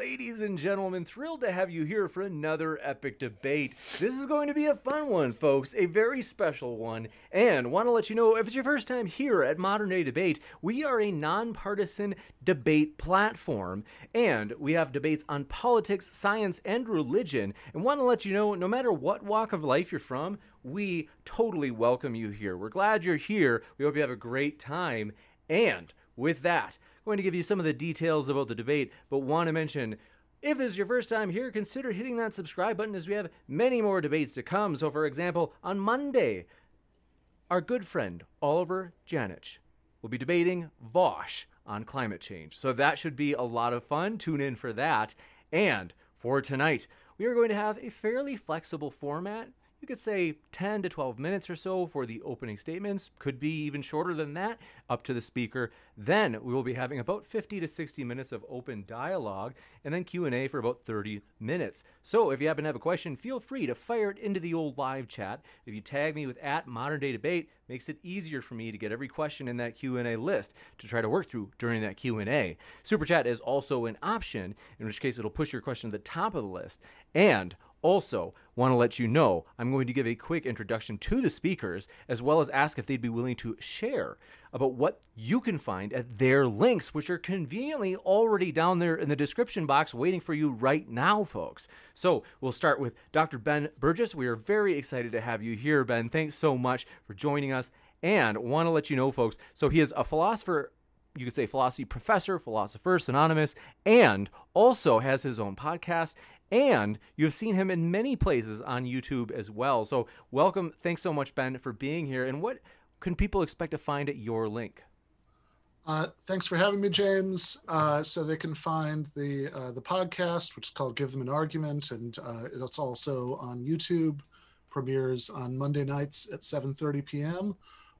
Ladies and gentlemen, thrilled to have you here for another epic debate. This is going to be a fun one, folks, a very special one. And want to let you know if it's your first time here at Modern Day Debate, we are a nonpartisan debate platform. And we have debates on politics, science, and religion. And want to let you know no matter what walk of life you're from, we totally welcome you here. We're glad you're here. We hope you have a great time. And with that, going to give you some of the details about the debate, but want to mention if this is your first time here, consider hitting that subscribe button as we have many more debates to come. So, for example, on Monday, our good friend Oliver Janich will be debating Vaush on climate change. So, that should be a lot of fun. Tune in for that. And for tonight, we are going to have a fairly flexible format you could say 10 to 12 minutes or so for the opening statements. Could be even shorter than that up to the speaker. Then we will be having about 50 to 60 minutes of open dialogue and then q&a for about 30 minutes. So if you happen to have a question feel free to fire it into the old live chat. If you tag me with at modern day debate makes it easier for me to get every question in that q&a list to try to work through during that q&a super chat is also an option in which case it'll push your question to the top of the list. And also, want to let you know I'm going to give a quick introduction to the speakers as well as ask if they'd be willing to share about what you can find at their links, which are conveniently already down there in the description box waiting for you right now, folks. So we'll start with Dr. Ben Burgess. We are very excited to have you here, Ben. Thanks so much for joining us. And want to let you know, folks, so he is a philosopher you could say philosophy professor, philosopher, synonymous, and also has his own podcast and you've seen him in many places on YouTube as well. So, welcome. Thanks so much, Ben, for being here. And what can people expect to find at your link? Uh, thanks for having me, James. Uh, so they can find the uh, the podcast, which is called "Give Them an Argument," and uh, it's also on YouTube. Premieres on Monday nights at 7:30 p.m.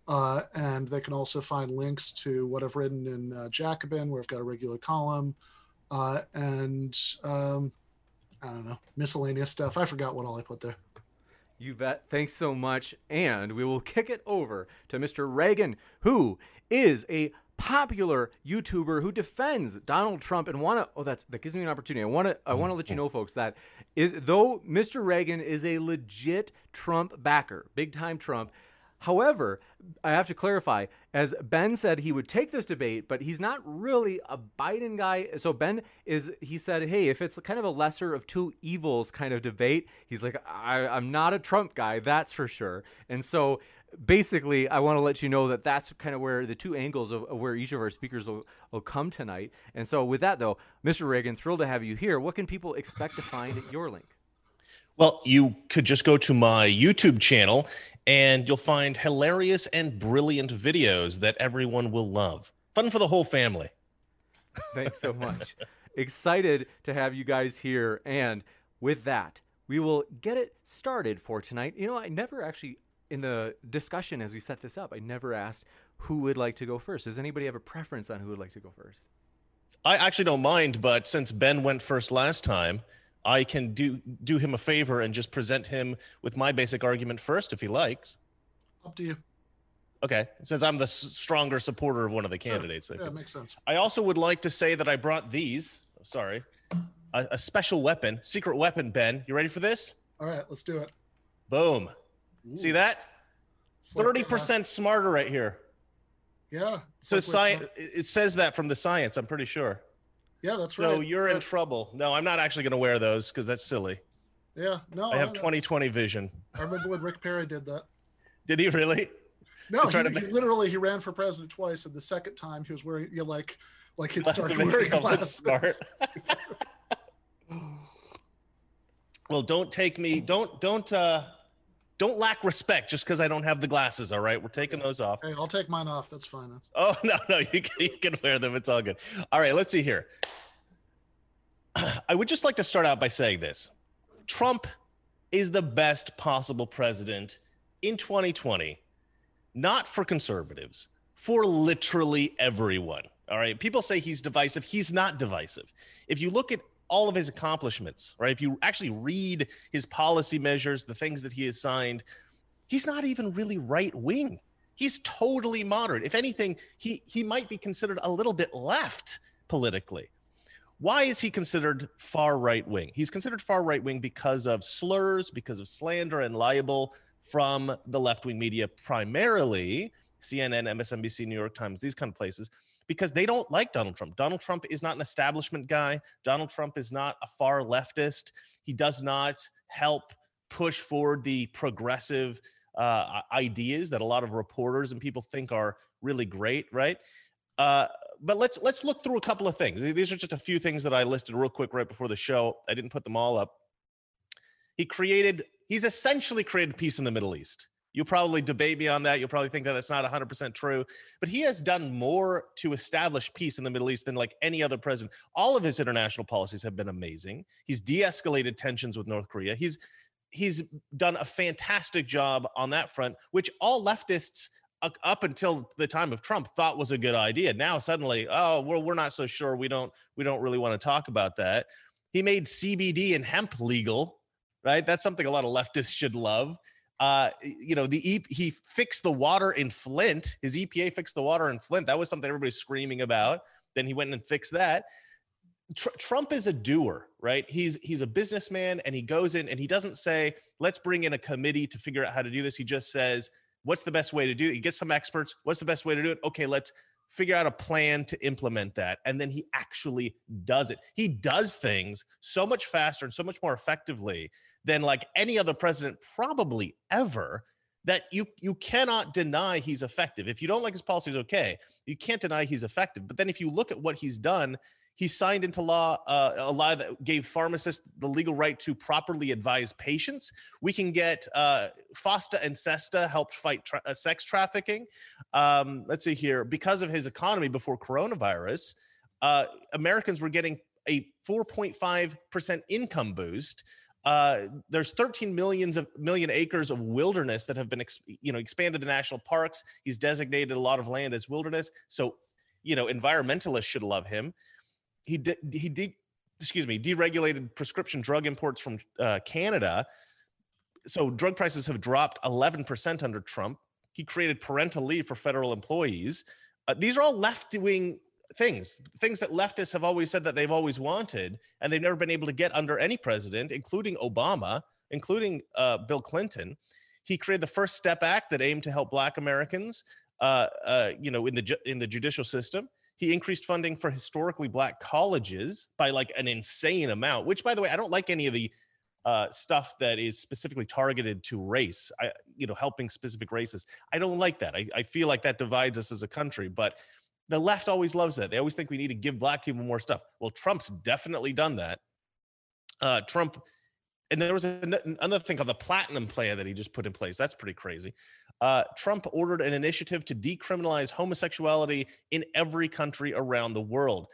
Uh, and they can also find links to what I've written in uh, Jacobin, where I've got a regular column, and um, I don't know, miscellaneous stuff. I forgot what all I put there. You bet. Thanks so much. And we will kick it over to Mr. Reagan, who is a popular YouTuber who defends Donald Trump and want to oh that's that gives me an opportunity. I want to I want to let you know folks that is though Mr. Reagan is a legit Trump backer, big time Trump, However, I have to clarify, as Ben said, he would take this debate, but he's not really a Biden guy. So Ben is, he said, hey, if it's kind of a lesser of two evils kind of debate, he's like, I, am not a Trump guy, that's for sure. And so basically, I want to let you know that that's kind of where the two angles of, of where each of our speakers will, will come tonight. And so with that, though, Mr. Reagan, thrilled to have you here. What can people expect to find at your link? Well, you could just go to my YouTube channel and you'll find hilarious and brilliant videos that everyone will love. Fun for the whole family. Thanks so much. Excited to have you guys here. And with that, we will get it started for tonight. You know, I never actually, in the discussion as we set this up, I never asked who would like to go first. Does anybody have a preference on who would like to go first? I actually don't mind, but since Ben went first last time, I can do do him a favor and just present him with my basic argument first if he likes. Up to you. Okay, since I'm the s- stronger supporter of one of the candidates. Sure. Yeah, makes sense. I also would like to say that I brought these. Sorry, a, a special weapon, secret weapon. Ben, you ready for this? All right, let's do it. Boom. Ooh. See that? Thirty percent smarter right here. Yeah. So like science. It says that from the science. I'm pretty sure. Yeah, that's right. So you're in trouble. No, I'm not actually going to wear those because that's silly. Yeah, no. I have that's- 2020 vision. I remember when Rick Perry did that. Did he really? No, he, to he literally he ran for president twice, and the second time he was wearing you know, like like he'd to started wearing glasses. smart. well, don't take me. Don't don't uh don't lack respect just because I don't have the glasses. All right, we're taking those off. Hey, I'll take mine off. That's fine. That's, Oh no, no, you can, you can wear them. It's all good. All right, let's see here. I would just like to start out by saying this: Trump is the best possible president in 2020, not for conservatives, for literally everyone. All right, people say he's divisive. He's not divisive. If you look at all of his accomplishments, right? If you actually read his policy measures, the things that he has signed, he's not even really right wing. He's totally moderate. If anything, he he might be considered a little bit left politically. Why is he considered far right wing? He's considered far right wing because of slurs, because of slander and libel from the left wing media, primarily CNN, MSNBC, New York Times, these kind of places, because they don't like Donald Trump. Donald Trump is not an establishment guy. Donald Trump is not a far leftist. He does not help push forward the progressive uh, ideas that a lot of reporters and people think are really great, right? Uh, but let's let's look through a couple of things. These are just a few things that I listed real quick right before the show. I didn't put them all up. He created. He's essentially created peace in the Middle East. You'll probably debate me on that. You'll probably think that that's not 100% true, but he has done more to establish peace in the Middle East than like any other president. All of his international policies have been amazing. He's de-escalated tensions with North Korea. He's he's done a fantastic job on that front, which all leftists up until the time of Trump thought was a good idea. Now suddenly, oh, we're we're not so sure. We don't we don't really want to talk about that. He made CBD and hemp legal, right? That's something a lot of leftists should love. Uh, you know, the e- he fixed the water in Flint. His EPA fixed the water in Flint. That was something everybody's screaming about. Then he went and fixed that. Tr- Trump is a doer, right? He's he's a businessman, and he goes in and he doesn't say, "Let's bring in a committee to figure out how to do this." He just says, "What's the best way to do it?" He gets some experts. What's the best way to do it? Okay, let's figure out a plan to implement that, and then he actually does it. He does things so much faster and so much more effectively than like any other president probably ever that you you cannot deny he's effective. If you don't like his policies, okay, you can't deny he's effective. But then if you look at what he's done, he signed into law uh, a law that gave pharmacists the legal right to properly advise patients. We can get uh, FOSTA and SESTA helped fight tra- uh, sex trafficking. Um, let's see here, because of his economy before coronavirus, uh, Americans were getting a 4.5 percent income boost uh, there's 13 millions of million acres of wilderness that have been ex, you know expanded the national parks. He's designated a lot of land as wilderness. So you know environmentalists should love him. He did he did excuse me deregulated prescription drug imports from uh, canada. So drug prices have dropped 11% under trump. He created parental leave for federal employees. Uh, these are all left-wing things things that leftists have always said that they've always wanted and they've never been able to get under any president including obama including uh, bill clinton. He created the first step act that aimed to help black americans uh, uh, you know in the ju- in the judicial system. He increased funding for historically black colleges by like an insane amount which by the way i don't like any of the uh, stuff that is specifically targeted to race i you know helping specific races. I don't like that. I, I feel like that divides us as a country but the left always loves that. They always think we need to give black people more stuff. Well, Trump's definitely done that. Uh, Trump, and there was an- another thing called the Platinum Plan that he just put in place. That's pretty crazy. Uh, Trump ordered an initiative to decriminalize homosexuality in every country around the world.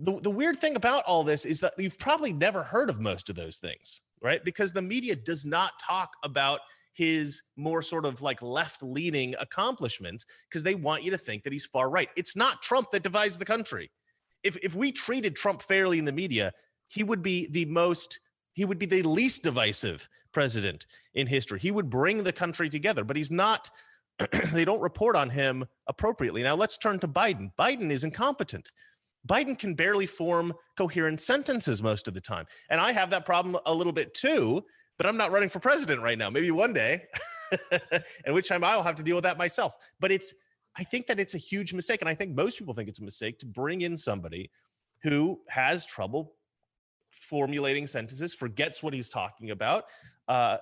The, the weird thing about all this is that you've probably never heard of most of those things, right? Because the media does not talk about his more sort of like left leaning accomplishments because they want you to think that he's far right. It's not Trump that divides the country. If if we treated Trump fairly in the media, he would be the most he would be the least divisive president in history. He would bring the country together, but he's not they don't report on him appropriately. Now let's turn to Biden. Biden is incompetent. Biden can barely form coherent sentences most of the time. And I have that problem a little bit too but I'm not running for president right now. Maybe one day, at which time I'll have to deal with that myself. But it's, I think that it's a huge mistake. And I think most people think it's a mistake to bring in somebody who has trouble formulating sentences, forgets what he's talking about. Uh,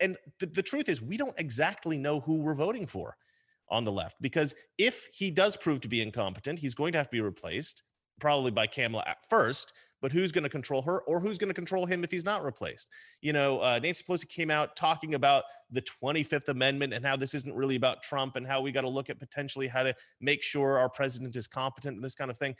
and the, the truth is, we don't exactly know who we're voting for on the left because if he does prove to be incompetent, he's going to have to be replaced, probably by Kamala at first. But who's going to control her, or who's going to control him if he's not replaced? You know, uh, Nancy Pelosi came out talking about the 25th Amendment and how this isn't really about Trump and how we got to look at potentially how to make sure our president is competent and this kind of thing.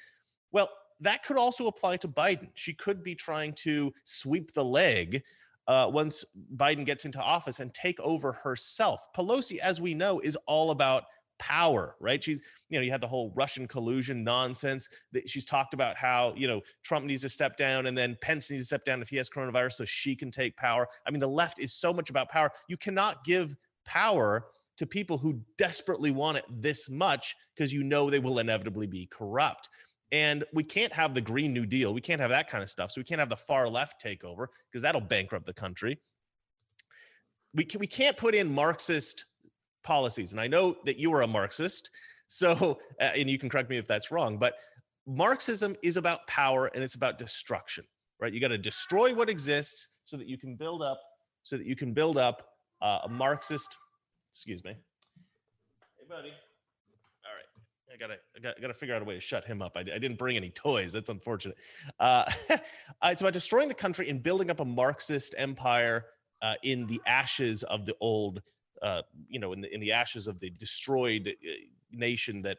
Well, that could also apply to Biden. She could be trying to sweep the leg uh, once Biden gets into office and take over herself. Pelosi, as we know, is all about power, right? She's, you know, you had the whole Russian collusion nonsense. That she's talked about how, you know, Trump needs to step down and then Pence needs to step down if he has coronavirus so she can take power. I mean, the left is so much about power. You cannot give power to people who desperately want it this much because you know they will inevitably be corrupt. And we can't have the Green New Deal. We can't have that kind of stuff. So we can't have the far left takeover because that'll bankrupt the country. We, can, we can't put in Marxist policies. And I know that you are a Marxist. So, uh, and you can correct me if that's wrong, but Marxism is about power and it's about destruction, right? You got to destroy what exists so that you can build up, so that you can build up uh, a Marxist, excuse me. Hey, buddy. I gotta, I gotta, I gotta figure out a way to shut him up. I, I didn't bring any toys. That's unfortunate. Uh, it's about destroying the country and building up a Marxist empire uh, in the ashes of the old, uh, you know, in the in the ashes of the destroyed uh, nation that,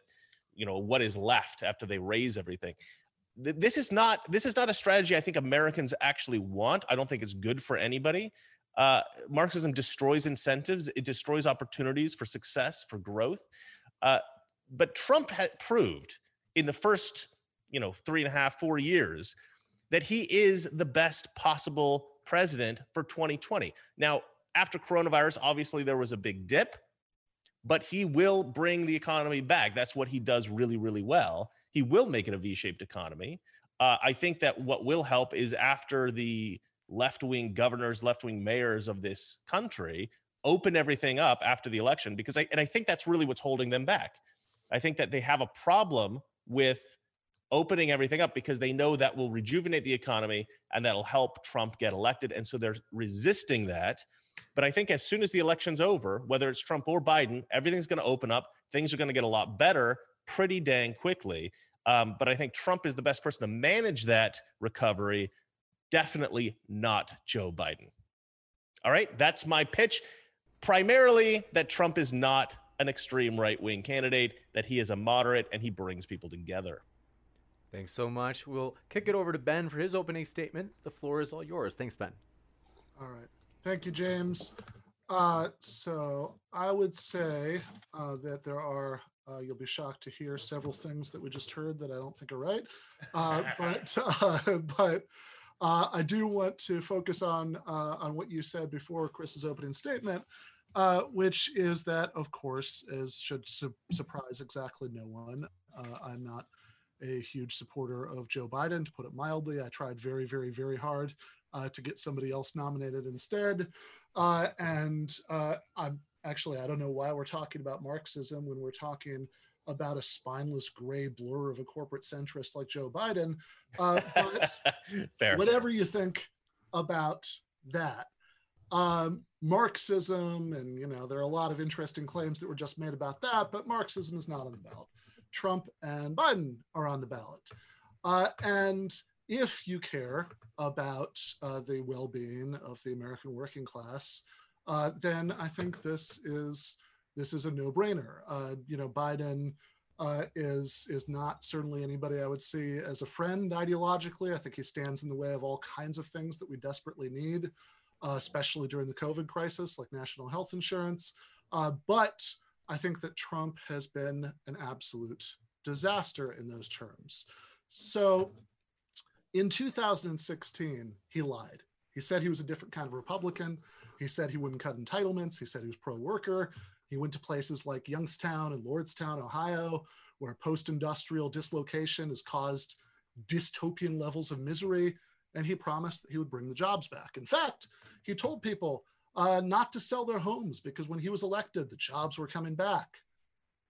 you know, what is left after they raise everything. This is not this is not a strategy I think Americans actually want. I don't think it's good for anybody. Uh, Marxism destroys incentives. It destroys opportunities for success, for growth. Uh, but Trump had proved in the first, you know, three and a half, four years that he is the best possible president for 2020. Now, after coronavirus, obviously there was a big dip, but he will bring the economy back. That's what he does really, really well. He will make it a V shaped economy. Uh, I think that what will help is after the left wing governors, left wing mayors of this country open everything up after the election, because I, and I think that's really what's holding them back. I think that they have a problem with opening everything up because they know that will rejuvenate the economy and that'll help Trump get elected. And so they're resisting that. But I think as soon as the election's over, whether it's Trump or Biden, everything's going to open up. Things are going to get a lot better pretty dang quickly. Um, but I think Trump is the best person to manage that recovery. Definitely not Joe Biden. All right, that's my pitch. Primarily that Trump is not an extreme right wing candidate, that he is a moderate and he brings people together. Thanks so much. We'll kick it over to Ben for his opening statement. The floor is all yours. Thanks, Ben. All right. Thank you, James. Uh, so I would say uh, that there are, uh, you'll be shocked to hear several things that we just heard that I don't think are right. Uh, but uh, but uh, I do want to focus on on what you said before Chris's opening statement, uh, which is that, of course, as should su- surprise exactly no one, uh, I'm not a huge supporter of Joe Biden, to put it mildly. I tried very, very, very hard uh, to get somebody else nominated instead. Uh, and uh, I'm actually, I don't know why we're talking about Marxism when we're talking about a spineless gray blur of a corporate centrist like Joe Biden. Uh, Fair. Whatever you think about that, um, Marxism, and you know, there are a lot of interesting claims that were just made about that, but Marxism is not on the ballot. Trump and Biden are on the ballot. Uh, and if you care about uh, the well being of the American working class, uh, then I think this is this is a no brainer. Uh, you know, Biden uh, is is not certainly anybody I would see as a friend ideologically. I think he stands in the way of all kinds of things that we desperately need uh, especially during the COVID crisis, like national health insurance. Uh, but I think that Trump has been an absolute disaster in those terms. So in 2016, he lied. He said he was a different kind of Republican. He said he wouldn't cut entitlements. He said he was pro worker. He went to places like Youngstown and Lordstown, Ohio, where post industrial dislocation has caused dystopian levels of misery. And he promised that he would bring the jobs back. In fact, he told people uh, not to sell their homes because when he was elected, the jobs were coming back.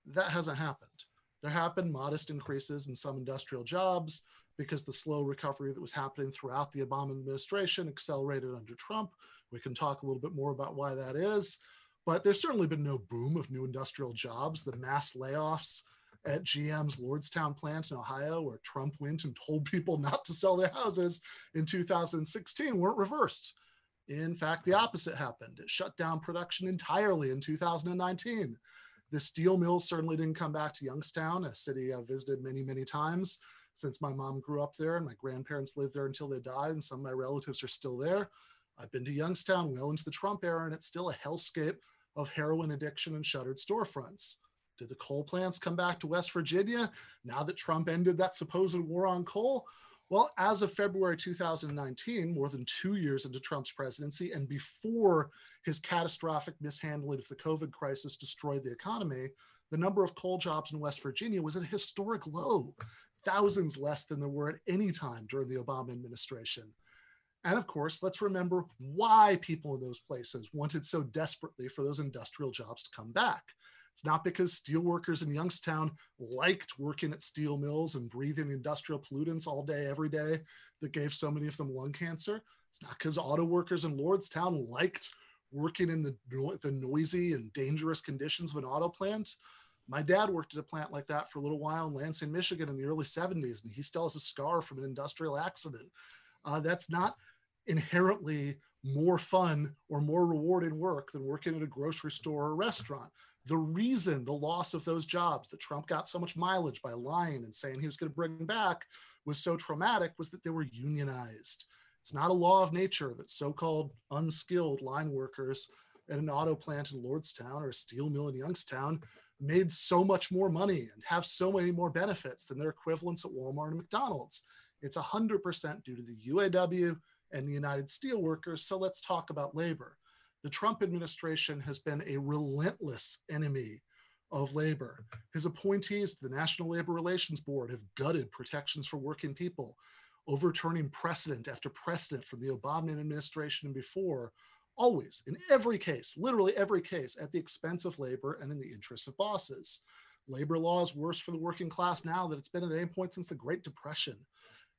That hasn't happened. There have been modest increases in some industrial jobs because the slow recovery that was happening throughout the Obama administration accelerated under Trump. We can talk a little bit more about why that is. But there's certainly been no boom of new industrial jobs. The mass layoffs at GM's Lordstown plant in Ohio, where Trump went and told people not to sell their houses in 2016, weren't reversed. In fact, the opposite happened. It shut down production entirely in 2019. The steel mills certainly didn't come back to Youngstown, a city I've visited many, many times since my mom grew up there and my grandparents lived there until they died, and some of my relatives are still there. I've been to Youngstown well into the Trump era, and it's still a hellscape of heroin addiction and shuttered storefronts. Did the coal plants come back to West Virginia now that Trump ended that supposed war on coal? Well, as of February 2019, more than two years into Trump's presidency and before his catastrophic mishandling of the COVID crisis destroyed the economy, the number of coal jobs in West Virginia was at a historic low, thousands less than there were at any time during the Obama administration. And of course, let's remember why people in those places wanted so desperately for those industrial jobs to come back. It's not because steelworkers in Youngstown liked working at steel mills and breathing industrial pollutants all day, every day that gave so many of them lung cancer. It's not because auto workers in Lordstown liked working in the, the noisy and dangerous conditions of an auto plant. My dad worked at a plant like that for a little while in Lansing, Michigan in the early 70s, and he still has a scar from an industrial accident. Uh, that's not inherently more fun or more rewarding work than working at a grocery store or restaurant. The reason the loss of those jobs that Trump got so much mileage by lying and saying he was going to bring back was so traumatic was that they were unionized. It's not a law of nature that so called unskilled line workers at an auto plant in Lordstown or a steel mill in Youngstown made so much more money and have so many more benefits than their equivalents at Walmart and McDonald's. It's 100% due to the UAW and the United Steelworkers. So let's talk about labor the Trump administration has been a relentless enemy of labor. His appointees to the National Labor Relations Board have gutted protections for working people, overturning precedent after precedent from the Obama administration and before, always, in every case, literally every case, at the expense of labor and in the interests of bosses. Labor law is worse for the working class now than it's been at any point since the Great Depression.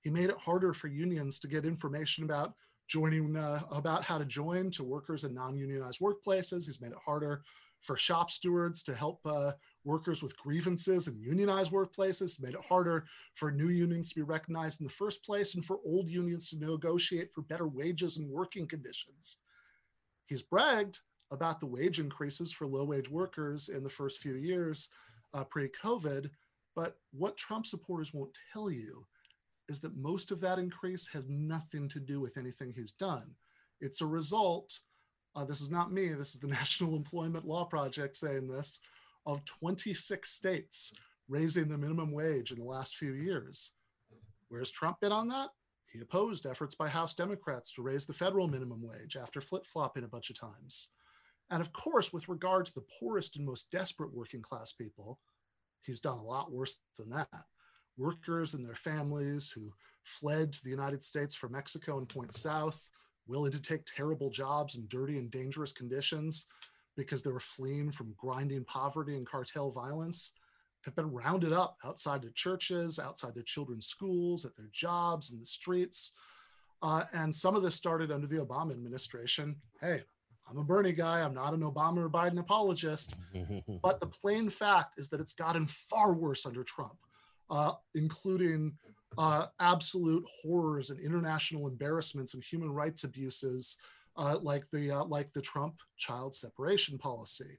He made it harder for unions to get information about joining uh, about how to join to workers in non-unionized workplaces. He's made it harder for shop stewards to help uh, workers with grievances in unionized workplaces, made it harder for new unions to be recognized in the first place and for old unions to negotiate for better wages and working conditions. He's bragged about the wage increases for low wage workers in the first few years uh, pre COVID, but what Trump supporters won't tell you is that most of that increase has nothing to do with anything he's done. It's a result, uh, this is not me, this is the National Employment Law Project saying this, of 26 states raising the minimum wage in the last few years. Where's Trump been on that? He opposed efforts by House Democrats to raise the federal minimum wage after flip flopping a bunch of times. And of course, with regard to the poorest and most desperate working class people, he's done a lot worse than that workers and their families who fled to the United States from Mexico and point south, willing to take terrible jobs in dirty and dangerous conditions because they were fleeing from grinding poverty and cartel violence, have been rounded up outside their churches, outside their children's schools, at their jobs, in the streets. Uh, and some of this started under the Obama administration. Hey, I'm a Bernie guy. I'm not an Obama or Biden apologist. but the plain fact is that it's gotten far worse under Trump uh, including uh, absolute horrors and international embarrassments and human rights abuses, uh, like the uh, like the Trump child separation policy.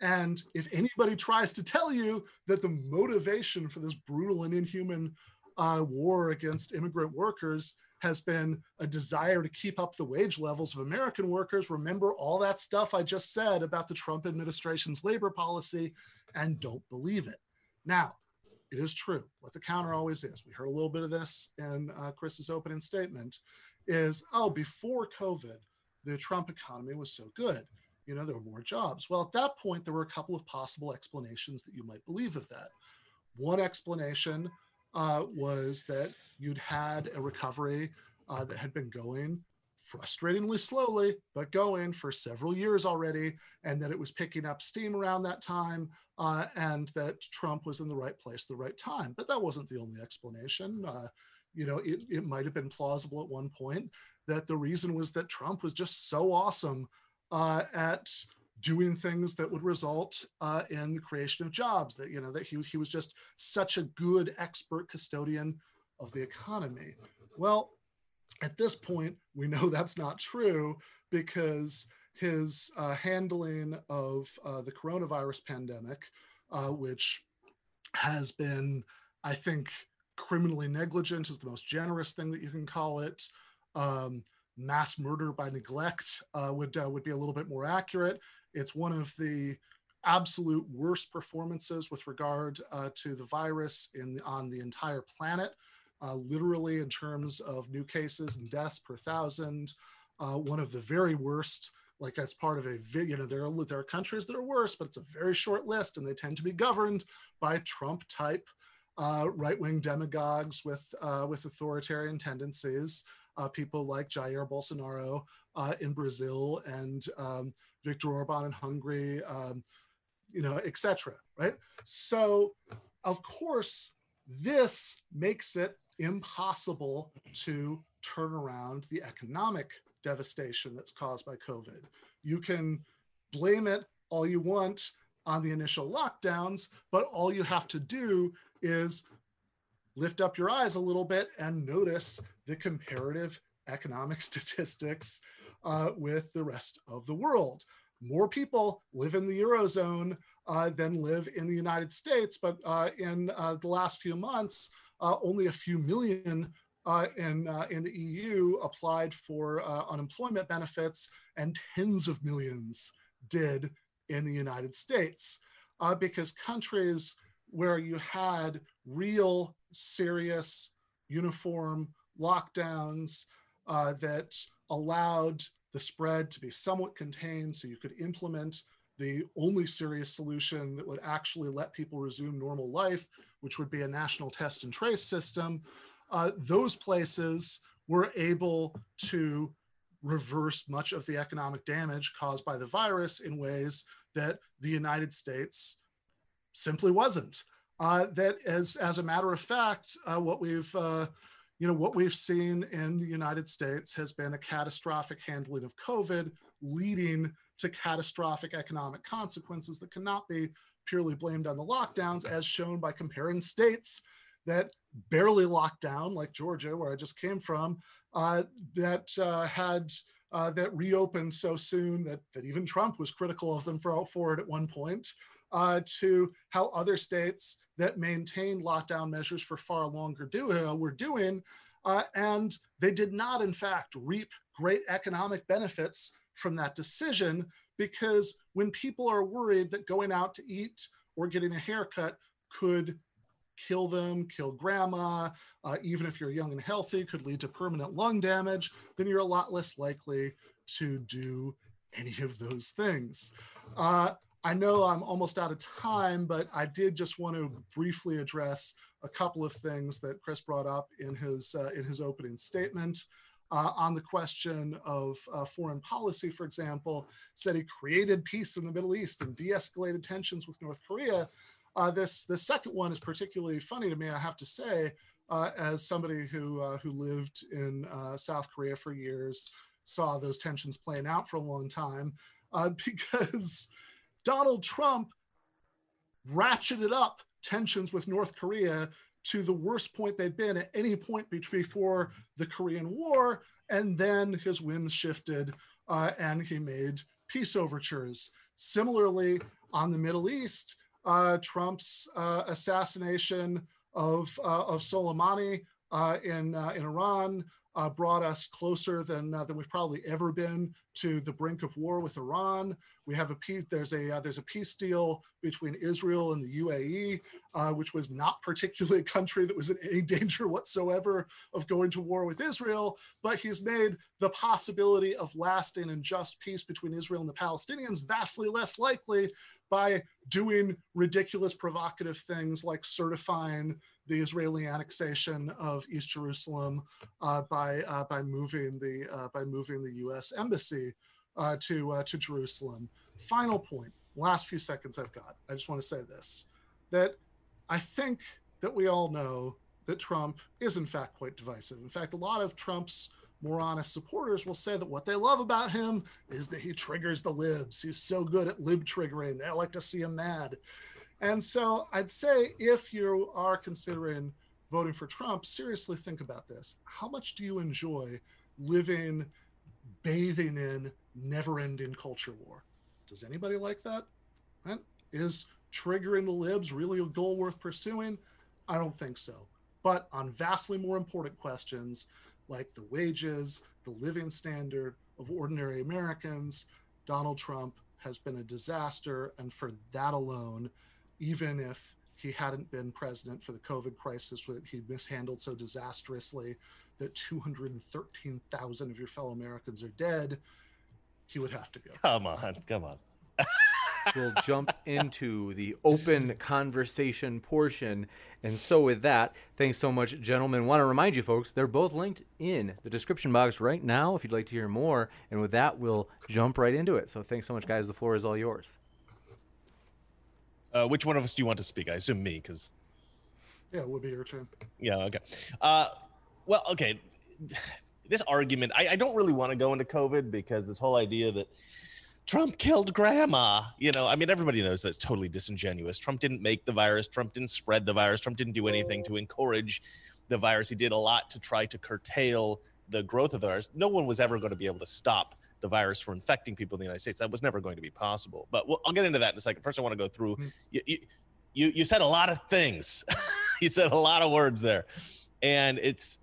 And if anybody tries to tell you that the motivation for this brutal and inhuman uh, war against immigrant workers has been a desire to keep up the wage levels of American workers. Remember all that stuff I just said about the Trump administration's labor policy and don't believe it. Now, it is true. What the counter always is, we heard a little bit of this in uh, Chris's opening statement, is oh, before COVID, the Trump economy was so good. You know, there were more jobs. Well, at that point, there were a couple of possible explanations that you might believe of that. One explanation uh, was that you'd had a recovery uh, that had been going frustratingly slowly, but going for several years already, and that it was picking up steam around that time, uh, and that Trump was in the right place the right time. But that wasn't the only explanation. Uh, you know, it, it might have been plausible at one point that the reason was that Trump was just so awesome uh, at doing things that would result uh, in the creation of jobs that you know that he, he was just such a good expert custodian of the economy. Well at this point we know that's not true because his uh, handling of uh, the coronavirus pandemic uh, which has been i think criminally negligent is the most generous thing that you can call it um, mass murder by neglect uh, would uh, would be a little bit more accurate it's one of the absolute worst performances with regard uh, to the virus in on the entire planet, uh, literally in terms of new cases and deaths per thousand. Uh, one of the very worst, like as part of a, you know, there are, there are countries that are worse, but it's a very short list and they tend to be governed by Trump type uh, right-wing demagogues with, with authoritarian tendencies. Uh, people like Jair Bolsonaro uh, in Brazil and um, Viktor Orban in Hungary, um, you know, etc. Right. So, of course, this makes it impossible to turn around the economic devastation that's caused by COVID. You can blame it all you want on the initial lockdowns, but all you have to do is lift up your eyes a little bit and notice the comparative economic statistics uh, with the rest of the world more people live in the Eurozone uh, than live in the United States. But uh, in uh, the last few months, uh, only a few million uh, in, in the EU applied for unemployment benefits, and tens of millions did in the United States. because countries where you had real, serious, uniform lockdowns that allowed the spread to be somewhat contained so you could implement the only serious solution that would actually let people resume normal life, which would be a national test and trace system, uh, those places were able to reverse much of the economic damage caused by the virus in ways that the United States simply wasn't. Uh, that as, as a matter of fact, uh, what we've uh, you know, what we've seen in the United States has been a catastrophic handling of COVID, leading to catastrophic economic consequences that cannot be purely blamed on the lockdowns, as shown by comparing states that barely locked down, like Georgia, where I just came from, uh, that uh, had uh, that reopened so soon that, that even Trump was critical of them for, for it at one point, uh, to how other states that maintained lockdown measures for far longer do, uh, were doing. Uh, and they did not, in fact, reap great economic benefits from that decision because when people are worried that going out to eat or getting a haircut could kill them, kill grandma, uh, even if you're young and healthy, could lead to permanent lung damage, then you're a lot less likely to do any of those things. Uh, I know I'm almost out of time, but I did just want to briefly address a couple of things that Chris brought up in his uh, in his opening statement. Uh, on the question of uh, foreign policy, for example, said he created peace in the Middle East and de-escalated tensions with North Korea. Uh, this the second one is particularly funny to me, I have to say, uh, as somebody who uh, who lived in South Korea for years, saw those tensions playing out for a long time, because Donald Trump ratcheted up tensions with North Korea to the worst point they'd been at any point before the Korean War. And then his whims shifted uh, and he made peace overtures. Similarly, on the Middle East, uh, Trump's uh, assassination of, uh, of Soleimani uh, in, uh, in Iran uh, brought us closer than uh, than we've probably ever been to the brink of war with Iran. We have a peace. There's a uh, there's a peace deal between Israel and the UAE, uh, which was not particularly a country that was in any danger whatsoever of going to war with Israel. But he's made the possibility of lasting and just peace between Israel and the Palestinians vastly less likely by doing ridiculous, provocative things like certifying the Israeli annexation of East Jerusalem uh, by uh, by moving the uh, by moving the U.S. embassy to to Jerusalem. Final point. Last few seconds I've got. I just want to say this: that I think that we all know that Trump is in fact quite divisive. In fact, a lot of Trump's more honest supporters will say that what they love about him is that he triggers the libs. He's so good at lib triggering. They like to see him mad. And so I'd say if you are considering voting for Trump, seriously think about this. How much do you enjoy living, bathing in never ending culture war? Does anybody like that? Right? Is triggering the libs really a goal worth pursuing? I don't think so. But on vastly more important questions like the wages, the living standard of ordinary Americans, Donald Trump has been a disaster. And for that alone, even if he hadn't been president for the COVID crisis that he mishandled so disastrously that 213,000 of your fellow Americans are dead, he would have to go. Come on, come on. we'll jump into the open conversation portion. And so, with that, thanks so much, gentlemen. Want to remind you, folks, they're both linked in the description box right now if you'd like to hear more. And with that, we'll jump right into it. So, thanks so much, guys. The floor is all yours. Uh, which one of us do you want to speak? I assume me, because. Yeah, it would be your turn. Yeah, okay. Uh, well, okay. This argument, I, I don't really want to go into COVID because this whole idea that Trump killed grandma. You know, I mean, everybody knows that's totally disingenuous. Trump didn't make the virus. Trump didn't spread the virus. Trump didn't do anything to encourage the virus. He did a lot to try to curtail the growth of the virus. No one was ever going to be able to stop the virus from infecting people in the United States. That was never going to be possible. But we'll, I'll get into that in a second. First, I want to go through. Mm-hmm. You, you, you said a lot of things. you said a lot of words there, and it's.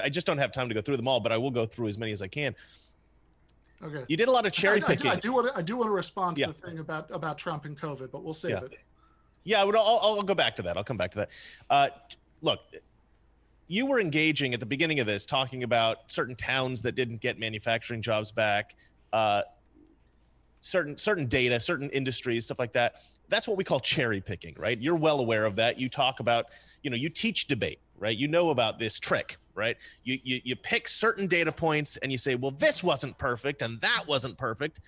I just don't have time to go through them all, but I will go through as many as I can. Okay. You did a lot of cherry picking. I, I, do, want to. I do want to respond to yeah. the thing about about Trump and COVID, but we'll save yeah. it. Yeah, I would. I'll, I'll, go back to that. I'll come back to that. Uh, look, you were engaging at the beginning of this, talking about certain towns that didn't get manufacturing jobs back, uh, certain certain data, certain industries, stuff like that. That's what we call cherry picking, right? You're well aware of that. You talk about, you know, you teach debate, right? You know about this trick right? You, you you pick certain data points and you say, well, this wasn't perfect and that wasn't perfect.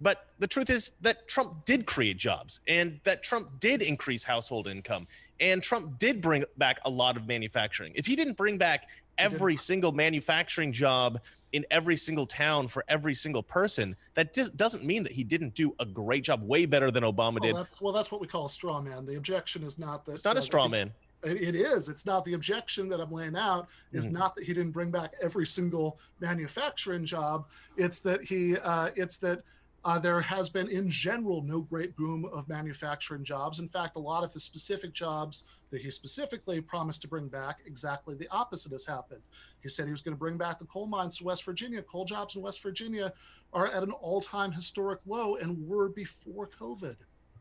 But the truth is that Trump did create jobs and that Trump did increase household income and Trump did bring back a lot of manufacturing. If he didn't bring back every single manufacturing job in every single town for every single person, that doesn't mean that he didn't do a great job, way better than Obama well, did. That's, well, that's what we call a straw man. The objection is not that it's not uh, a straw man it is it's not the objection that i'm laying out is mm not that he didn't bring back every single manufacturing job it's that he uh, it's that uh, there has been in general no great boom of manufacturing jobs. In fact a lot of the specific jobs that he specifically promised to bring back exactly the opposite has happened. He said he was going to bring back the coal mines to west virginia. Coal jobs in west virginia are at an all-time historic low and were before covid.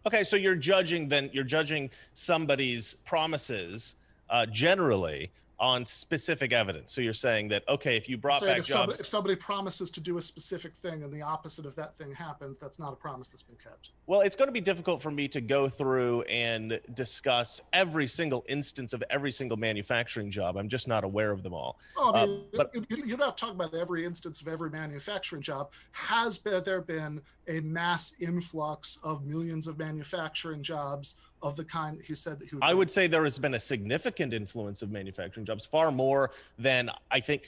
Okay, so you're judging then you're judging somebody's promises uh, generally on specific evidence. So you're saying that okay, if you brought back if jobs, somebody, if somebody promises to do a specific thing and the opposite of that thing happens, that's not a promise that's been kept. Well, it's going to be difficult for me to go through and discuss every single instance of every single manufacturing job. I'm just not aware of them all. Oh, I mean, uh, but you, you, don't have to talk about every instance of every manufacturing job. Has there been a mass influx of millions of manufacturing jobs? of the kind that he said that he would. I would say there has been a significant influence of manufacturing jobs, far more than I think.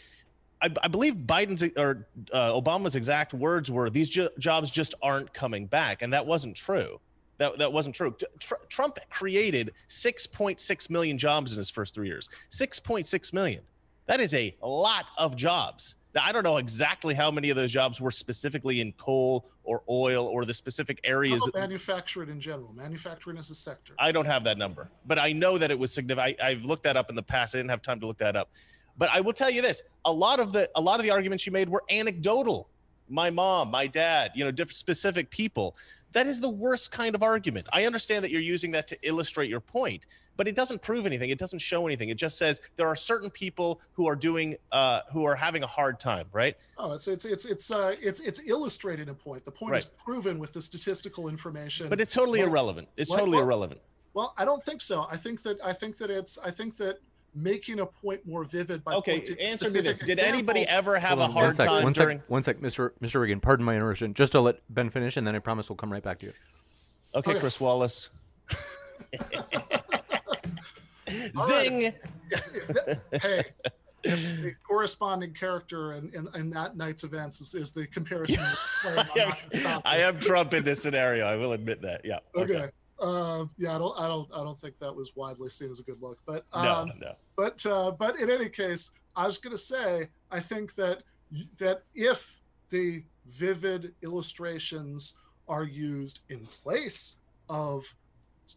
I, I believe Biden's or uh, Obama's exact words were, "These jo- jobs just aren't coming back," and that wasn't true. That that wasn't true. Tr- Trump created 6.6 million jobs in his first three years. 6.6 million. That is a lot of jobs. Now, I don't know exactly how many of those jobs were specifically in coal or oil or the specific areas. manufacturing in general, manufacturing as a sector. I don't have that number, but I know that it was significant. I, have looked that up in the past. I didn't have time to look that up, but I will tell you this: a lot of the a lot of the arguments you made were anecdotal. My mom, my dad, you know, different specific people. That is the worst kind of argument. I understand that you're using that to illustrate your point, but it doesn't prove anything. It doesn't show anything. It just says there are certain people who are doing uh, who are having a hard time, right? Oh, it's it's it's it's uh, it's it's illustrating a point. The point right. is proven with the statistical information. But it's totally like, irrelevant. It's like, totally irrelevant. Well, I don't think so. I think that I think that it's I think that making a point more vivid by Okay, pointing answer me specific this: Did anybody ever have Hold a on, hard one sec, time one sec, during? one sec, Mr. Mr. Reagan. Pardon my interruption. Just to let Ben finish, and then I promise we'll come right back to you. Okay, Okay. Chris Wallace. Zing! hey, if the corresponding character in, in, in that night's events is, is the comparison. I'm not gonna stop I it. am Trump in this scenario. I will admit that. Yeah. Okay. Uh, yeah, I don't, I don't, I don't think that was widely seen as a good look. But No, um, no. but uh, but in any case, I was going to say I think that that if the vivid illustrations are used in place of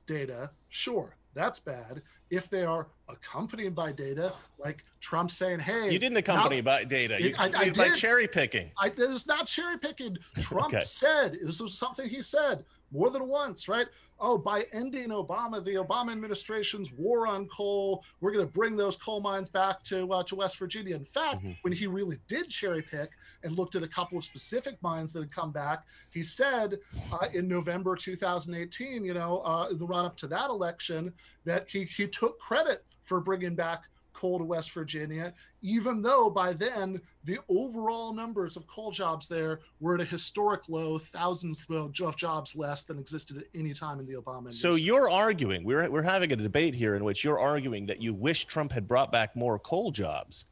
data, sure, that's bad. If they are accompanied by data, like Trump saying, "Hey, You didn't accompany now- by data. You I- I accompanied by cherry picking. I, it was not cherry picking. Trump Okay. said this was something he said more than once, right? Oh, by ending Obama, the Obama administration's war on coal, we're going to bring those coal mines back to uh, to West Virginia. In fact, Mhm. when he really did cherry pick and looked at a couple of specific mines that had come back, he said uh, in November 2018, you know, uh, in the run up to that election, that he he took credit for bringing back coal to West Virginia, even though by then the overall numbers of coal jobs there were at a historic low, thousands of jobs less than existed at any time in the Obama administration. So you're arguing we're we're having a debate here in which you're arguing that you wish Trump had brought back more coal jobs.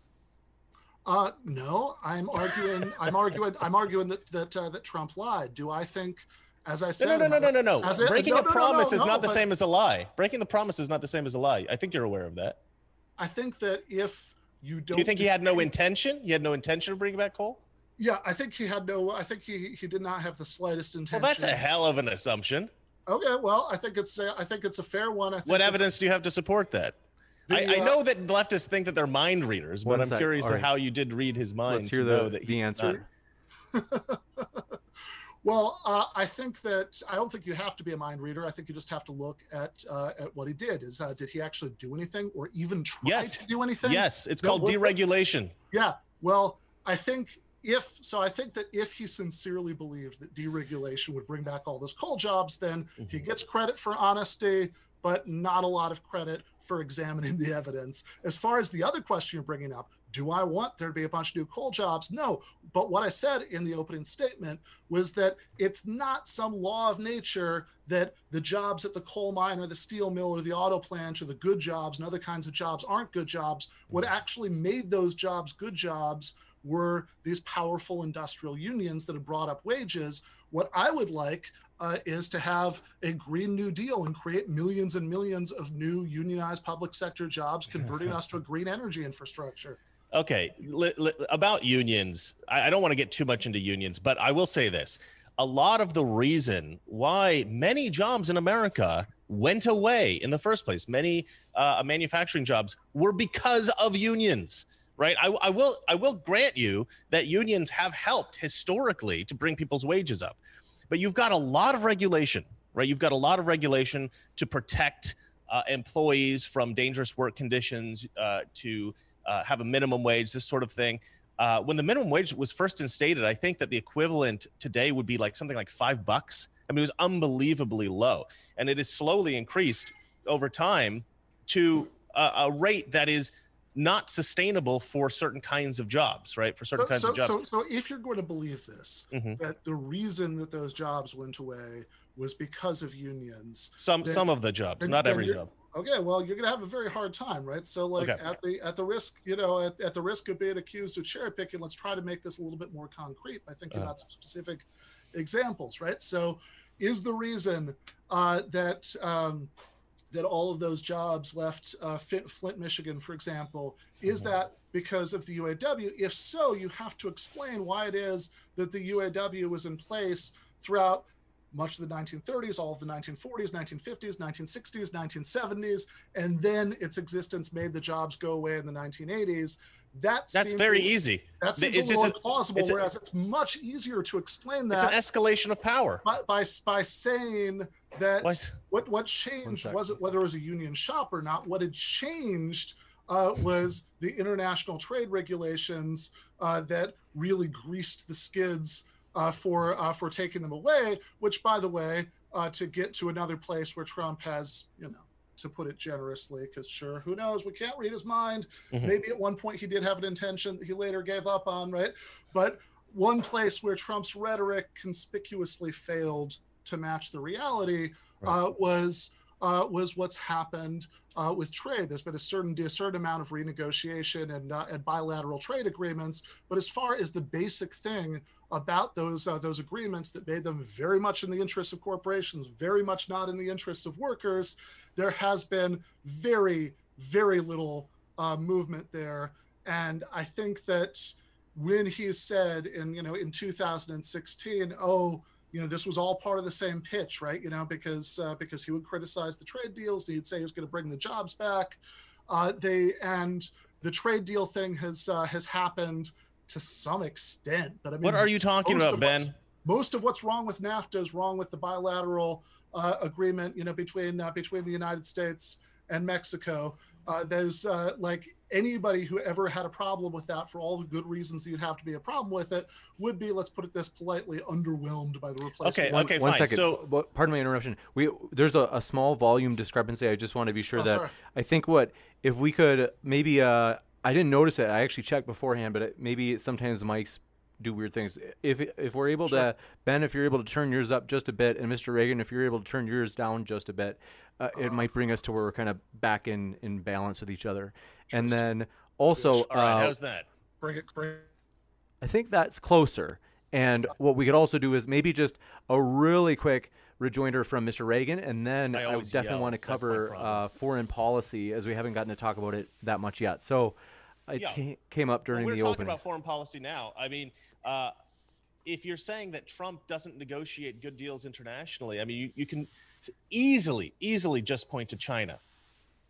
Uh, no, I'm arguing. I'm arguing. I'm arguing that that uh, that Trump lied. Do I think, as I No, said, no, no, no, no, no, no. A- Breaking no, a no, no, promise no, is no, not the same as a lie. Breaking the promise is not the same as a lie. I think you're aware of that. I think that if you don't, Do you think he had no do- intention? He had no intention of bringing back coal? Yeah, I think he had no. I think he he did not have the slightest Well, intention. that's a hell of an assumption. Okay, well, I think it's a, I think it's a fair one. I think What evidence do you have to support that? I, The, I uh, know that leftists think that they're mind readers, but I'm sec. curious right. how you did read his mind Let's to hear know the, that the he's answer. Well, uh, I think that I don't think you have to be a mind reader. I think you just have to look at uh, at what he did. Is uh, did he actually do anything, or even try Yes. to do anything? Yes, it's No, called deregulation. Yeah. Well, I think if so, I think that if he sincerely believes that deregulation would bring back all those coal jobs, then he Mhm. gets credit for honesty, but not a lot of credit for examining the evidence. As far as the other question you're bringing up, do I want there to be a bunch of new coal jobs? No. But what I said in the opening statement was that it's not some law of nature that the jobs at the coal mine or the steel mill or the auto plant or the good jobs and other kinds of jobs aren't good jobs. What actually made those jobs good jobs were these powerful industrial unions that had brought up wages. What I would like uh, is to have a Green New Deal and create millions and millions of new unionized public sector jobs, converting us to a green energy infrastructure. Okay, li- li- about unions, I, I don't want to get too much into unions, but I will say this. A lot of the reason why many jobs in America went away in the first place, many uh, manufacturing jobs, were because of unions. Right, I, I will. I will grant you that unions have helped historically to bring people's wages up, but you've got a lot of regulation. Right, you've got a lot of regulation to protect uh, employees from dangerous work conditions, uh, to uh, have a minimum wage, this sort of thing. Uh, when the minimum wage was first instated, I think that the equivalent today would be like something like five bucks. I mean, it was unbelievably low, and it has slowly increased over time to a, a rate that is not sustainable for certain kinds of jobs, right? For certain So, kinds so, of jobs. so, so if you're going to believe this, Mhm. that the reason that those jobs went away was because of unions, some then- some of the jobs, then- not every job. Okay well you're gonna have a very hard time right so like Okay. at the at the risk you know at, at the risk of being accused of cherry picking let's try to make this a little bit more concrete by thinking Uh. about some specific examples right so is the reason uh, that um, that all of those jobs left uh, Flint, Michigan, for example, is Mhm. that because of the UAW? If so, you have to explain why it is that the UAW was in place throughout much of the 1930s, all of the 1940s, 1950s, 1960s, 1970s, and then its existence made the jobs go away in the 1980s. That That's seems very a- easy. That seems It's a just little a- implausible. it's a- it's much easier to explain that. It's an escalation of power. by, by by saying that Why is- what what changed wasn't whether it was a union shop or not. What had changed uh, was the international trade regulations uh, that really greased the skids uh, for uh, for taking them away. Which, by the way, uh, to get to another place where Trump has, you know, to put it generously, because sure, who knows? We can't read his mind. Mm-hmm. Maybe at one point he did have an intention that he later gave up on, right? But one place where Trump's rhetoric conspicuously failed to match the reality right. uh, was uh, was what's happened uh, with trade. There's been a certain a certain amount of renegotiation and uh, and bilateral trade agreements, but as far as the basic thing about those uh, those agreements that made them very much in the interests of corporations, very much not in the interests of workers, there has been very very little uh, movement there, and I think that when he said in you know in 2016, oh you know this was all part of the same pitch right? You know because uh, because he would criticize the trade deals and he'd say he was going to bring the jobs back. Uh, they and the trade deal thing has uh, has happened to some extent but i mean what are you talking about ben most of what's wrong with nafta is wrong with the bilateral uh, agreement you know between uh, between the united states and mexico uh, there's uh, like anybody who ever had a problem with that for all the good reasons that you'd have to be a problem with it would be let's put it this politely underwhelmed by the replacement okay one, okay one fine. second. so pardon my interruption we there's a, a, small volume discrepancy i just want to be sure oh, that sorry. i think what if we could maybe uh i didn't notice it i actually checked beforehand but it, maybe sometimes the mics do weird things. If if we're able sure. to Ben, if you're able to turn yours up just a bit, and Mr. Reagan, if you're able to turn yours down just a bit, uh, it might bring us to where we're kind of back in in balance with each other. And then also, right, uh, how's that? Bring it, bring. I think that's closer. And what we could also do is maybe just a really quick rejoinder from Mr. Reagan, and then I, I would definitely yell. want to cover uh, foreign policy as we haven't gotten to talk about it that much yet. So it yeah. came up during well, we're the talking opening. about foreign policy now. I mean, uh, if you're saying that Trump doesn't negotiate good deals internationally, I mean, you, you can easily, easily just point to China.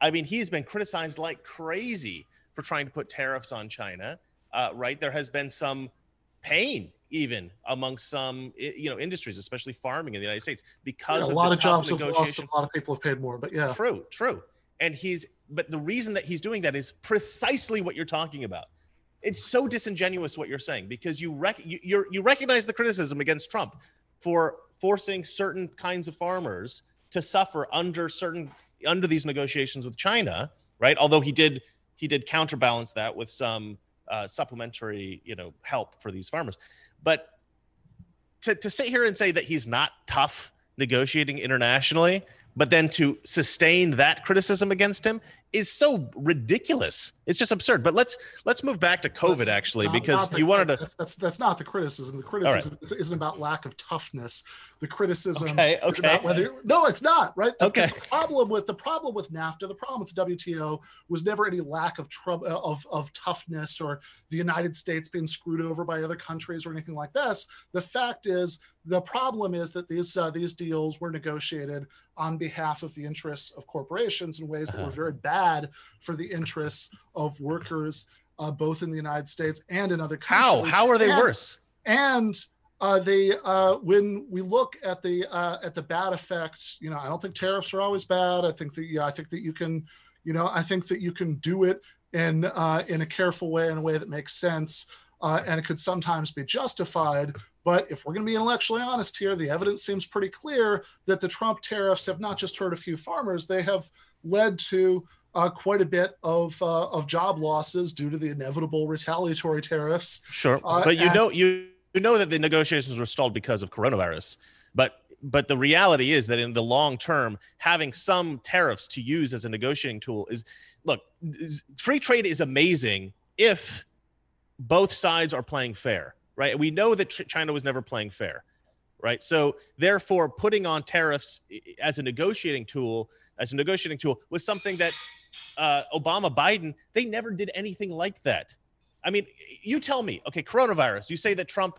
I mean, he's been criticized like crazy for trying to put tariffs on China. Uh, right? There has been some pain even among some you know industries, especially farming in the United States, because yeah, a lot of jobs have lost. A lot of people have paid more, but yeah, true, true. And he's but the reason that he's doing that is precisely what you're talking about. It's so disingenuous what you're saying because you rec- you you recognize the criticism against Trump for forcing certain kinds of farmers to suffer under certain under these negotiations with China, right? Although he did he did counterbalance that with some uh, supplementary, you know, help for these farmers. But to, to sit here and say that he's not tough negotiating internationally, but then to sustain that criticism against him is so ridiculous. It's just absurd. But let's let's move back to COVID that's actually, not, because not you wanted to. That's, that's, that's not the criticism. The criticism right. isn't about lack of toughness. The criticism okay, okay. about whether no, it's not right. The, okay. The problem with the problem with NAFTA, the problem with the WTO was never any lack of trouble of of toughness or the United States being screwed over by other countries or anything like this. The fact is the problem is that these uh, these deals were negotiated on behalf of the interests of corporations in ways that uh-huh. were very bad for the interests of workers, uh, both in the United States and in other countries. How? How are they and, worse? And uh, they, uh, when we look at the uh, at the bad effects, you know, I don't think tariffs are always bad. I think that yeah, I think that you can, you know, I think that you can do it in uh, in a careful way, in a way that makes sense, uh, and it could sometimes be justified. But if we're going to be intellectually honest here, the evidence seems pretty clear that the Trump tariffs have not just hurt a few farmers, they have led to uh, quite a bit of uh, of job losses due to the inevitable retaliatory tariffs. Sure, uh, but you and- know you you know that the negotiations were stalled because of coronavirus, but but the reality is that in the long term, having some tariffs to use as a negotiating tool is look, free trade is amazing if both sides are playing fair right? We know that China was never playing fair, right? So therefore, putting on tariffs as a negotiating tool, as a negotiating tool, was something that uh, Obama, Biden, they never did anything like that. I mean, you tell me, okay, coronavirus. You say that Trump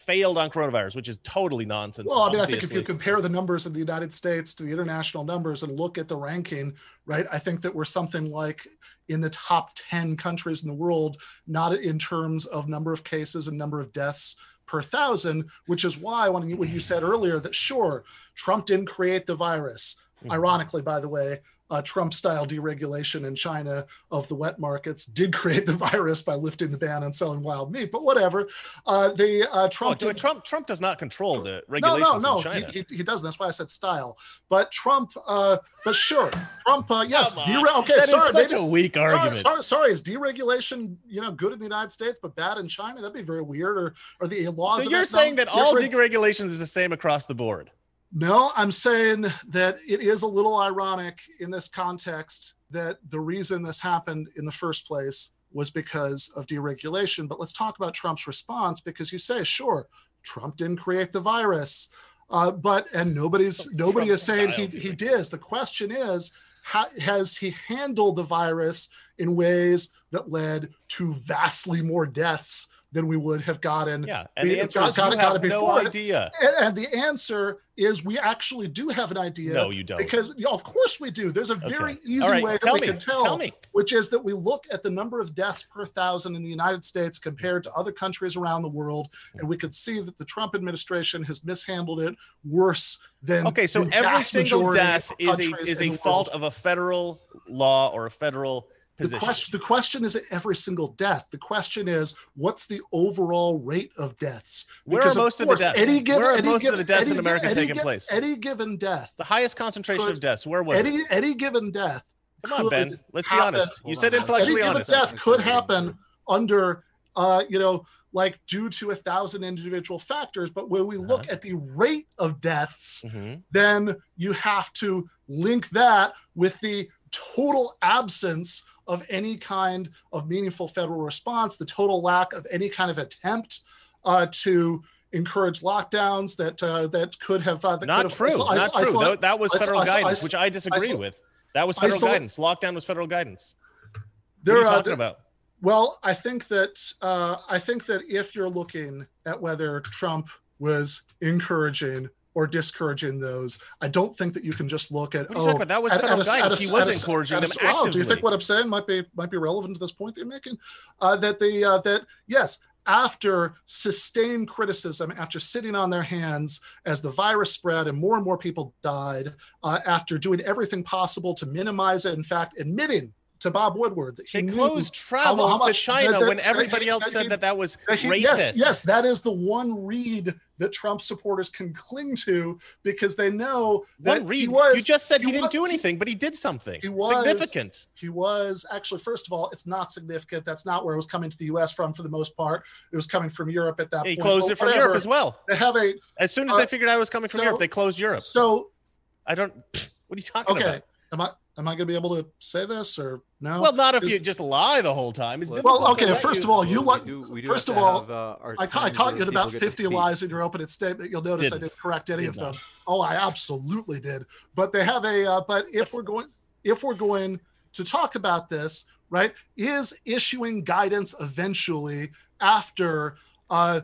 failed on coronavirus, which is totally nonsense. Well, I mean. I think if you compare the numbers in the United States to the international numbers and look at the ranking, right, I think that we're something like in the top 10 countries in the world, not in terms of number of cases and number of deaths per thousand, which is why when you, when you said earlier that sure, Trump didn't create the virus, mm-hmm. ironically, by the way, uh, Trump style deregulation in China of the wet markets did create the virus by lifting the ban on selling wild meat. But whatever. Uh, the uh, Trump, oh, did, Trump Trump does not control the no, regulations no, no, in China. he, he, he doesn't. That's why I said style. But Trump, uh, but sure, Trump, uh, yes, dere- okay, That is sorry, such maybe- a weak sorry, argument. Sorry, sorry, is deregulation, you know, good in the United States but bad in China? That'd be very weird. Or, or the laws. So you're saying that all deregulations is the same across the board? No, I'm saying that it is a little ironic in this context that the reason this happened in the first place was because of deregulation. But let's talk about Trump's response because you say, sure, Trump didn't create the virus, uh, but and nobody's Trump's nobody is saying he he did. The question is, how, has he handled the virus in ways that led to vastly more deaths than we would have gotten? Yeah, and We the answer got- is got got have no before. idea. And, and the answer is we actually do have an idea. No, you don't. Because of course we do. There's a very Okay. easy right, way that we me, can tell, tell me. which is that we look at the number of deaths per thousand in the United States compared to other countries around the world, and we could see that the Trump administration has mishandled it worse than Okay, so every single death is a is a fault world. of a federal law or a federal The question, the question isn't every single death. The question is, what's the overall rate of deaths? Where are Because, most of the deaths? Any given, Where are any most of the deaths in America given- taking any place? Any given death, the highest concentration Could- of deaths. Where was any it? any given death. Come on, Ben. Let's be happen- honest. You Hold said on. intellectually any given honest. death could happen under, uh, you know, like due to a thousand individual factors. But when we look Uh-huh. at the rate of deaths, Mhm. then you have to link that with the total absence of any kind of meaningful federal response, the total lack of any kind of attempt uh, to encourage lockdowns that uh, that could have uh, that Not could have true. Not true. isolate- That, was federal guidance, which I disagree with. That was federal guidance. Lockdown was federal guidance. What are you talking there- about? Well, I think that uh, I think that if you're looking at whether Trump was encouraging or discouraging those, I don't think that you can just look at What are you oh? That was at- federal at a- guidance. at a- He was at a- encouraging a- them wow, do you think what I'm saying might be might be relevant to this point that you're making? Uh, that the uh, that yes, after sustained criticism, after sitting on their hands as the virus spread and more and more people died, uh, after doing everything possible to minimize it, in fact, admitting to Bob Woodward that he They closed how- travel how to much- China that- when everybody that- else that- said that that was he- racist. Yes, yes, that is the one read that Trump supporters can cling to because they know that One read. he was. you just said he, didn't was- do anything, but he did something he was- significant. He was actually, first of all, it's not significant. That's not where it was coming to the U.S. from for the most part. It was coming from Europe at that point. He point. closed it from whatever. Europe as well. They have a As soon as Uh, they figured out it was coming from so- Europe, they closed Europe. so I don't. What are you talking okay. about? Am I am I going to be able to say this or no? Well, not if you just lie the whole time. It's Well, difficult. Well, okay, first you- of all, you we like- do- first of all, have, uh, I, ca- I caught you at about 50 lies in your opening statement. You'll notice I Didn't. didn't correct any Did of them. Oh, I absolutely did. But they have a. Uh, but if That's- we're going, if we're going to talk about this, right, is issuing guidance eventually after uh,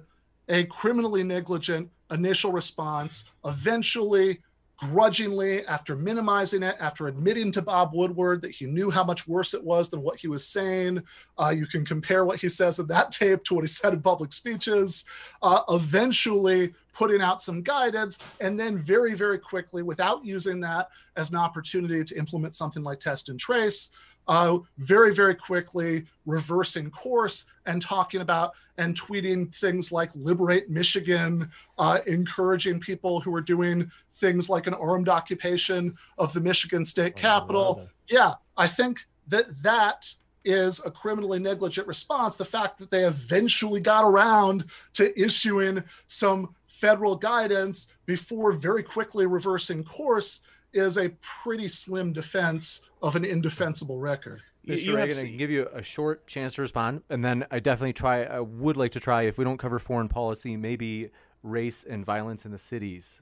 a criminally negligent initial response, eventually grudgingly after minimizing it after admitting to bob woodward that he knew how much worse it was than what he was saying. Uh, you can compare what he says in that tape to what he said in public speeches. Uh, eventually putting out some guidance and then very very quickly without using that as an opportunity to implement something like test and trace uh, very very quickly reversing course and talking about and tweeting things like liberate michigan uh, encouraging people who are doing things like an armed occupation of the michigan state capitol. yeah i think that that is a criminally negligent response. The fact that they eventually got around to issuing some federal guidance before very quickly reversing course is a pretty slim defense of an indefensible record You- Mr. you have Reagan, I can give you a short chance to respond, and then I definitely try. I would like to try if we don't cover foreign policy, maybe race and violence in the cities.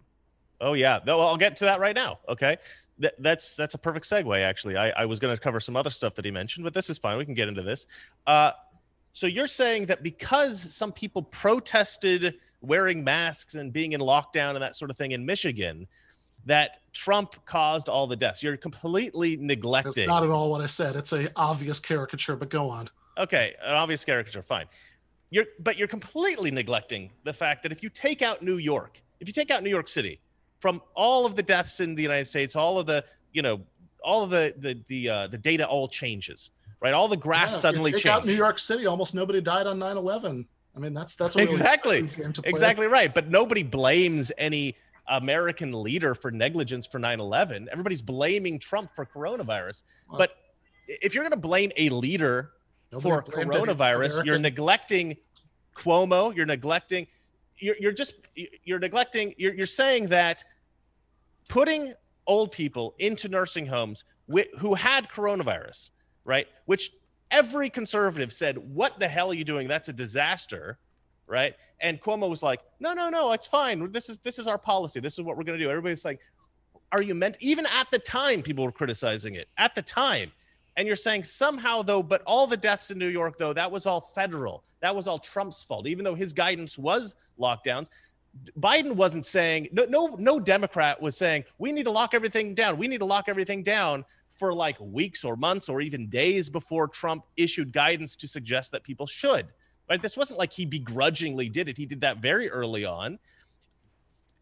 Oh yeah, no, I'll get to that right now. Okay, Th- that's that's a perfect segue. Actually, I, I was going to cover some other stuff that he mentioned, but this is fine. We can get into this. Uh, so you're saying that because some people protested wearing masks and being in lockdown and that sort of thing in Michigan, that Trump caused all the deaths. You're completely that's neglecting. not at all what i said it's a obvious caricature but go on okay, an obvious caricature, fine. You're but you're completely neglecting the fact that if you take out New York, if you take out New York City from all of the deaths in the United States, all of the, you know, all of the the the uh, the data all changes, right? All the graphs Yeah, suddenly take change. out New York City, almost nobody died on 9/11. I mean, that's that's really exactly interesting game to play. exactly right but nobody blames any american leader for negligence for 9-11 everybody's blaming trump for coronavirus. Well- but if you're going to blame a leader for coronavirus you're neglecting cuomo you're neglecting you're, you're just you're neglecting you're, you're saying that putting old people into nursing homes who had coronavirus right which every conservative said what the hell are you doing? That's a disaster right? And cuomo was like no no no it's fine. This is this is our policy. This is what we're going to do. Everybody's like are you meant even at the time people were criticizing it. At the time. And you're saying somehow though but all the deaths in new york though that was all federal. That was all trump's fault. Even though his guidance was lockdowns biden wasn't saying no no no democrat was saying we need to lock everything down. We need to lock everything down for like weeks or months or even days before trump issued guidance to suggest that people should right this wasn't like he begrudgingly did it he did that very early on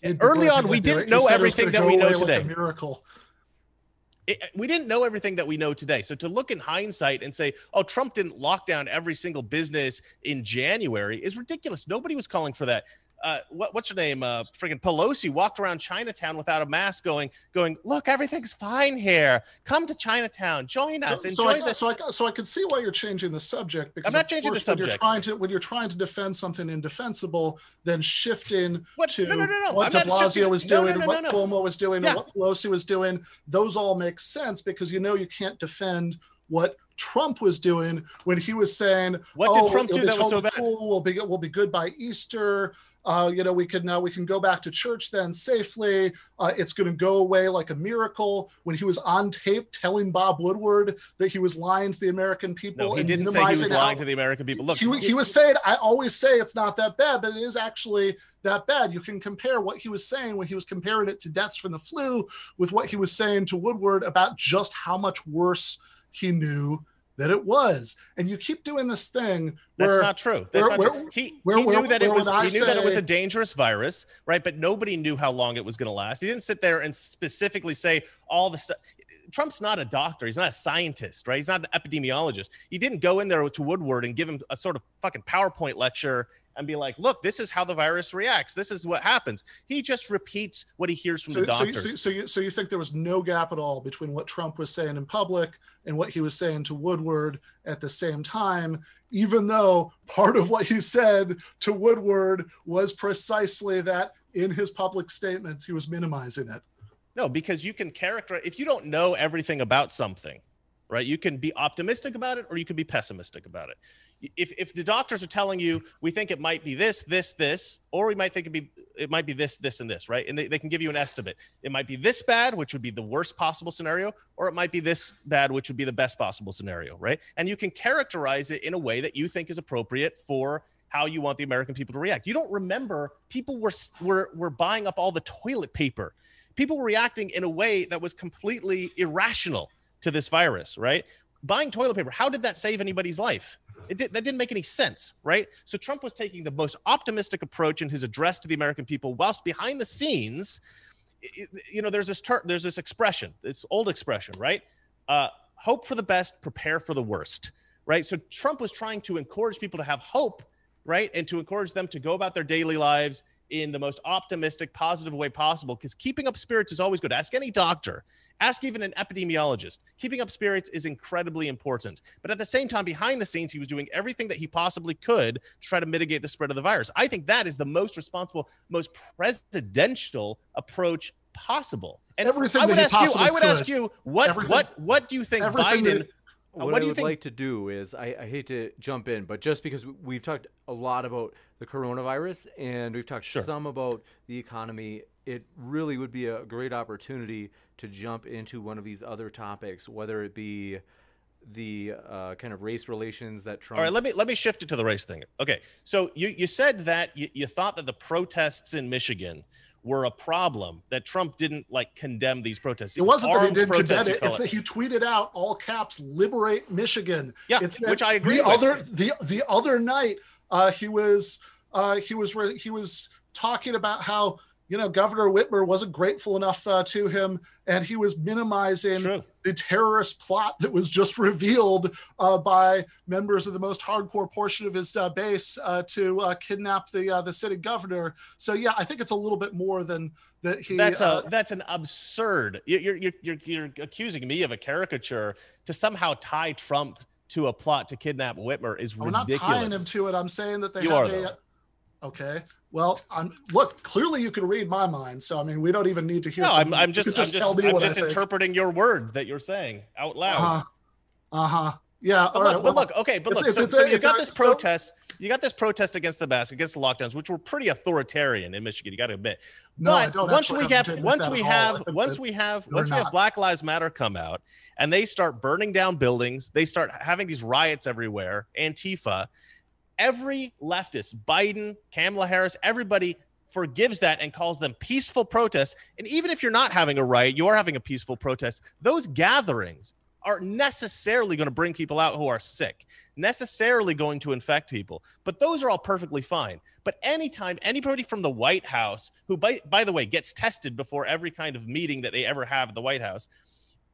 And early on, we didn't know said it was everything that we know away like a today. miracle. it, we didn't know everything that we know today. So to look in hindsight and say, "Oh, Trump didn't lock down every single business in January," is ridiculous. Nobody was calling for that. Uh, what, what's her name? Uh, freaking Pelosi walked around Chinatown without a mask, going, "Going, look, everything's fine here. Come to Chinatown, join us, so, enjoy I, this." so I so I can see why you're changing the subject because I'm not changing the course, when You're subject. trying to when you're trying to defend something indefensible, then shifting What? to No, no, no, no. what I'm De shifting- Blasio was no, doing, no, what no, no. Cuomo was doing, Yeah. what Pelosi was doing. Those all make sense because you know you can't defend what Trump was doing when he was saying, What did "Oh, Trump do that was so bad?" Will be will be good by Easter." Uh, you know, we can now we can go back to church then safely. Uh, it's going to go away like a miracle. When he was on tape telling Bob Woodward that he was lying to the American people, no, he didn't say he was lying how- to the American people. Look, he, he was saying, I always say it's not that bad, but it is actually that bad. You can compare what he was saying when he was comparing it to deaths from the flu with what he was saying to Woodward about just how much worse he knew that it was. And you keep doing this thing That's not true. That's where- not where- true. He, where- he where- knew that it was he knew that it was a dangerous virus, right? But nobody knew how long it was going to last. He didn't sit there and specifically say all the stuff. Trump's not a doctor. He's not a scientist, right? He's not an epidemiologist. He didn't go in there to Woodward and give him a sort of fucking PowerPoint lecture and be like, "Look, this is how the virus reacts. This is what happens." He just repeats what he hears from so, the so, doctors. so, so, you, so you think there was no gap at all between what Trump was saying in public and what he was saying to Woodward at the same time, even though part of what he said to Woodward was precisely that in his public statements he was minimizing it. No, because you can characterize if you don't know everything about something, right? You can be optimistic about it or you can be pessimistic about it. If if the doctors are telling you we think it might be this, this, this, or we might think it be it might be this, this, and this, right? And they, they can give you an estimate. It might be this bad, which would be the worst possible scenario, or it might be this bad, which would be the best possible scenario, right? And you can characterize it in a way that you think is appropriate for how you want the American people to react. You don't remember people were were were buying up all the toilet paper people were reacting in a way that was completely irrational to this virus, right? Buying toilet paper, how did that save anybody's life? It did, that didn't make any sense, right? So Trump was taking the most optimistic approach in his address to the American people, whilst behind the scenes, it- you know, there's this ter- there's this expression, this old expression, right? Uh, hope for the best, prepare for the worst, right? So Trump was trying to encourage people to have hope, right, and to encourage them to go about their daily lives in the most optimistic, positive way possible. Because keeping up spirits is always good. Ask any doctor, ask even an epidemiologist. Keeping up spirits is incredibly important. But at the same time, behind the scenes, he was doing everything that he possibly could to try to mitigate the spread of the virus. I think that is the most responsible, most presidential approach possible. And Everything I would ask you, I would ask you, what, Everything- what, what do you think Biden? that- what, what I do you would think? like to do is I, I hate to jump in, but just because we've talked a lot about the coronavirus and we've talked Sure. some about the economy, it really would be a great opportunity to jump into one of these other topics, whether it be the uh, kind of race relations that Trump. All right, let me let me shift it to the race thing. Okay, so you you said that you, you thought that the protests in Michigan were a problem that Trump didn't like condemn these protests. It wasn't that he didn't protests, condemn it; call it's that he tweeted out all caps "Liberate Michigan." Yeah, it's which I agree The with. other the the other night, uh, he was uh, he was re- he was talking about how you know, Governor Whitmer wasn't grateful enough uh, to him, and he was minimizing True. the terrorist plot that was just revealed uh, by members of the most hardcore portion of his uh, base uh, to uh, kidnap the uh, the sitting governor. So yeah, I think it's a little bit more than that. He That's uh, a that's an absurd. You're you're you're you're accusing me of a caricature to somehow tie Trump to a plot to kidnap Whitmer is I'm not ridiculous. tying him to it. I'm saying that they You have are, a. though. Okay. Well, I'm look. Clearly, you can read my mind. So I mean, we don't even need to hear. no, I'm. I'm You just, I'm just, tell me I'm what I just think. interpreting your word that you're saying out loud. Uh huh. Uh huh. Yeah. But all look, right, but well, look, okay, but look, it's- so, it's so a- you it's got this so- protest, you got this protest against the mask, against the lockdowns, which were pretty authoritarian in Michigan. You got to admit. No, but once we have have, to admit once we. Have, once we have, once we have. Black Lives Matter come out, and they start burning down buildings, they start having these riots everywhere, Antifa. Every leftist, Biden, Kamala Harris, everybody forgives that and calls them peaceful protests. And even if you're not having a riot, you are having a peaceful protest. Those gatherings are necessarily going to bring people out who are sick, necessarily going to infect people. But those are all perfectly fine. But anytime anybody from the White House, who by, by the way gets tested before every kind of meeting that they ever have at the White House,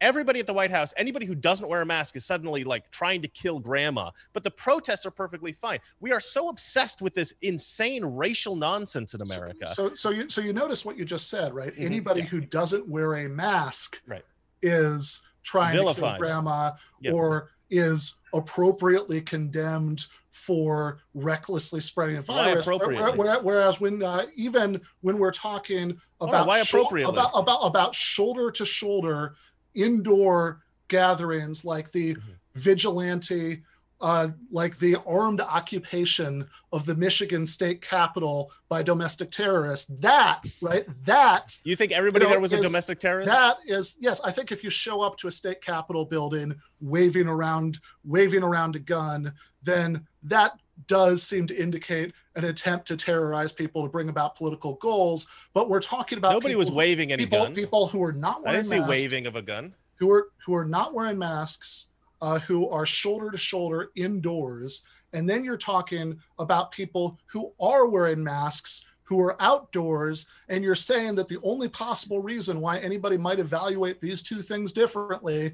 everybody at the White House, anybody who doesn't wear a mask is suddenly like trying to kill grandma. But the protests are perfectly fine. We are so obsessed with this insane racial nonsense in America. So, so you, so you notice what you just said, right? Mhm, Anybody yeah. who doesn't wear a mask, Right. is trying to kill grandma, or is appropriately condemned for recklessly spreading a virus. Where- appropriately? where- Whereas when uh, even when we're talking about why shou- appropriately? about about about shoulder to shoulder indoor gatherings like the Mm-hmm. vigilante uh, like the armed occupation of the Michigan state capitol by domestic terrorists. That, right? That you think everybody you know, there was a domestic terrorist? that is yes. I think if you show up to a state capitol building waving around waving around a gun, then that does seem to indicate an attempt to terrorize people to bring about political goals. But we're talking about Nobody people was waving any people, gun. people who are not I didn't see masks, waving of a gun. who are who are not wearing masks, uh, who are shoulder to shoulder indoors, and then you're talking about people who are wearing masks who are outdoors, and you're saying that the only possible reason why anybody might evaluate these two things differently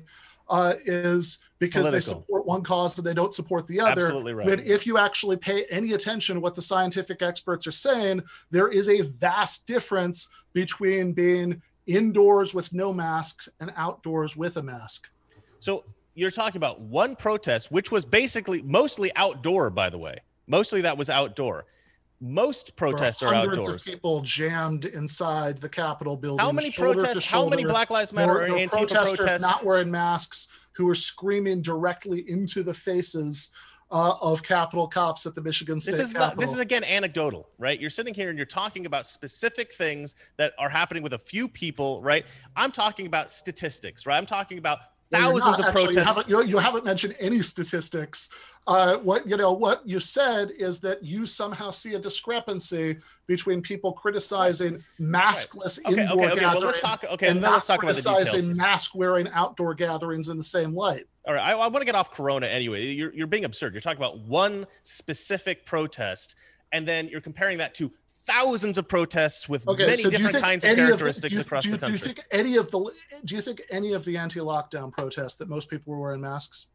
uh, is because they support one cause and they don't support the other. Absolutely right. When if you actually pay any attention to what the scientific experts are saying, there is a vast difference between being indoors with no masks and outdoors with a mask. So you're talking about one protest, which was basically mostly outdoor, by the way. Mostly that was outdoor. Most protests are hundreds outdoors. of people jammed inside the Capitol building. How many protests? How many. Black Lives Matter were- or there protesters protests? not wearing masks who were screaming directly into the faces uh, of Capitol cops at the Michigan State this is Capitol. not this is again anecdotal right you're sitting here and you're talking about specific things that are happening with a few people right i'm talking about statistics right i'm talking about thousands of actually, protests. You haven't, you, you haven't mentioned any statistics. Uh, what you know, what you said is that you somehow see a discrepancy between people criticizing maskless okay indoor okay okay gatherings well let's talk okay and then let's talk about the criticizing mask-wearing outdoor gatherings in the same light. all right i, I want to get off corona anyway. You're, you're being absurd. You're talking about one specific protest and then you're comparing that to thousands of protests with Okay, many so different kinds of the- characteristics do you- across you, the country Do you think any of the do you think any of the anti-lockdown protests that most people were wearing masks?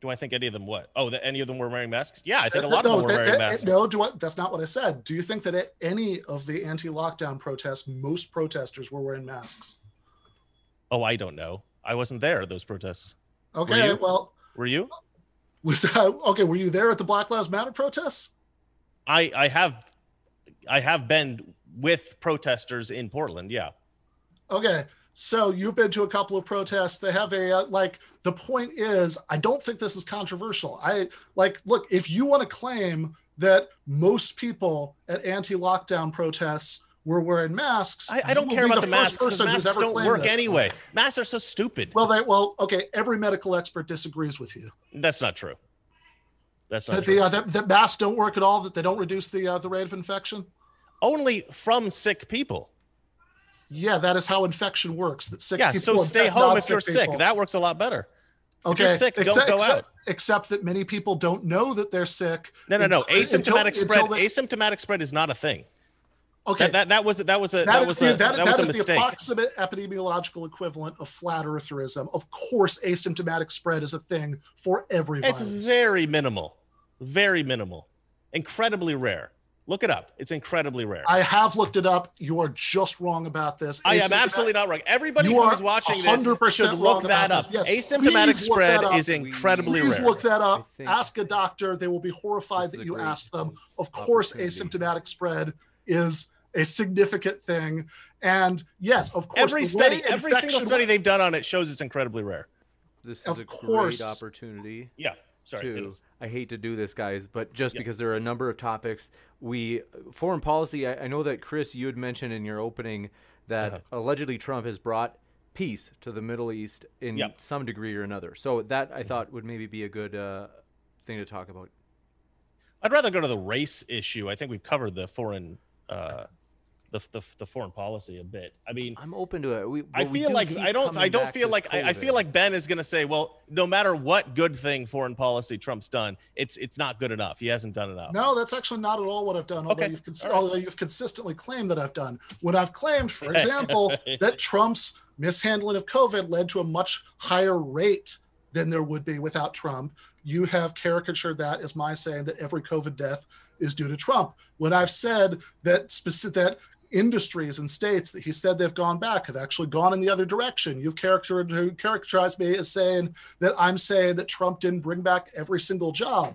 do i think any of them what oh that any of them were wearing masks yeah i think a Uh, lot of them were that- wearing that- masks No, do I, that's not what I said. Do you think that at any of the anti-lockdown protests, most protesters were wearing masks? oh i don't know i wasn't there at those protests Okay, you? well, were you was uh, okay. Were you there at the Black Lives Matter protests? I I have I have been with protesters in Portland. Yeah. Okay, so you've been to a couple of protests. They have a uh, like. The point is, I don't think this is controversial. I like look if you want to claim that most people at anti-lockdown protests were wearing masks. I, I don't care about the, first masks. person who's masks don't work this. anyway. Masks are so stupid. Well, they well, okay. Every medical expert disagrees with you. That's not true. That's not That true. the uh, that, that masks don't work at all. That they don't reduce the uh, the rate of infection. Only from sick people. Yeah, that is how infection works. That sick Yeah. people So stay home if you're people. That works a lot better. Okay. you're sick, don't except, go except, out. Except that many people don't know that they're sick. No, no, no. Asymptomatic until- spread. until they- asymptomatic spread is not a thing. Okay, That, that that was that was a that, that was the, a that- that, was a is the approximate epidemiological equivalent of flat eartherism. Of course, asymptomatic spread is a thing for every It's virus. very minimal, very minimal, incredibly rare. Look it up. It's incredibly rare. I, I have looked it up. You are just wrong about this. I am absolutely not wrong. Everybody who's watching this should look that up. Yes, Asymptomatic spread up. is incredibly Please rare. Please look that up. Ask a doctor. They will be horrified that you asked them. Of course, asymptomatic spread is a significant thing. And yes, of course, every study, every single study they've done on it shows it's incredibly rare. This is Of a course. great opportunity. Yeah. Sorry. to. I hate to do this, guys, but just Yeah. because there are a number of topics, we foreign policy. I, I know that Chris, you had mentioned in your opening that Uh-huh. allegedly Trump has brought peace to the Middle East in Yep. Mm-hmm. some degree or another. So that I thought would maybe be a good uh, thing to talk about. I'd rather go to the race issue. I think we've covered the foreign, uh, the, the the foreign policy a bit. I mean, I'm open to it. We, I but we feel like I don't I don't feel like I, I feel like Ben is going to say, well, no matter what good thing foreign policy Trump's done, it's it's not good enough. He hasn't done enough. No, that's actually not at all what I've done. Although, Okay. you've, cons- All right. although you've consistently claimed that I've done. When I've claimed, for example, that Trump's mishandling of COVID led to a much higher rate than there would be without Trump, you have caricatured that as my saying that every COVID death is due to Trump. When I've said that specific that industries and states that he said they've gone back have actually gone in the other direction. You've characterized, characterized me as saying that I'm saying that Trump didn't bring back every single job.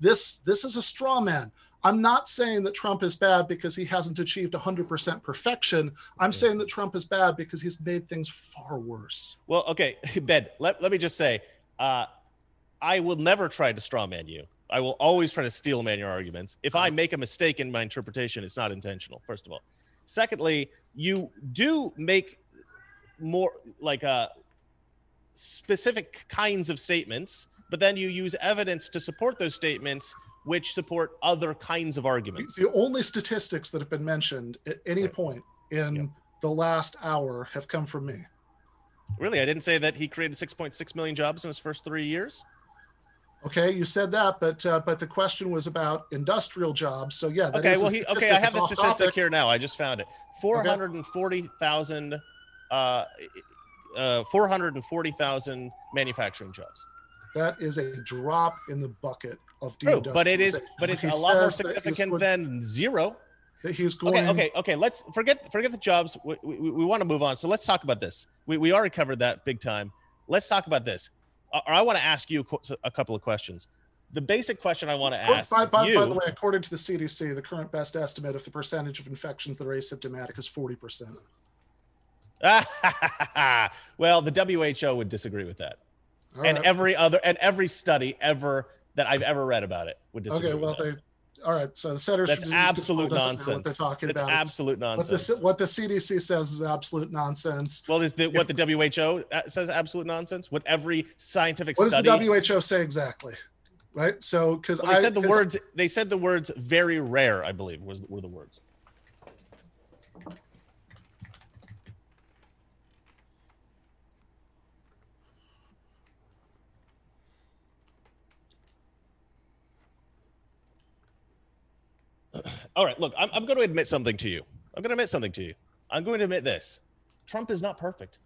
This this is a straw man. I'm not saying that Trump is bad because he hasn't achieved 100% perfection. I'm saying that Trump is bad because he's made things far worse. Well, okay, Ben. Let, let me just say, uh, I will never try to strawman you. I will always try to steel man your arguments. If I make a mistake in my interpretation, it's not intentional. First of all, secondly, you do make more like uh, specific kinds of statements, but then you use evidence to support those statements, which support other kinds of arguments. the only statistics that have been mentioned at any point in Yeah. the last hour have come from me. Really, I didn't say that he created 6.6 million jobs in his first three years. Okay, you said that, but uh, but the question was about industrial jobs. So yeah, that okay, well, he okay. I have the statistic topic. here now. I just found it. Four hundred and forty thousand, uh, uh, four hundred and forty thousand manufacturing jobs. That is a drop in the bucket of True, but it is, but it's He a lot more says that he's significant going- than zero. that he's going. Okay, okay, okay. Let's forget forget the jobs. We, we, we want to move on. So let's talk about this. We, we already covered that big time. Let's talk about this. Or I want to ask you a couple of questions. The basic question I want to ask by, by, you. by the way, according to the CDC, the current best estimate of the percentage of infections that are asymptomatic is 40%. well, the WHO would disagree with that. All and right. every other and every study ever that I've ever read about it would disagree. okay, with well, that. they, all right. So the Centers that's for Disease absolute Control doesn't know nonsense. What they're talking it's about. absolute What nonsense. the, what the CDC says is absolute nonsense. well, is the what the WHO uh, says absolute nonsense? What every scientific What does the WHO say exactly? Right. So because well, I said the words. They said the words "very rare." I believe was were the words. All right, look, I'm, I'm going to admit something to you. I'm going to admit something to you. I'm going to admit this. Trump is not perfect.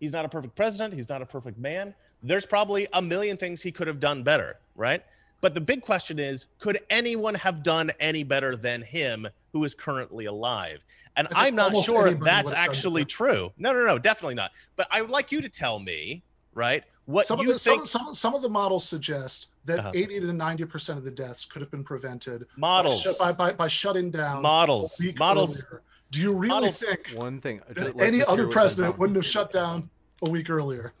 He's not a perfect president. He's not a perfect man. There's probably a million things he could have done better, right? But the big question is could anyone have done any better than him who is currently alive? And I'm not sure that's actually true. No, no, no, definitely not. But I would like you to tell me, right, what some of you the think some, some, some of the models suggest that Uh-huh. 80 to 90 percent of the deaths could have been prevented models, by, by, by shutting down models, models. earlier. Do you really Models- think One thing. that any other president wouldn't have shut down a week earlier?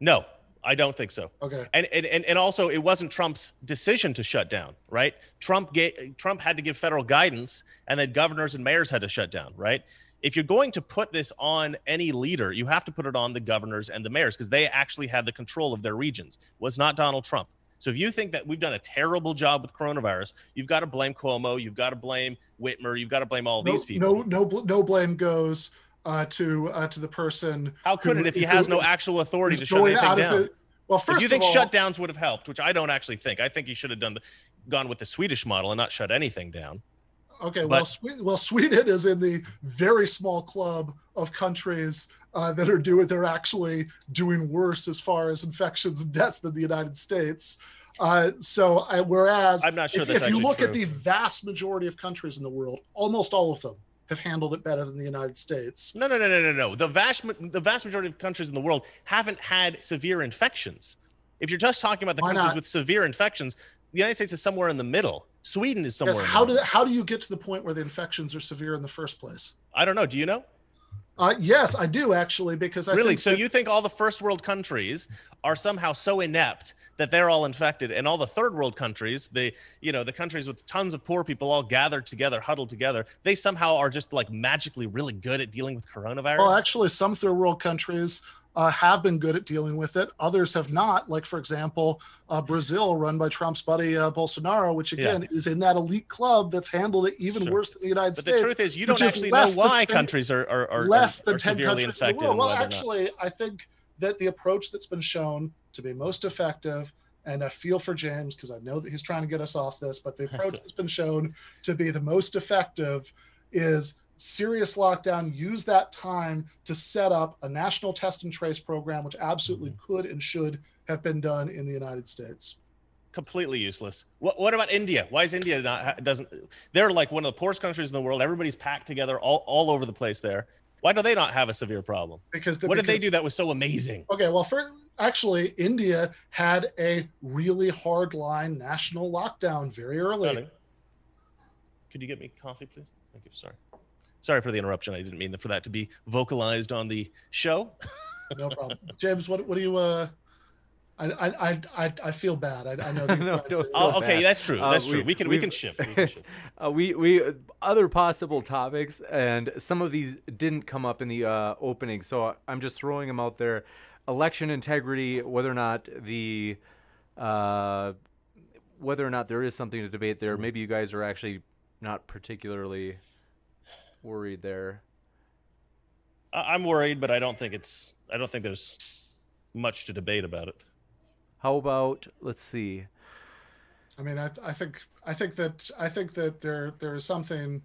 No, I don't think so. Okay. And, and and and also it wasn't Trump's decision to shut down, right? Trump gave, Trump had to give federal guidance and then governors and mayors had to shut down, right? If you're going to put this on any leader, you have to put it on the governors and the mayors because they actually had the control of their regions. Was not Donald Trump. So if you think that we've done a terrible job with coronavirus, you've got to blame Cuomo, you've got to blame Whitmer, you've got to blame all No, these people. no, no, no blame goes uh, to uh, to the person. How could who- it if he has no actual authority to shut anything down? it- Well, first if you think all, shutdowns would have helped, which I don't actually think, I think he should have done the, gone with the Swedish model and not shut anything down. Okay, well, But- Swe- well, Sweden is in the very small club of countries uh, that are doing they're actually doing worse as far as infections and deaths than the United States. Uh, so, I, whereas I'm not sure if, if you look at the vast majority of countries in the world, almost all of them have handled it better than the United States. No, no, no, no, no, no. The vast the vast majority of countries in the world haven't had severe infections. If you're just talking about the Why countries not? with severe infections, the United States is somewhere in the middle. Sweden is somewhere. Yes, how do how do you get to the point where the infections are severe in the first place? I don't know. Do you know? Uh, yes, I do actually because I really? So that- you think all the first world countries are somehow so inept that they're all infected, and all the third world countries, the you know the countries with tons of poor people all gathered together, huddled together, they somehow are just like magically really good at dealing with coronavirus? Well, actually, some third world countries uh, have been good at dealing with it. Others have not. Like, for example, uh, Brazil, run by Trump's buddy uh, Bolsonaro, which again is in that elite club that's handled it even Sure. worse than the United but States. the truth is, you don't actually know why 10 countries are are, are less than are 10 severely countries in the infected. world. Well, whether or not. actually, I think that the approach that's been shown to be most effective, and I feel for James because I know that he's trying to get us off this, but the approach that's been shown to be the most effective is serious lockdown. Use that time to set up a national test and trace program, which absolutely Mm-hmm. could and should have been done in the United States. completely useless. What, what about India? Why is India not doesn't? They're like one of the poorest countries in the world. Everybody's packed together all, all over the place there. Why do they not have a severe problem? Because the, What did they do that was so amazing? Okay, well, for actually, India had a really hard line national lockdown very early. Could you get me coffee, please? Thank you. Sorry. Sorry for the interruption. I didn't mean for that to be vocalized on the show. No problem. James, what what do you uh I I I I, I feel bad. I, I know that No, don't Oh, okay, bad. that's true. Uh, That's true. We can we can shift. We can shift. uh, we we other possible topics, and some of these didn't come up in the uh, opening, so I'm just throwing them out there. Election integrity, whether or not the uh, whether or not there is something to debate there. Maybe you guys are actually not particularly worried there. I- I'm worried, but I don't think it's. I don't think there's much to debate about it. How about let's see. I mean, I, I think I think that I think that there there is something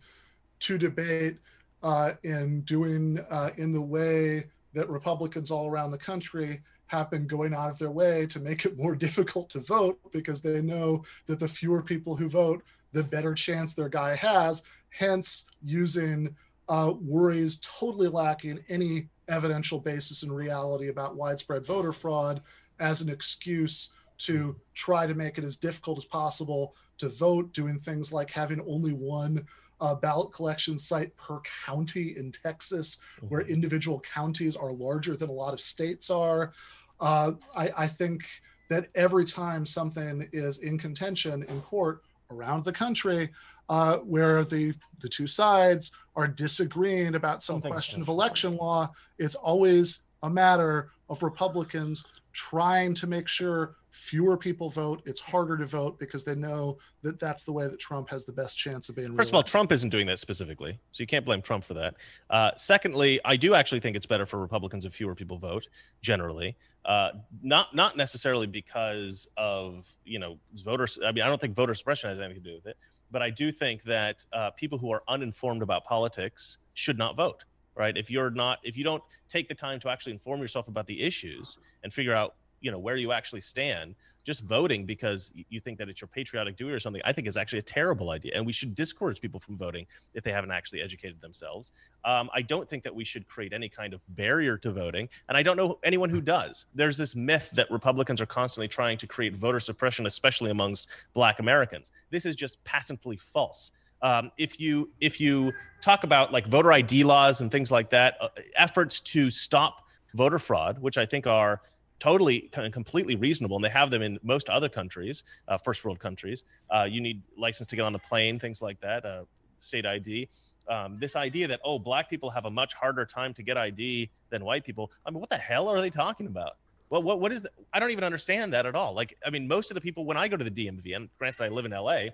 to debate uh, in doing uh, in the way that Republicans all around the country have been going out of their way to make it more difficult to vote because they know that the fewer people who vote, the better chance their guy has. Hence, using uh, worries totally lacking any evidential basis in reality about widespread voter fraud as an excuse to try to make it as difficult as possible to vote, doing things like having only one uh, ballot collection site per county in Texas, where individual counties are larger than a lot of states are. Uh, I, I think that every time something is in contention in court around the country, uh, where the the two sides are disagreeing about some question of election law, it's always a matter of Republicans trying to make sure fewer people vote. It's harder to vote because they know that that's the way that Trump has the best chance of being. First of all. Trump isn't doing that specifically, so you can't blame Trump for that. Uh, secondly, I do actually think it's better for Republicans if fewer people vote. Generally, uh, not not necessarily because of you know voters. I mean, I don't think voter suppression has anything to do with it, but I do think that uh, people who are uninformed about politics should not vote. Right? If you're not, if you don't take the time to actually inform yourself about the issues and figure out you know where you actually stand just voting because you think that it's your patriotic duty or something i think is actually a terrible idea. And we should discourage people from voting if they haven't actually educated themselves. Um, i don't think that we should create any kind of barrier to voting. And i don't know anyone who does. There's this myth that republicans are constantly trying to create voter suppression especially amongst black americans. This is just patently false. Um, if you if you talk about like voter id laws and things like that uh, efforts to stop voter fraud which i think are totally and completely reasonable and they have them in most other countries uh, first world countries uh, you need license to get on the plane things like that uh, state id um, this idea that oh black people have a much harder time to get id than white people i mean what the hell are they talking about well, what, what is that? I don't even understand that at all. Like, I mean, most of the people, when I go to the DMV, and granted, I live in LA,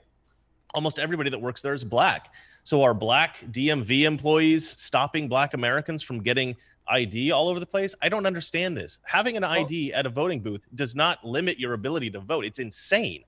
almost everybody that works there is black. So are black DMV employees stopping black Americans from getting ID all over the place? I don't understand this. Having an ID at a voting booth does not limit your ability to vote. It's insane.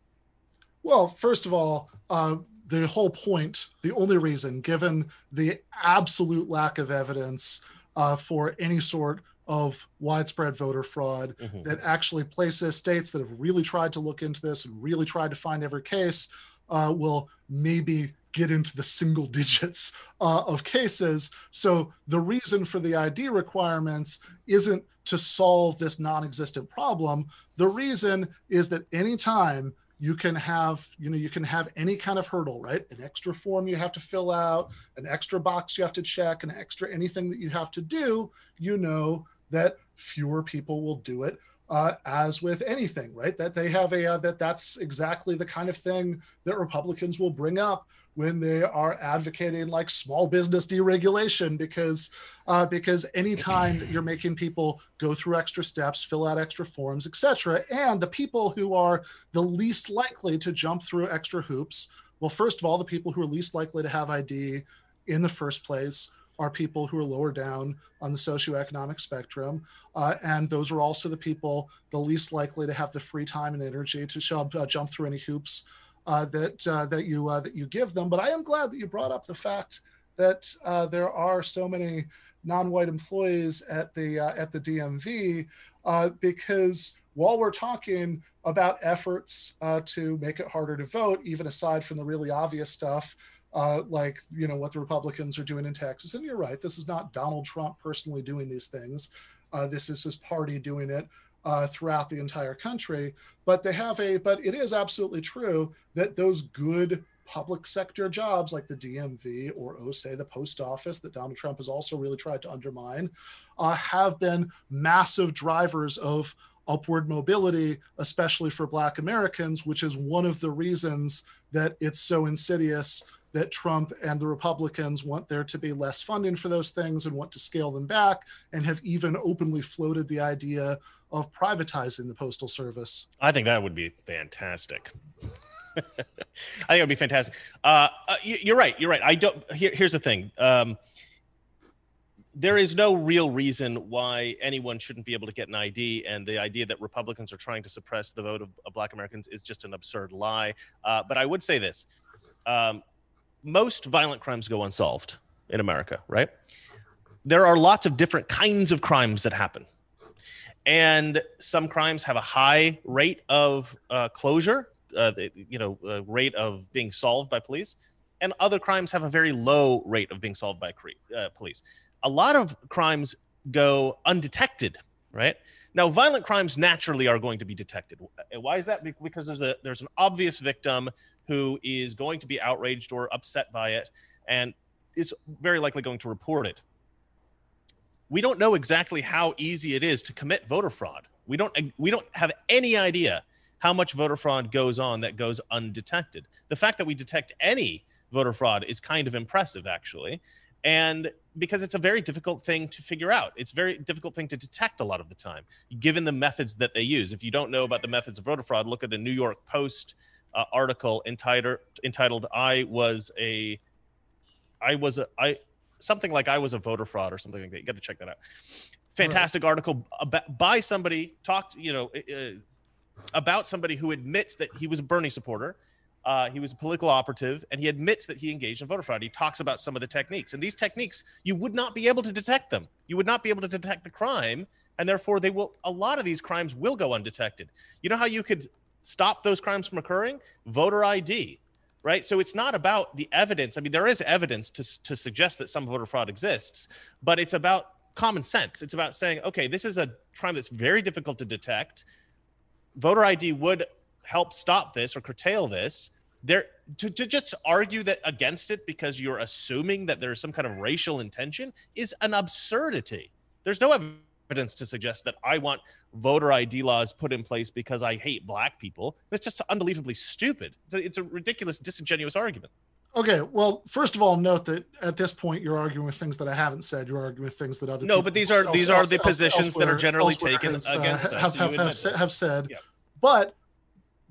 Well, first of all, uh, the whole point, the only reason, given the absolute lack of evidence uh, for any sort of widespread voter fraud, mm-hmm. that actually places states that have really tried to look into this and really tried to find every case uh, will maybe get into the single digits uh, of cases. So the reason for the ID requirements isn't to solve this non-existent problem. The reason is that anytime you can have you know you can have any kind of hurdle right an extra form you have to fill out an extra box you have to check an extra anything that you have to do you know that fewer people will do it uh, as with anything right that they have a uh, that that's exactly the kind of thing that republicans will bring up when they are advocating like small business deregulation because uh, because anytime you're making people go through extra steps fill out extra forms etc and the people who are the least likely to jump through extra hoops well first of all the people who are least likely to have id in the first place are people who are lower down on the socioeconomic spectrum. Uh, and those are also the people the least likely to have the free time and energy to uh, jump through any hoops uh, that uh, that you uh, that you give them. But I am glad that you brought up the fact that uh, there are so many non-white employees at the uh, at the DMV uh, because while we're talking about efforts to make it harder to vote, even aside from the really obvious stuff. like you know what the Republicans are doing in Texas, and you're right. This is not Donald Trump personally doing these things. this is his party doing it uh, throughout the entire country. But they have a, but it is absolutely true that those good public sector jobs like the DMV or, oh, say, the post office that Donald Trump has also really tried to undermine uh, have been massive drivers of upward mobility, especially for Black Americans, which is one of the reasons that it's so insidious that Trump and the Republicans want there to be less funding for those things and want to scale them back, and have even openly floated the idea of privatizing the Postal Service. I think that would be fantastic. I think it would be fantastic. Uh, uh, you're right. You're right. I don't. Here, here's the thing. Um, there is no real reason why anyone shouldn't be able to get an ID, and the idea that Republicans are trying to suppress the vote of, of Black Americans is just an absurd lie. Uh, but I would say this: um, most violent crimes go unsolved in America, right? There are lots of different kinds of crimes that happen. And some crimes have a high rate of uh, closure, uh, you know, uh, rate of being solved by police. And other crimes have a very low rate of being solved by uh, police. A lot of crimes go undetected, right? Now, violent crimes naturally are going to be detected. Why is that? Because there's a there's an obvious victim who is going to be outraged or upset by it and is very likely going to report it. We don't know exactly how easy it is to commit voter fraud. We don't we don't have any idea how much voter fraud goes on that goes undetected. The fact that we detect any voter fraud is kind of impressive actually. And because it's a very difficult thing to figure out. It's a very difficult thing to detect a lot of the time, given the methods that they use. If you don't know about the methods of voter fraud, look at a New York Post uh, article entitled entitled "I was a, I was a, I something like I was a voter fraud or something like that." You got to check that out. Fantastic right. article about, by somebody talked, you know, uh, about somebody who admits that he was a Bernie supporter. Uh, he was a political operative, and he admits that he engaged in voter fraud. He talks about some of the techniques, and these techniques you would not be able to detect them. You would not be able to detect the crime, and therefore they will. A lot of these crimes will go undetected. You know how you could stop those crimes from occurring? Voter ID, right? So it's not about the evidence. I mean, there is evidence to, to suggest that some voter fraud exists, but it's about common sense. It's about saying, okay, this is a crime that's very difficult to detect. Voter ID would help stop this or curtail this. There to, to just argue that against it because you're assuming that there's some kind of racial intention is an absurdity. There's no evidence evidence to suggest that I want voter ID laws put in place because I hate black people. That's just unbelievably stupid. It's a, it's a ridiculous, disingenuous argument. Okay, well, first of all, note that at this point you're arguing with things that I haven't said. You're arguing with things that other no, but these are else, these are the positions that are generally taken has, uh, against uh, us. Have, have, have, have, said, yeah. but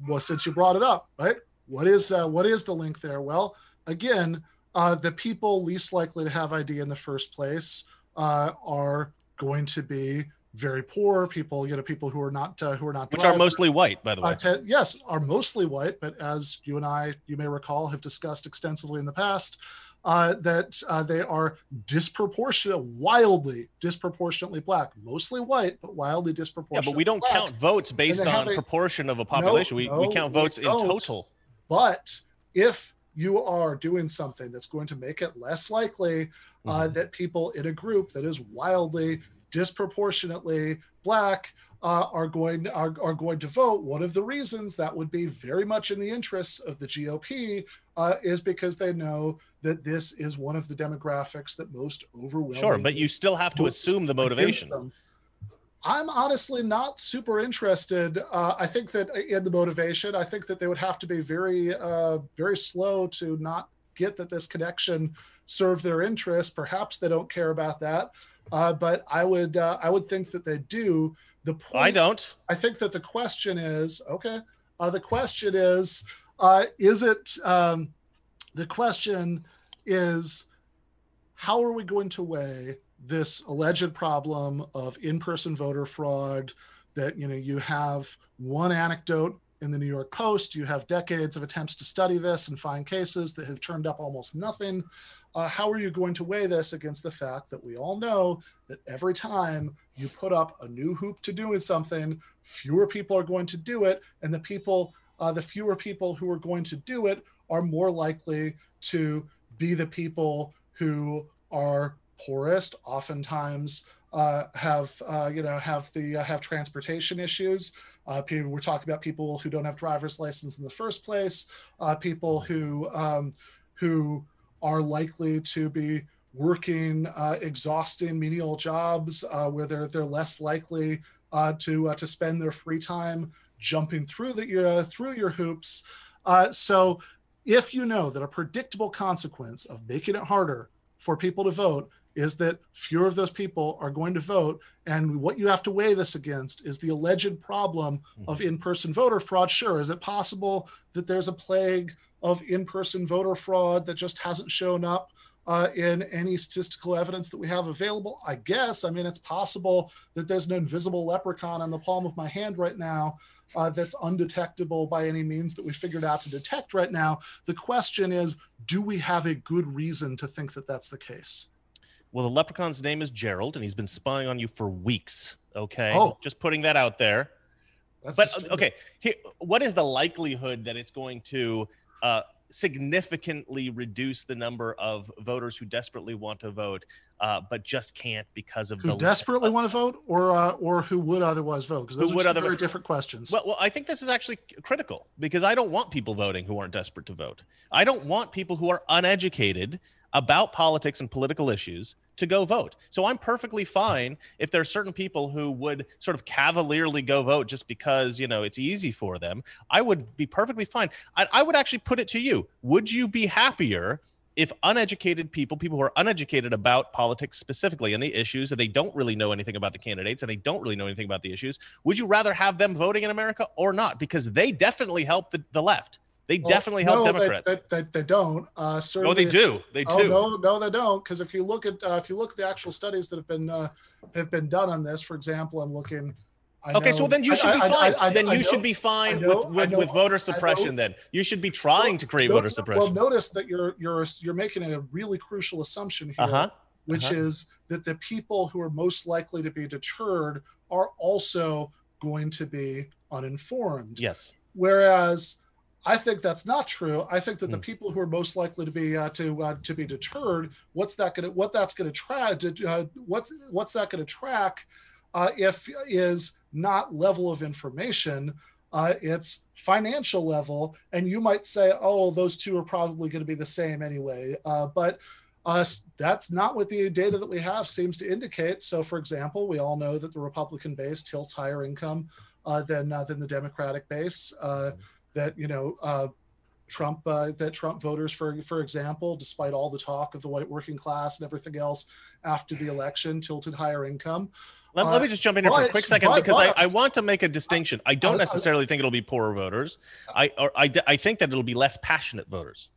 well, since you brought it up, right? What is uh, what is the link there? Well, again, uh, the people least likely to have ID in the first place uh, are going to be very poor people, you know, people who are not uh, who are not which are mostly white, by the way. uh, to, which are mostly white, by the way, which are drivers, mostly white, by the way. to, yes, are mostly white, but as you and I, you may recall, have discussed extensively in the past, uh, that uh, they are disproportionate, wildly disproportionately black, mostly white, but wildly disproportionate. yeah, but we don't black. count votes based on a- proportion of a population. we, we no, count we votes in total. But if you are doing something that's going to make it less likely uh, Mhm. that people in a group that is wildly disproportionately black uh, are going are, are going to vote, one of the reasons that would be very much in the interests of the GOP uh, is because they know that this is one of the demographics that most overwhelmingly Sure, but you still have to assume the motivation. I'm honestly not super interested. Uh, I think that in the motivation, I think that they would have to be very, uh, very slow to not get that this connection served their interest. Perhaps they don't care about that, uh, but I would, uh, I would think that they do. The point I don't. I think that the question is okay. Uh, the question is, uh, is it? Um, the question is, how are we going to weigh this alleged problem of in-person voter fraud? That you know, you have one anecdote in the New York Post. You have decades of attempts to study this and find cases that have turned up almost nothing. Uh, how are you going to weigh this against the fact that we all know that every time you put up a new hoop to doing something, fewer people are going to do it, and the people, uh, the fewer people who are going to do it, are more likely to be the people who are poorest, oftentimes uh, have uh, you know have the uh, have transportation issues. Uh, people, we're talking about people who don't have driver's license in the first place. Uh, people who um, who are likely to be working uh, exhausting menial jobs where they're they're less likely to to spend their free time jumping through the through your hoops. So if you know that a predictable consequence of making it harder for people to vote is that fewer of those people are going to vote and what you have to weigh this against is the alleged problem of in-person voter fraud. Sure is it possible that there's a plague of in-person voter fraud that just hasn't shown up uh, in any statistical evidence that we have available? I guess i mean it's possible that there's an invisible leprechaun on the palm of my hand right now uh, that's undetectable by any means that we figured out to detect right now. The question is do we have a good reason to think that that's the case Well, the leprechaun's name is Gerald, and he's been spying on you for weeks. Okay. Oh. Just putting that out there. that's But disturbing. okay, here, what is the likelihood that it's going to uh, significantly reduce the number of voters who desperately want to vote, uh, but just can't because of who the desperately want to vote or uh, or who would otherwise vote because Who those are would other- very different questions Well, well, I think this is actually critical because I don't want people voting who aren't desperate to vote. I don't want people who are uneducated about politics and political issues to go vote. So I'm perfectly fine if there are certain people who would sort of cavalierly go vote just because, you know, it's easy for them. I would be perfectly fine. I, I would actually put it to you. Would you be happier if uneducated people, people who are uneducated about politics specifically and the issues, and they don't really know anything about the candidates and they don't really know anything about the issues, would you rather have them voting in America or not? Because they definitely help the, the left. They Well, definitely help no, Democrats. They, they, they, don't. Uh, oh, certainly, they do. They Oh do. no, no, they don't. Because if you look at uh, if you look at the actual studies that have been uh, have been done on this, for example, I'm looking. I Okay, know- so then you should be I- I- fine. I- then you know- should be fine know- with with, with voter suppression. Then you should be trying to create No, voter suppression. Well, notice that you're you're you're making a really crucial assumption here, uh huh. which uh-huh. is that the people who are most likely to be deterred are also going to be uninformed. Yes. Whereas I think that's not true. I think that the Hmm. people who are most likely to be uh, to uh, to be deterred, what's that going to what that's going to try to uh, what's what's that going to track uh, if is not level of information. Uh, it's financial level, and you might say, "Oh, those two are probably going to be the same anyway." Uh, but uh, that's not what the data that we have seems to indicate. So, for example, we all know that the Republican base tilts higher income uh, than uh, than the Democratic base. Uh, that you know, uh, Trump uh, that Trump voters, for for example, despite all the talk of the white working class and everything else after the election, tilted higher income. Let, Uh, let me just jump in here for a quick second but- because I, but- I want to make a distinction. I don't I- I- necessarily think it'll be poorer voters. I or I, I think that it'll be less passionate voters.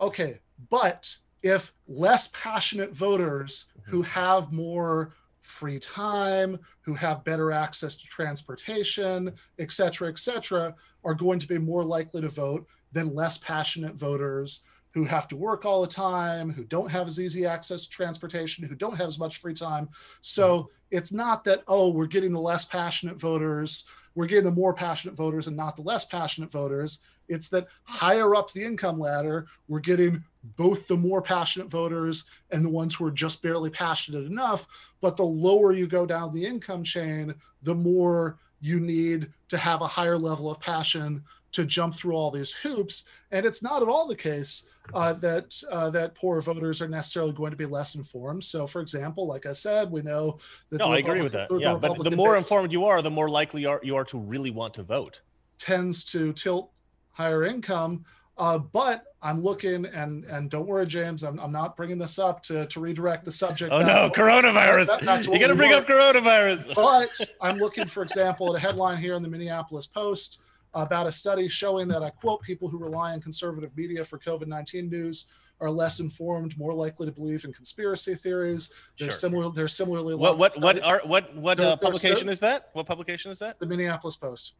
Okay, but if less passionate voters who have more free time, who have better access to transportation, et cetera, et cetera, are going to be more likely to vote than less passionate voters who have to work all the time, who don't have as easy access to transportation, who don't have as much free time. So it's not that, oh, we're getting the less passionate voters, we're getting the more passionate voters and not the less passionate voters. It's that higher up the income ladder, we're getting both the more passionate voters and the ones who are just barely passionate enough. But the lower you go down the income chain, the more you need to have a higher level of passion to jump through all these hoops. And it's not at all the case uh, that uh, that poor voters are necessarily going to be less informed. So, for example, like I said, we know that. No, I agree with that. Yeah, but the more informed you are, the more likely you are, you are to really want to vote. Tends to tilt higher income. Uh, but I'm looking, and and don't worry, James, I'm, I'm not bringing this up to, to redirect the subject. Oh no, coronavirus! That, you got to bring want. up coronavirus. but I'm looking, for example, at a headline here in the Minneapolis Post about a study showing that I quote people who rely on conservative media for COVID 19 news are less informed, more likely to believe in conspiracy theories. They're sure, similar. They're similarly. What what what are what what uh, publication is that? What publication is that? The Minneapolis Post.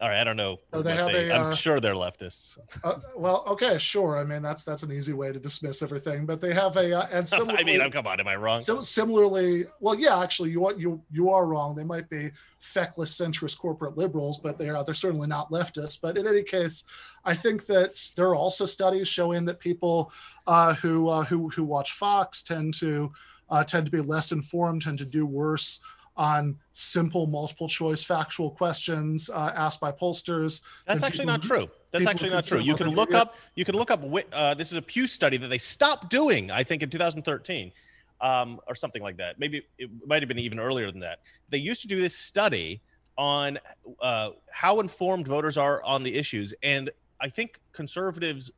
All right, I don't know. Oh, they have they, a, I'm uh, sure they're leftists. Uh, well, okay, sure. I mean, that's that's an easy way to dismiss everything. But they have a uh, and similarly, I mean, I'm come on, am I wrong? Similarly, well, yeah, actually, you are you you are wrong. They might be feckless centrist corporate liberals, but they are they're certainly not leftists. But in any case, I think that there are also studies showing that people uh, who uh, who who watch Fox tend to uh, tend to be less informed, tend to do worse on simple multiple choice factual questions uh, asked by pollsters. That's actually not true. That's actually not true. You can look up. You can look up. Uh, this is a Pew study that they stopped doing. I think in 2013, um, or something like that. Maybe it might have been even earlier than that. They used to do this study on uh, how informed voters are on the issues, and I think conservatives,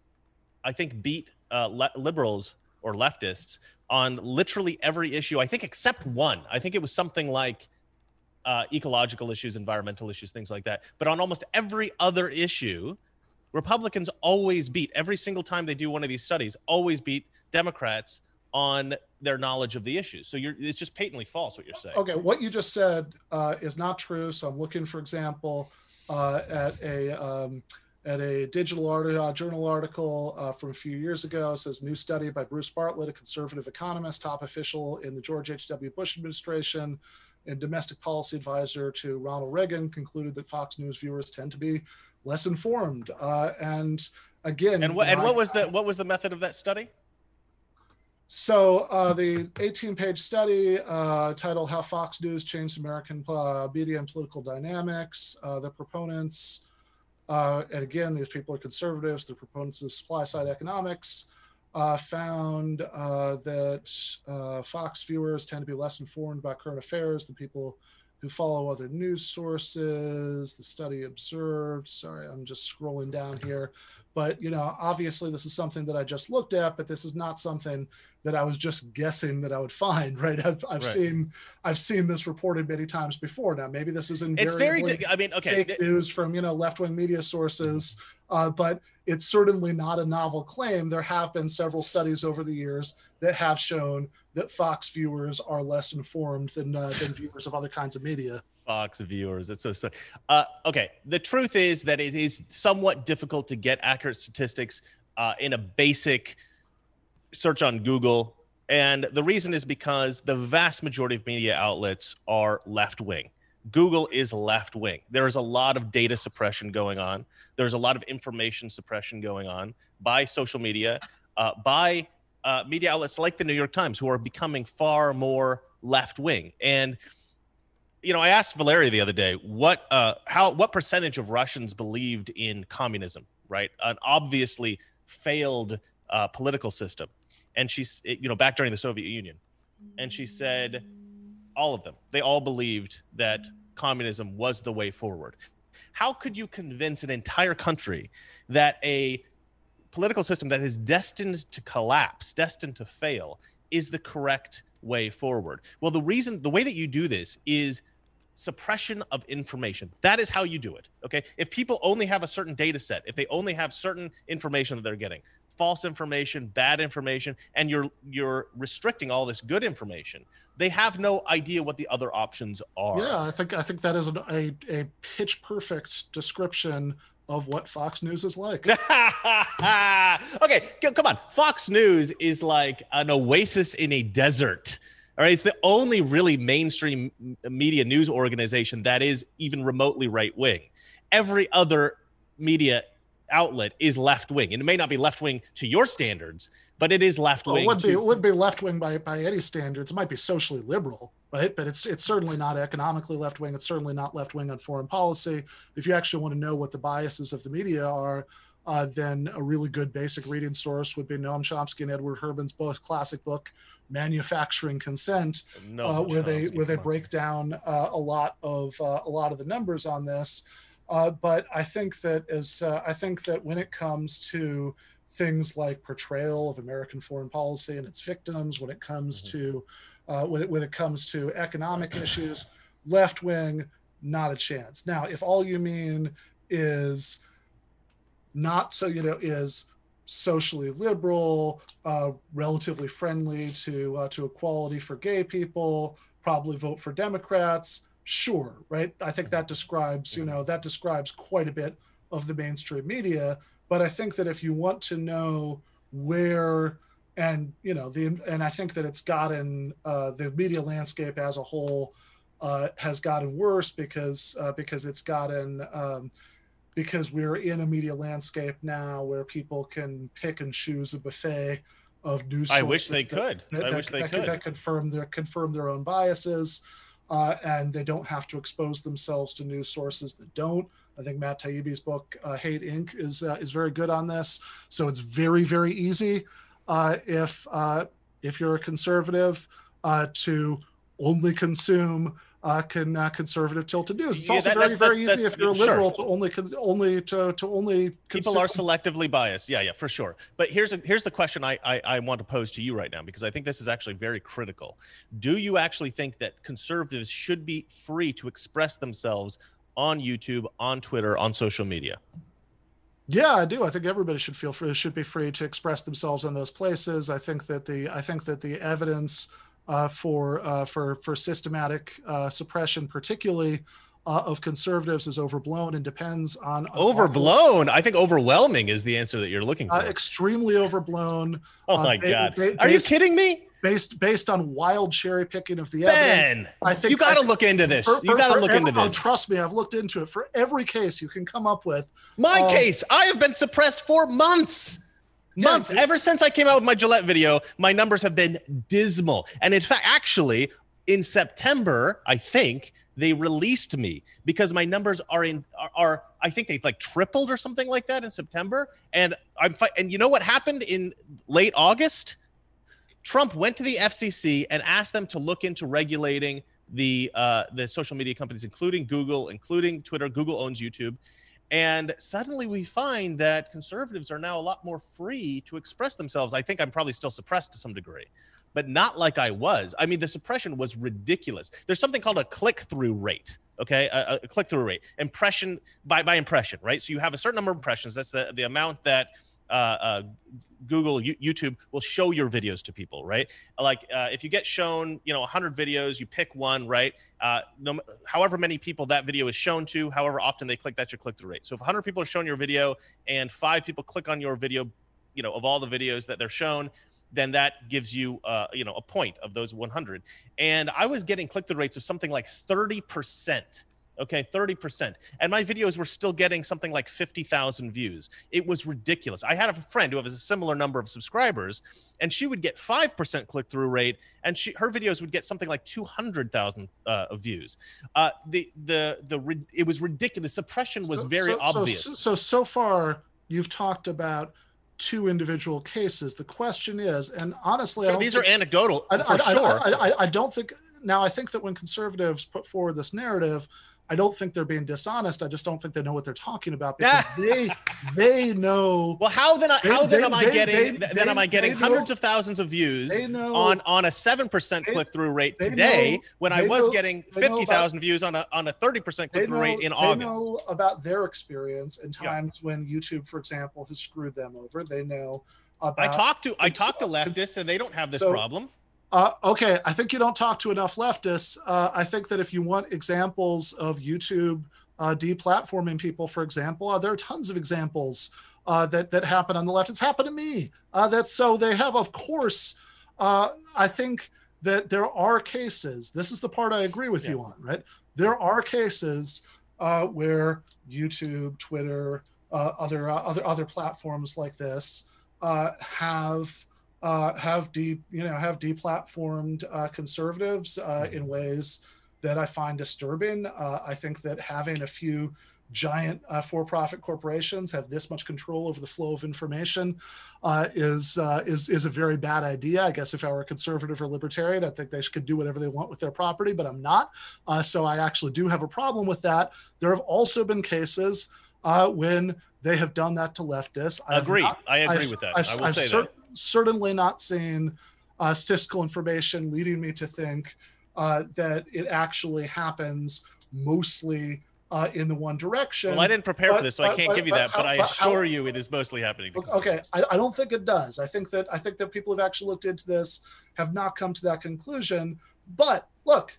I think beat uh, le- liberals or leftists on literally every issue, I think, except one. I think it was something like uh, ecological issues, environmental issues, things like that. But on almost every other issue, Republicans always beat every single time they do one of these studies, always beat Democrats on their knowledge of the issues. So you're it's just patently false what you're saying. Okay, what you just said uh, is not true. So I'm looking, for example, uh, at a um, at a digital art, uh, journal article uh, from a few years ago. It says new study by Bruce Bartlett, a conservative economist, top official in the George H.W. Bush administration, and domestic policy advisor to Ronald Reagan, concluded that Fox News viewers tend to be less informed. Uh, and again, and what and what was the what was the method of that study? So uh, the 18-page study uh, titled "How Fox News Changed American uh, Media and Political Dynamics." Uh, the proponents uh, and again, these people are conservatives, they're proponents of supply side economics, uh, found uh, that uh, Fox viewers tend to be less informed about current affairs than people who follow other news sources. The study observed, sorry, I'm just scrolling down here. But you know, obviously, this is something that I just looked at, but this is not something that I was just guessing that I would find. Right? I've, I've right. seen I've seen this reported many times before. Now, maybe this is in it's very. I mean, okay, fake news from you know left wing media sources, uh, but it's certainly not a novel claim. There have been several studies over the years that have shown that Fox viewers are less informed than uh, than viewers of other kinds of media. Fox viewers. It's so, so uh, okay. The truth is that it is somewhat difficult to get accurate statistics uh, in a basic search on Google. And the reason is because the vast majority of media outlets are left wing. Google is left wing. There is a lot of data suppression going on. There's a lot of information suppression going on by social media, uh, by uh, media outlets like the New York Times, who are becoming far more left wing. And you know, I asked Valeria the other day what uh, how what percentage of Russians believed in communism, right? An obviously failed uh, political system, and she's you know back during the Soviet Union, and she said all of them. They all believed that communism was the way forward. How could you convince an entire country that a political system that is destined to collapse, destined to fail, is the correct way forward? Well, the reason, the way that you do this is suppression of information. That is how you do it. Okay. If people only have a certain data set, if they only have certain information that they're getting, false information, bad information, and you're you're restricting all this good information. They have no idea what the other options are. Yeah, I think I think that is a a, a pitch perfect description of what Fox News is like. okay, come on. Fox News is like an oasis in a desert. All right, it's the only really mainstream media news organization that is even remotely right wing. Every other media outlet is left wing, and it may not be left wing to your standards, but it is left wing. Well, it would be would be left wing by by any standards. It might be socially liberal, right? But it's it's certainly not economically left wing. It's certainly not left wing on foreign policy. If you actually want to know what the biases of the media are, uh, then a really good basic reading source would be Noam Chomsky and Edward Herman's both classic book, Manufacturing Consent, no, uh, where they where they break down uh, a lot of uh, a lot of the numbers on this. Uh, but I think that as uh, I think that when it comes to things like portrayal of American foreign policy and its victims, when it comes mm-hmm. to uh, when it when it comes to economic issues, left wing, not a chance. Now, if all you mean is not so you know is socially liberal, uh, relatively friendly to uh, to equality for gay people, probably vote for Democrats. Sure right? I think that describes you know that describes quite a bit of the mainstream media. But i think that if you want to know where and you know the and i think that it's gotten uh, the media landscape as a whole uh, has gotten worse because uh, because it's gotten um, because we're in a media landscape now where people can pick and choose a buffet of news. I wish they that, could. That, I that, wish they that, could. That confirm their confirm their own biases uh, and they don't have to expose themselves to news sources that don't. I think Matt Taibbi's book uh, Hate Inc. is uh, is very good on this. So it's very very easy uh, if uh, if you're a conservative uh, to only consume uh, can uh, conservative tilted news. It's yeah, also that, very, that's, very that's, easy that's, if you're a liberal to only only to, to only people are selectively biased. Yeah, yeah, for sure. But here's a, here's the question I, I I want to pose to you right now because I think this is actually very critical. Do you actually think that conservatives should be free to express themselves on YouTube, on Twitter, on social media? Yeah, I do. I think everybody should feel free, should be free to express themselves in those places. I think that the I think that the evidence uh, for uh, for for systematic uh, suppression, particularly uh, of conservatives, is overblown and depends on overblown. I think overwhelming is the answer that you're looking uh, for. extremely overblown. Oh my god! Ba- Are you kidding me? Based based on wild cherry picking of the ben, evidence, I think you got to look into this. For, you got to look every, into this. trust me, I've looked into it. For every case you can come up with, my um, case, I have been suppressed for months months. yeah, ever since i came out with my gillette video my numbers have been dismal. And in fact actually in september i think they released me because my numbers are in are, are i think they like tripled or something like that in september. And i'm fi- and you know what happened in late august? Trump went to the fcc and asked them to look into regulating the uh, the social media companies including google including twitter. Google owns youtube and suddenly we find that conservatives are now a lot more free to express themselves. I think I'm probably still suppressed to some degree, but not like I was. I mean, the suppression was ridiculous. There's something called a click through rate. Okay, a, a click through rate, impression by by impression, right? So you have a certain number of impressions. That's the the amount that uh, uh, Google, YouTube will show your videos to people, right? Like uh, if you get shown, you know, 100 videos, you pick one, right? Uh, no, however many people that video is shown to, however often they click, that's your click through rate. So if 100 people are shown your video and five people click on your video, you know, of all the videos that they're shown, then that gives you, uh, you know, a point of those 100. And I was getting click through rates of something like 30 percent okay 30% and my videos were still getting something like 50,000 views. It was ridiculous. I had a friend who has a similar number of subscribers and she would get 5% click-through rate and she her videos would get something like 200,000 uh, views. Uh, the the the it was ridiculous. Suppression was so, very so, obvious. so, so so far you've talked about two individual cases. The question is and honestly these think, are anecdotal I, for I, sure. I, I, I don't think now i think that when conservatives put forward this narrative I don't think they're being dishonest. I just don't think they know what they're talking about because they they know. Well, how then? How they, then am I getting? They, then am I getting hundreds know, of thousands of views know, on on a seven percent click through rate today when I was getting fifty thousand views on a on a thirty percent click through rate in August? They know about their experience and times yeah. when YouTube, for example, has screwed them over. They know about. I talked to I talked to leftists and they don't have this so- problem. Uh, okay, I think you don't talk to enough leftists. Uh, I think that if you want examples of YouTube uh, deplatforming people, for example, uh, there are tons of examples uh, that that happen on the left. It's happened to me. Uh, that's so they have, of course. Uh, I think that there are cases. This is the part I agree with you on, right? There are cases uh, where YouTube, Twitter, uh, other uh, other other platforms like this uh, have uh, have de you know have deplatformed uh, conservatives uh, in ways that I find disturbing. Uh, I think that having a few giant uh, for-profit corporations have this much control over the flow of information uh, is uh, is is a very bad idea. I guess if I were a conservative or libertarian, I think they could do whatever they want with their property, but I'm not. Uh, so I actually do have a problem with that. There have also been cases uh, when they have done that to leftists. I Agree. not- I agree I've- with that. I've, I will I've say cer- that. Certainly not seen uh, statistical information leading me to think uh, that it actually happens mostly uh, in the one direction. Well, I didn't prepare but- for this, so I can't but- give you but that. But I but how- assure you, it is mostly happening. Okay. I, I don't think it does. I think that I think that people who've actually looked into this have not come to that conclusion. But look,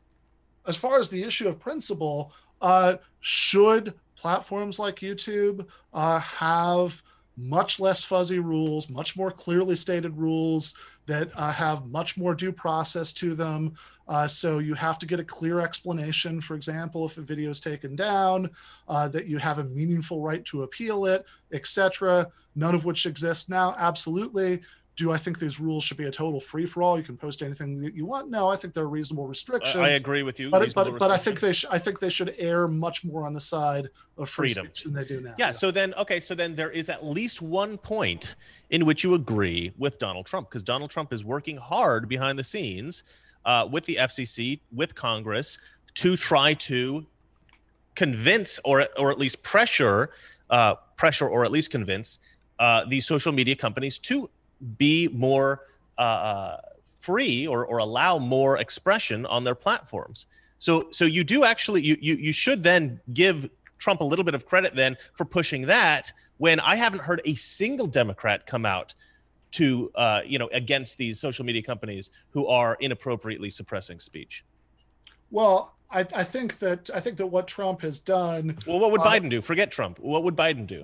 as far as the issue of principle, uh, should platforms like YouTube uh, have much less fuzzy rules, much more clearly stated rules that uh, have much more due process to them. Uh, so you have to get a clear explanation, for example, if a video is taken down, uh, that you have a meaningful right to appeal it, etc. None of which exists now. Absolutely. Do I think these rules should be a total free for all? You can post anything that you want. No, I think there are reasonable restrictions. I, agree with you. But, but, but I think they sh- I think they should err much more on the side of free Freedom. speech than they do now. Yeah, so then okay, so then there is at least one point in which you agree with Donald Trump because Donald Trump is working hard behind the scenes uh, with the FCC, with Congress to try to convince or or at least pressure uh, pressure or at least convince uh, these social media companies to be more uh, uh, free or, or allow more expression on their platforms. So so you do actually you you you should then give Trump a little bit of credit then for pushing that when I haven't heard a single Democrat come out to uh, you know against these social media companies who are inappropriately suppressing speech. Well, I, I think that I think that what Trump has done. Well, what would Uh, Biden do? Forget Trump. What would Biden do?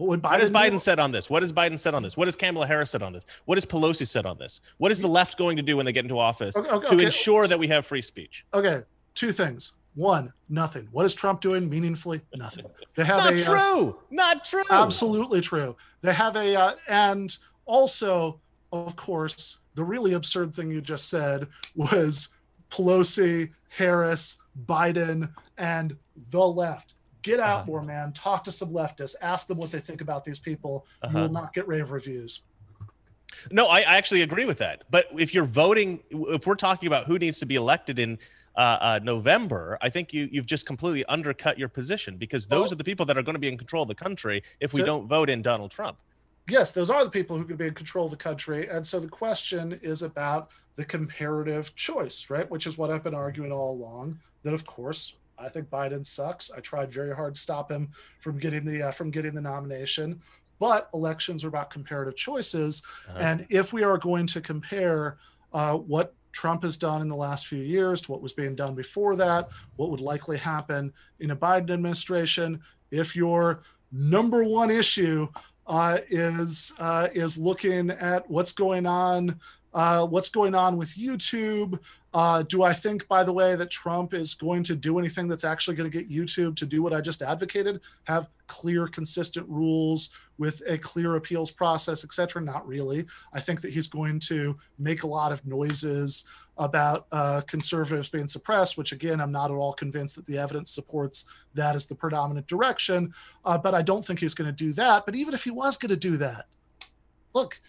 What? What has do? Biden said on this? What has Biden said on this? What has Kamala Harris said on this? What has Pelosi said on this? What is the left going to do when they get into office Okay, okay, to okay. ensure that we have free speech? Okay, two things. One, nothing. What is Trump doing meaningfully? Nothing. They have Not a uh, true. Not true. absolutely true. They have a uh, and also, of course, the really absurd thing you just said was Pelosi, Harris, Biden, and the left. Get out Uh-huh. more, man. Talk to some leftists. Ask them what they think about these people. You Uh-huh. will not get rave reviews. No, I, I actually agree with that. But if you're voting, if we're talking about who needs to be elected in uh, uh, November, I think you you've just completely undercut your position because those Well- are the people that are going to be in control of the country if we The- don't vote in Donald Trump. yes, those are the people who can be in control of the country. And so the question is about the comparative choice, right? Which is what I've been arguing all along. That of course I think Biden sucks. I tried very hard to stop him from getting the uh, from getting the nomination. But elections are about comparative choices, Uh-huh. and if we are going to compare uh, what Trump has done in the last few years to what was being done before that, what would likely happen in a Biden administration, if your number one issue uh, is uh, is looking at what's going on, uh, what's going on with YouTube. Uh, do I think, by the way, that Trump is going to do anything that's actually going to get YouTube to do what I just advocated? Have clear, consistent rules with a clear appeals process, et cetera? Not really. I think that he's going to make a lot of noises about uh, conservatives being suppressed, which again, I'm not at all convinced that the evidence supports that as the predominant direction. Uh, but I don't think he's going to do that. But even if he was going to do that, look,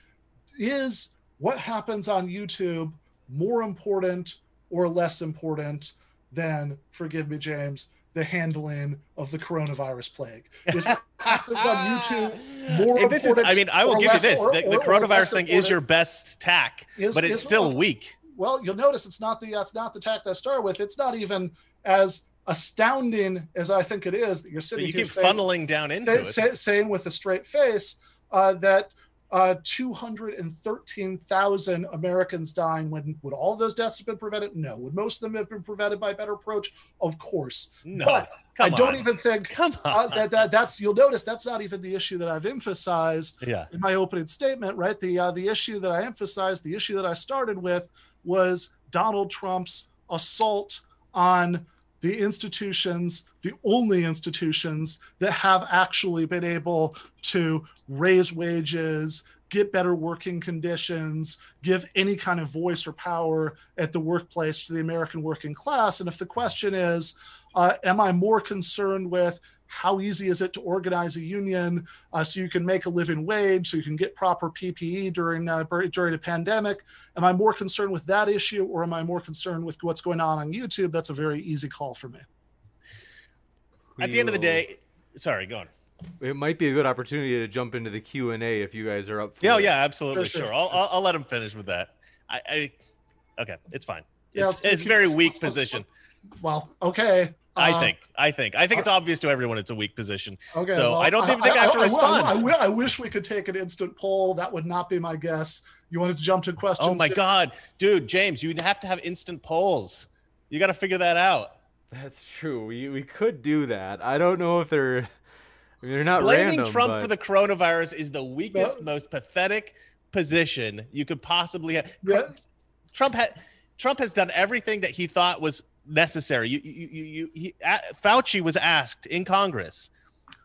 is what happens on YouTube more important or less important than, forgive me, James, the handling of the coronavirus plague? Is on YouTube more And this is, I mean, I will or give you this: or- the, the or coronavirus less thing is your best tack, Is- but it's is- still weak. well you'll notice it's not the that's not the tack that I started with it's not even as astounding as i think it is that you're sitting you here keep saying, funneling down into say- it. say- saying with a straight face uh, that uh, 213,000 Americans dying. When would all those deaths have been prevented? No. Would most of them have been prevented by a better approach? Of course. No, but I come don't on. even think uh, that, that that's you'll notice that's not even the issue that I've emphasized yeah. in my opening statement, right? The uh, the issue that I emphasized, the issue that I started with was Donald Trump's assault on the institutions, the only institutions that have actually been able to raise wages, get better working conditions, give any kind of voice or power at the workplace to the American working class. And if the question is, uh, am I more concerned with how easy is it to organize a union uh, so you can make a living wage, so you can get proper PPE during uh, during a pandemic? Am I more concerned with that issue, or am I more concerned with what's going on on YouTube? That's a very easy call for me. At the end of the day, sorry, go on. it might be a good opportunity to jump into the Q and A if you guys are up. For Yeah, oh, yeah, absolutely, Sure, sure. sure. I'll, I'll I'll let him finish with that. I, I okay, it's fine. Yeah, it's let's- let's it's very weak let's- let's- position. Well, okay. I uh, think. I think. I think it's obvious to everyone it's a weak position. Okay. So well, I don't even think I, have to I- I- respond. I, I I wish we could take an instant poll. That would not be my guess. You wanted to jump to questions? oh my Jim? god, dude, James, you'd have to have instant polls. You got to figure that out. That's true. We we could do that. I don't know if they're I mean, they're not Blaming random, Trump but- for the coronavirus is the weakest, No. most pathetic position you could possibly have. Yeah. Trump had Trump has done everything that he thought was necessary. You, you, you, you he, Fauci was asked in Congress,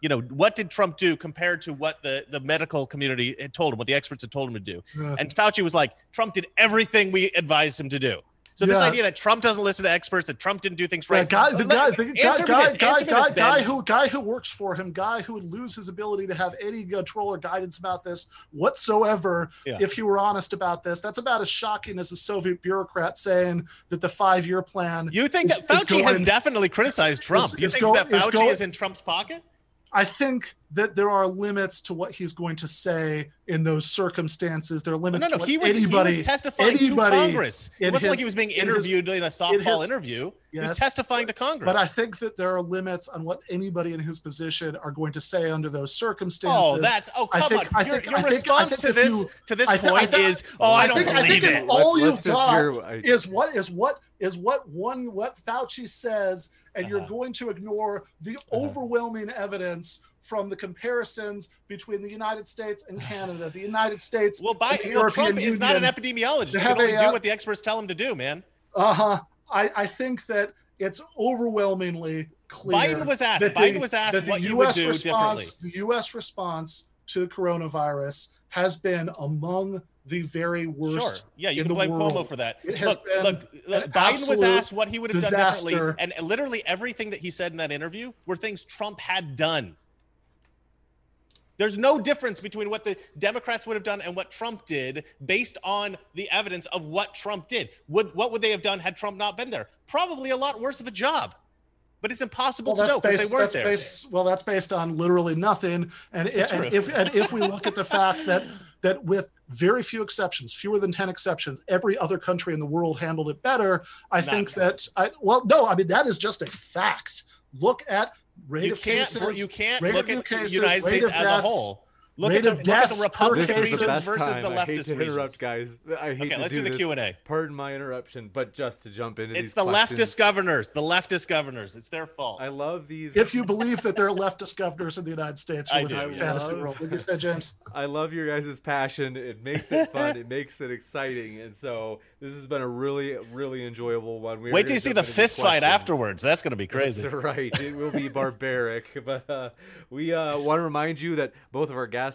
you know, what did Trump do compared to what the the medical community had told him, what the experts had told him to do? And Fauci was like, Trump did everything we advised him to do. So this idea that Trump doesn't listen to experts, that Trump didn't do things Yeah, right. guy, the guy, the guy, answer me guy, this, guy, guy, guy who, guy who works for him, guy who would lose his ability to have any control or guidance about this whatsoever Yeah. if he were honest about this. That's about as shocking as a Soviet bureaucrat saying that the five-year plan. You think is- that is Fauci has definitely criticized is- Trump? you is think go- that is Fauci go- is in Trump's pocket? I think that there are limits to what he's going to say in those circumstances. There are No, limits no, to what he was, anybody, he was testifying anybody to Congress. It wasn't like he was being in his- interviewed in a softball his- interview. He was testifying to Congress. But I think that there are limits on what anybody in his position are going to say under those circumstances. Oh, that's oh I come think- on! I your think- your I think- I response think to this you- to this I thi- I point is, oh, I, don't think, I believe think it. all Let's- you've let's got hear- I- is what is what is what one what Fauci says, and you're Uh-huh. going to ignore the overwhelming evidence from the comparisons between the United States and Canada, the United States. Well, the well, Trump is not an epidemiologist. He can only a, do uh, what the experts tell him to do, man. Uh huh. I, I think that it's overwhelmingly clear. Biden was asked- Biden was asked the what you would US do response, differently. The U.S. response to the coronavirus has been among the very worst. Sure. Yeah, you can blame world. Cuomo for that. Look, look, look, Biden was asked what he would have done differently, and literally everything that he said in that interview were things Trump had done. There's no difference between what the Democrats would have done and what Trump did based on the evidence of what Trump did. Would what would they have done had Trump not been there? Probably a lot worse of a job. But it's impossible Well, to know because they weren't there. based. Well, that's based on literally nothing. And, and if and if we look at the fact that that with very few exceptions, fewer than ten exceptions, every other country in the world handled it better. I Not think true. that. I well, no, I mean that is just a fact. Look at rate you of can't cases. you can't look at cases, the United States as a whole. Look rate at the, of look at the deaths Republican This the regions best versus time. the I hate leftist to interrupt, regions. guys. I hate Okay, to let's do do the. Q and A. Pardon my interruption, but just to jump into It's these the questions, leftist governors. The leftist governors. It's their fault. I love these. If you believe that there are leftist governors in the United States, I live in do, a yes. fantasy Love- world. What you say, James? I love your guys' passion. It makes it fun. it makes it exciting, and so this has been a really, really enjoyable one. We Wait till you see the into fist fight afterwards. That's going to be crazy. That's right. It will be barbaric. But uh, we uh, want to remind you that both of our guests,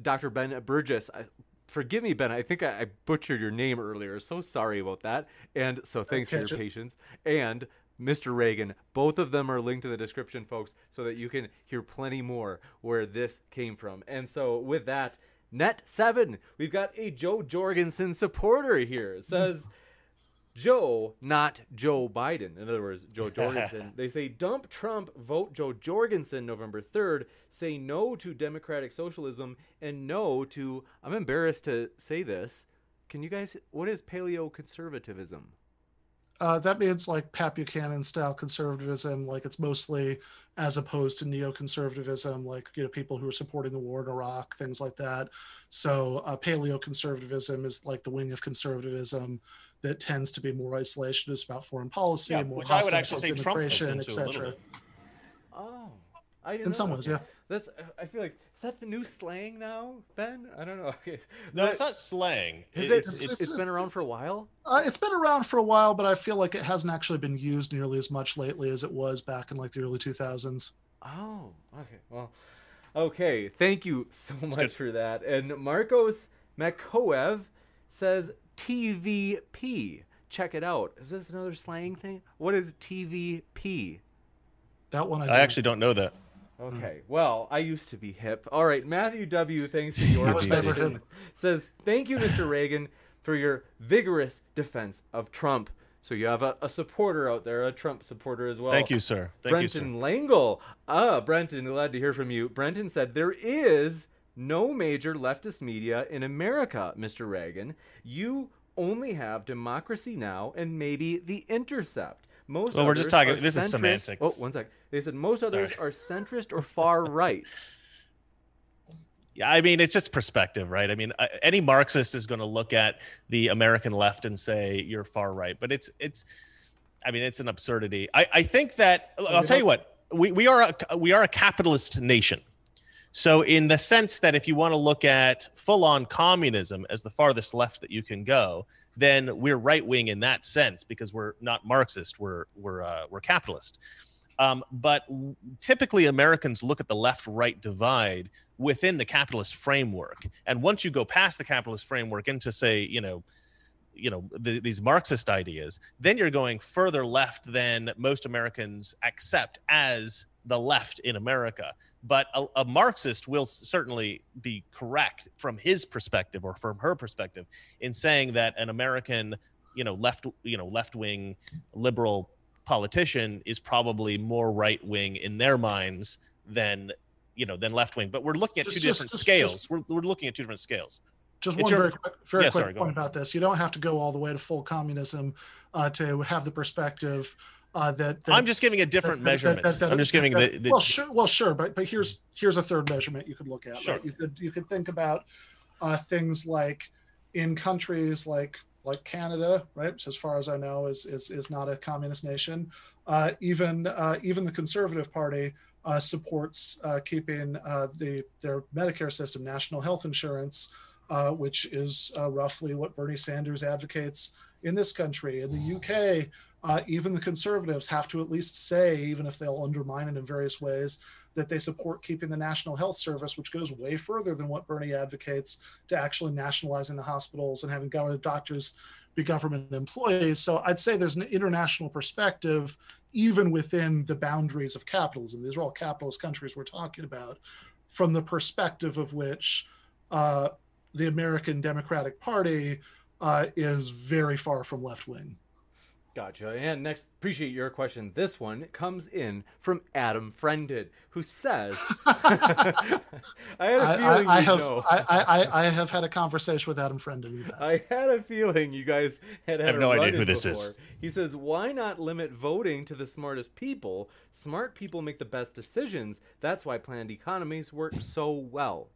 Dr. Ben Burgess, I, forgive me, Ben, I think I, I butchered your name earlier. So sorry about that. And so thanks for your patience. And Mr. Reagan, both of them are linked in the description, folks, so that you can hear plenty more where this came from. And so with that, Net seven, we've got a Jo Jorgensen supporter here. Says. Joe, not Joe Biden. In other words, Joe Jorgensen. they say dump Trump, vote Jo Jorgensen November 3rd, say no to democratic socialism, and no to, I'm embarrassed to say this. Can you guys, what is paleo conservatism? uh, that means like Pat Buchanan style conservatism, like it's mostly as opposed to neoconservatism, like you know people who are supporting the war in Iraq, things like that. So uh, paleoconservatism is like the wing of conservatism that tends to be more isolationist about foreign policy, Yeah, more which I would hostile actually say immigration, into a little etc. Oh, I didn't In know some that. ways, yeah. That's. I feel like is that the new slang now, Ben? I don't know. Okay. No, But it's not slang. Is It's, it? it's, it's been around for a while. Uh, it's been around for a while, but I feel like it hasn't actually been used nearly as much lately as it was back in like the early 2000s. Oh, okay. Well, okay. Thank you so much for that. And Marcos Makoev says TVP. Check it out. Is this another slang thing? What is TVP? That one I, I actually don't know that. Okay. Well, I used to be hip. All right. Matthew W. Thanks for your I question. Says thank you, Mr. Reagan, for your vigorous defense of Trump. So you have a, a supporter out there, a Trump supporter as well. Thank you, sir. Thank you, sir. Brenton Langle. Ah, Brenton, glad to hear from you. Brenton said there is no major leftist media in America, Mr. Reagan. You only have Democracy Now! and maybe The Intercept. Most Well, we're just talking- are this is centrist- semantics. Oh, one sec. They said most others Sorry. are centrist or far right. Yeah, I mean, it's just perspective, right? I mean, uh, any Marxist is going to look at the American left and say you're far right, but it's it's, I mean, it's an absurdity. I, I think that I'll tell you what we, we are a, we are a capitalist nation. So, in the sense that if you want to look at full on communism as the farthest left that you can go, then we're right wing in that sense because we're not Marxist. We're we're uh, we're capitalist. Um, but typically, Americans look at the left right divide within the capitalist framework, and once you go past the capitalist framework into say, you know, you know the, these Marxist ideas, then you're going further left than most Americans accept as the left in America. But a, a Marxist will certainly be correct from his perspective or from her perspective in saying that an American, you know, left, you know, left wing liberal politician is probably more right wing in their minds than you know than left wing. But we're looking at Just- two just- different just- scales. we're, we're looking at two different scales. Just It's one your- very quick, very Yeah, quick sorry, point about this. You don't have to go all the way to full communism uh, to have the perspective uh, that, that I'm just giving a different that- measurement. that- I'm just giving the, the well, sure, well, sure, but but here's here's a third measurement you could look at. Sure. Right? You could you could think about uh, things like in countries like like Canada, right? So as far as I know, is is is not a communist nation. Uh, even uh, even the Conservative Party uh, supports uh, keeping uh, the their Medicare system, national health insurance, uh, which is uh, roughly what Bernie Sanders advocates in this country. In the UK, uh, even the conservatives have to at least say, even if they'll undermine it in various ways, that they support keeping the National Health Service, which goes way further than what Bernie advocates to actually nationalizing the hospitals and having government doctors be government employees. So I'd say there's an international perspective, even within the boundaries of capitalism. These are all capitalist countries we're talking about, from the perspective of which uh, the American Democratic Party uh, is very far from left wing. Gotcha. And next, appreciate your question. This one comes in from Adam Friended, who says, "I had a I, feeling I, I you'd have know. I, I, I have had a conversation with Adam Friend in the past. I had a feeling you guys had had I have a no idea who this is. He says, "Why not limit voting to the smartest people? Smart people make the best decisions. That's why planned economies work so well."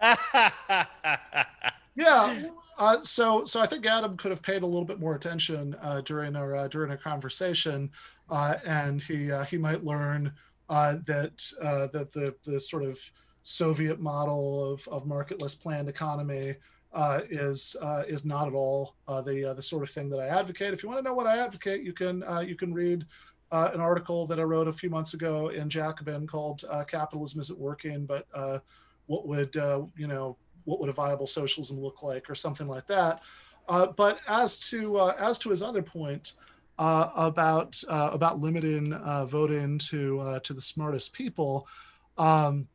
yeah. Uh, so so I think Adam could have paid a little bit more attention uh, during our uh, during our conversation, uh, and he uh, he might learn uh, that uh, that the the sort of Soviet model of, of marketless planned economy uh, is uh, is not at all uh, the uh, the sort of thing that I advocate. If you want to know what I advocate, you can uh, you can read uh, an article that I wrote a few months ago in Jacobin called uh, "Capitalism Isn't Working," but uh, what would uh, you know what would a viable socialism look like, or something like that. Uh, but as to uh, as to his other point uh, about uh, about limiting uh, voting to uh, to the smartest people, um,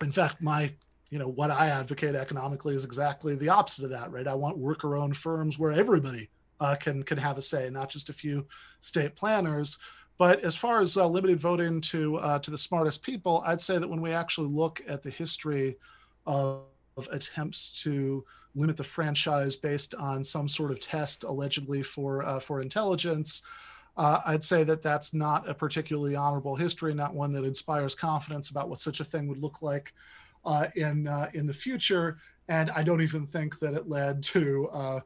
in fact, my you know what I advocate economically is exactly the opposite of that. Right? I want worker-owned firms where everybody can can have a say, not just a few state planners. But as far as limited voting to to the smartest people, I'd say that when we actually look at the history of attempts to limit the franchise based on some sort of test allegedly for uh, for intelligence. Uh, I'd say that that's not a particularly honorable history, not one that inspires confidence about what such a thing would look like uh, in uh, in the future. And I don't even think that it led to uh,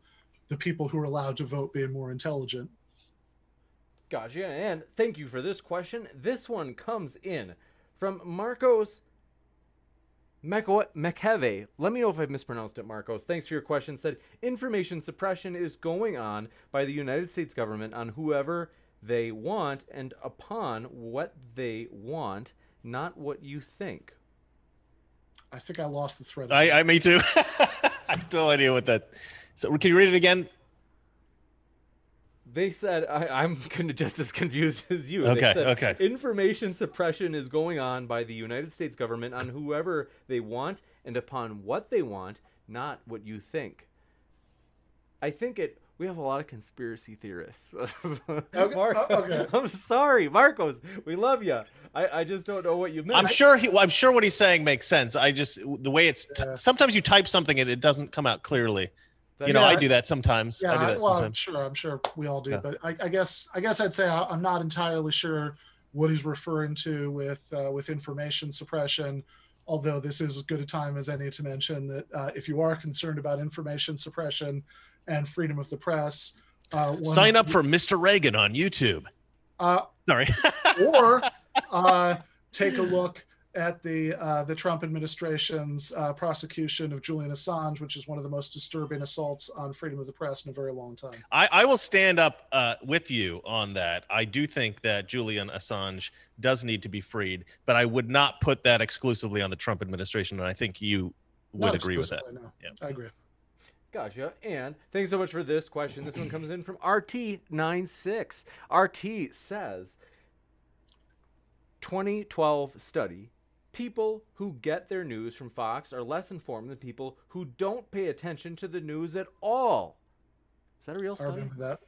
the people who are allowed to vote being more intelligent. Gotcha. And thank you for this question. This one comes in from Marcos McKeve. Let me know if I've mispronounced it, Marcos. Thanks for your question. Said information suppression is going on by the United States government on whoever they want and upon what they want, not what you think. I think I lost the thread. I, I me too. I have no idea what that. So can you read it again? They said I, am just as confused as you. Okay. Said, okay. Information suppression is going on by the United States government on whoever they want and upon what they want, not what you think. I think it. We have a lot of conspiracy theorists. okay. Mar- uh, okay. I'm sorry, Marcos. We love you. I, I just don't know what you meant. I'm sure he. I'm sure what he's saying makes sense. I just the way it's. T- yeah. Sometimes you type something and it doesn't come out clearly you know, yeah, I do that sometimes. Yeah, I do that well, sometimes. sure, I'm sure we all do. Yeah. But I, I, guess, I guess I'd say I'm not entirely sure what he's referring to with uh, with information suppression. Although this is as good a time as any to mention that uh, if you are concerned about information suppression and freedom of the press, uh, sign up the, for Mr. Reagan on YouTube. Uh, Sorry. or uh, take a look at the uh, the Trump administration's uh, prosecution of Julian Assange, which is one of the most disturbing assaults on freedom of the press in a very long time. I, I will stand up uh, with you on that. I do think that Julian Assange does need to be freed, but I would not put that exclusively on the Trump administration, and I think you would not agree with that. No. Yeah, I agree. Gotcha. And thanks so much for this question. This one comes in from RT96. RT says 2012 study people who get their news from Fox are less informed than people who don't pay attention to the news at all. Is that a real study? I remember that.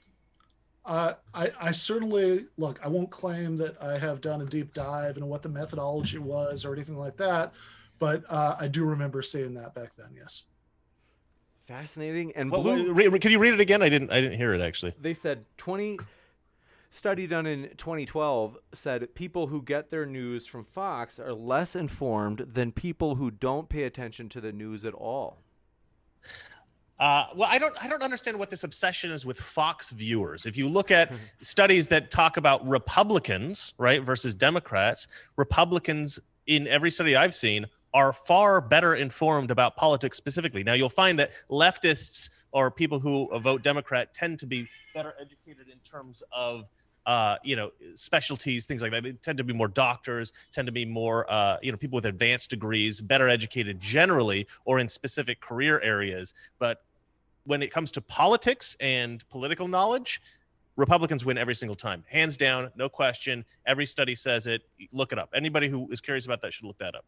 Uh, I, I certainly look. I won't claim that I have done a deep dive into what the methodology was or anything like that, but uh, I do remember seeing that back then. Yes. Fascinating and well, blue. Can you read it again? I didn't. I didn't hear it actually. They said twenty study done in 2012 said people who get their news from Fox are less informed than people who don't pay attention to the news at all. Uh, well, I don't, I don't understand what this obsession is with Fox viewers. If you look at studies that talk about Republicans, right, versus Democrats, Republicans in every study I've seen are far better informed about politics specifically. Now, you'll find that leftists or people who vote Democrat tend to be better educated in terms of uh, you know, specialties, things like that. They tend to be more doctors, tend to be more, uh, you know, people with advanced degrees, better educated generally, or in specific career areas. But when it comes to politics and political knowledge, Republicans win every single time, hands down, no question. Every study says it. Look it up. Anybody who is curious about that should look that up.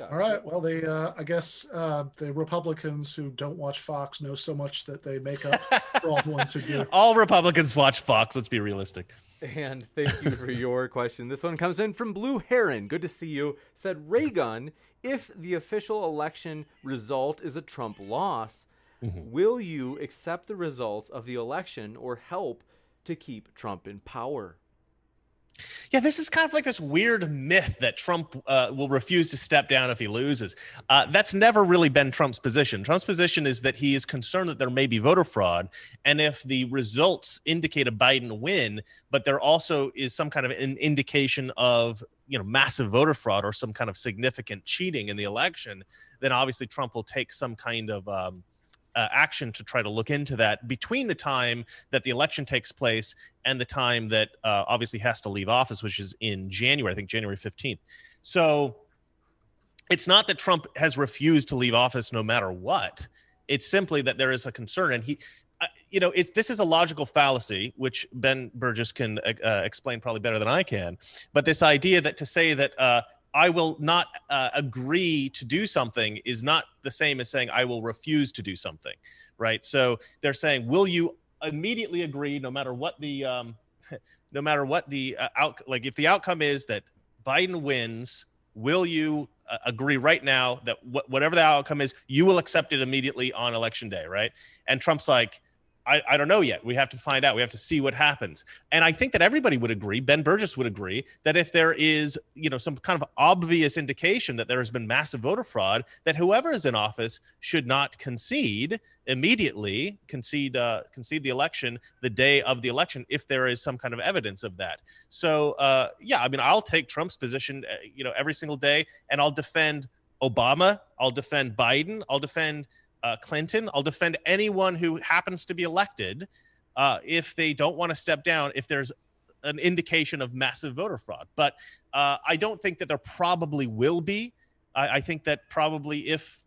All right. Well, they, uh, I guess uh, the Republicans who don't watch Fox know so much that they make up for all the ones who do. All Republicans watch Fox. Let's be realistic. And thank you for your question. This one comes in from Blue Heron. Good to see you. Said Reagan, if the official election result is a Trump loss, mm-hmm. will you accept the results of the election or help to keep Trump in power? Yeah, this is kind of like this weird myth that Trump uh, will refuse to step down if he loses. Uh, that's never really been Trump's position. Trump's position is that he is concerned that there may be voter fraud. And if the results indicate a Biden win, but there also is some kind of an indication of you know massive voter fraud or some kind of significant cheating in the election, then obviously Trump will take some kind of um, uh, action to try to look into that between the time that the election takes place and the time that uh, obviously has to leave office, which is in January, I think January 15th. So it's not that Trump has refused to leave office no matter what. It's simply that there is a concern, and he, uh, you know, it's this is a logical fallacy, which Ben Burgess can uh, explain probably better than I can. But this idea that to say that uh, I will not uh, agree to do something is not the same as saying I will refuse to do something, right? So they're saying, will you immediately agree, no matter what the, um, no matter what the uh, out, like if the outcome is that Biden wins, will you uh, agree right now that wh- whatever the outcome is, you will accept it immediately on election day, right? And Trump's like, I, I don't know yet. We have to find out. We have to see what happens. And I think that everybody would agree, Ben Burgess would agree, that if there is, you know, some kind of obvious indication that there has been massive voter fraud, that whoever is in office should not concede immediately, concede uh, concede the election the day of the election if there is some kind of evidence of that. So uh, yeah, I mean, I'll take Trump's position, uh, you know, every single day, and I'll defend Obama. I'll defend Biden. I'll defend uh, Clinton. I'll defend anyone who happens to be elected uh, if they don't want to step down, if there's an indication of massive voter fraud. But uh, I don't think that there probably will be. I, I think that probably if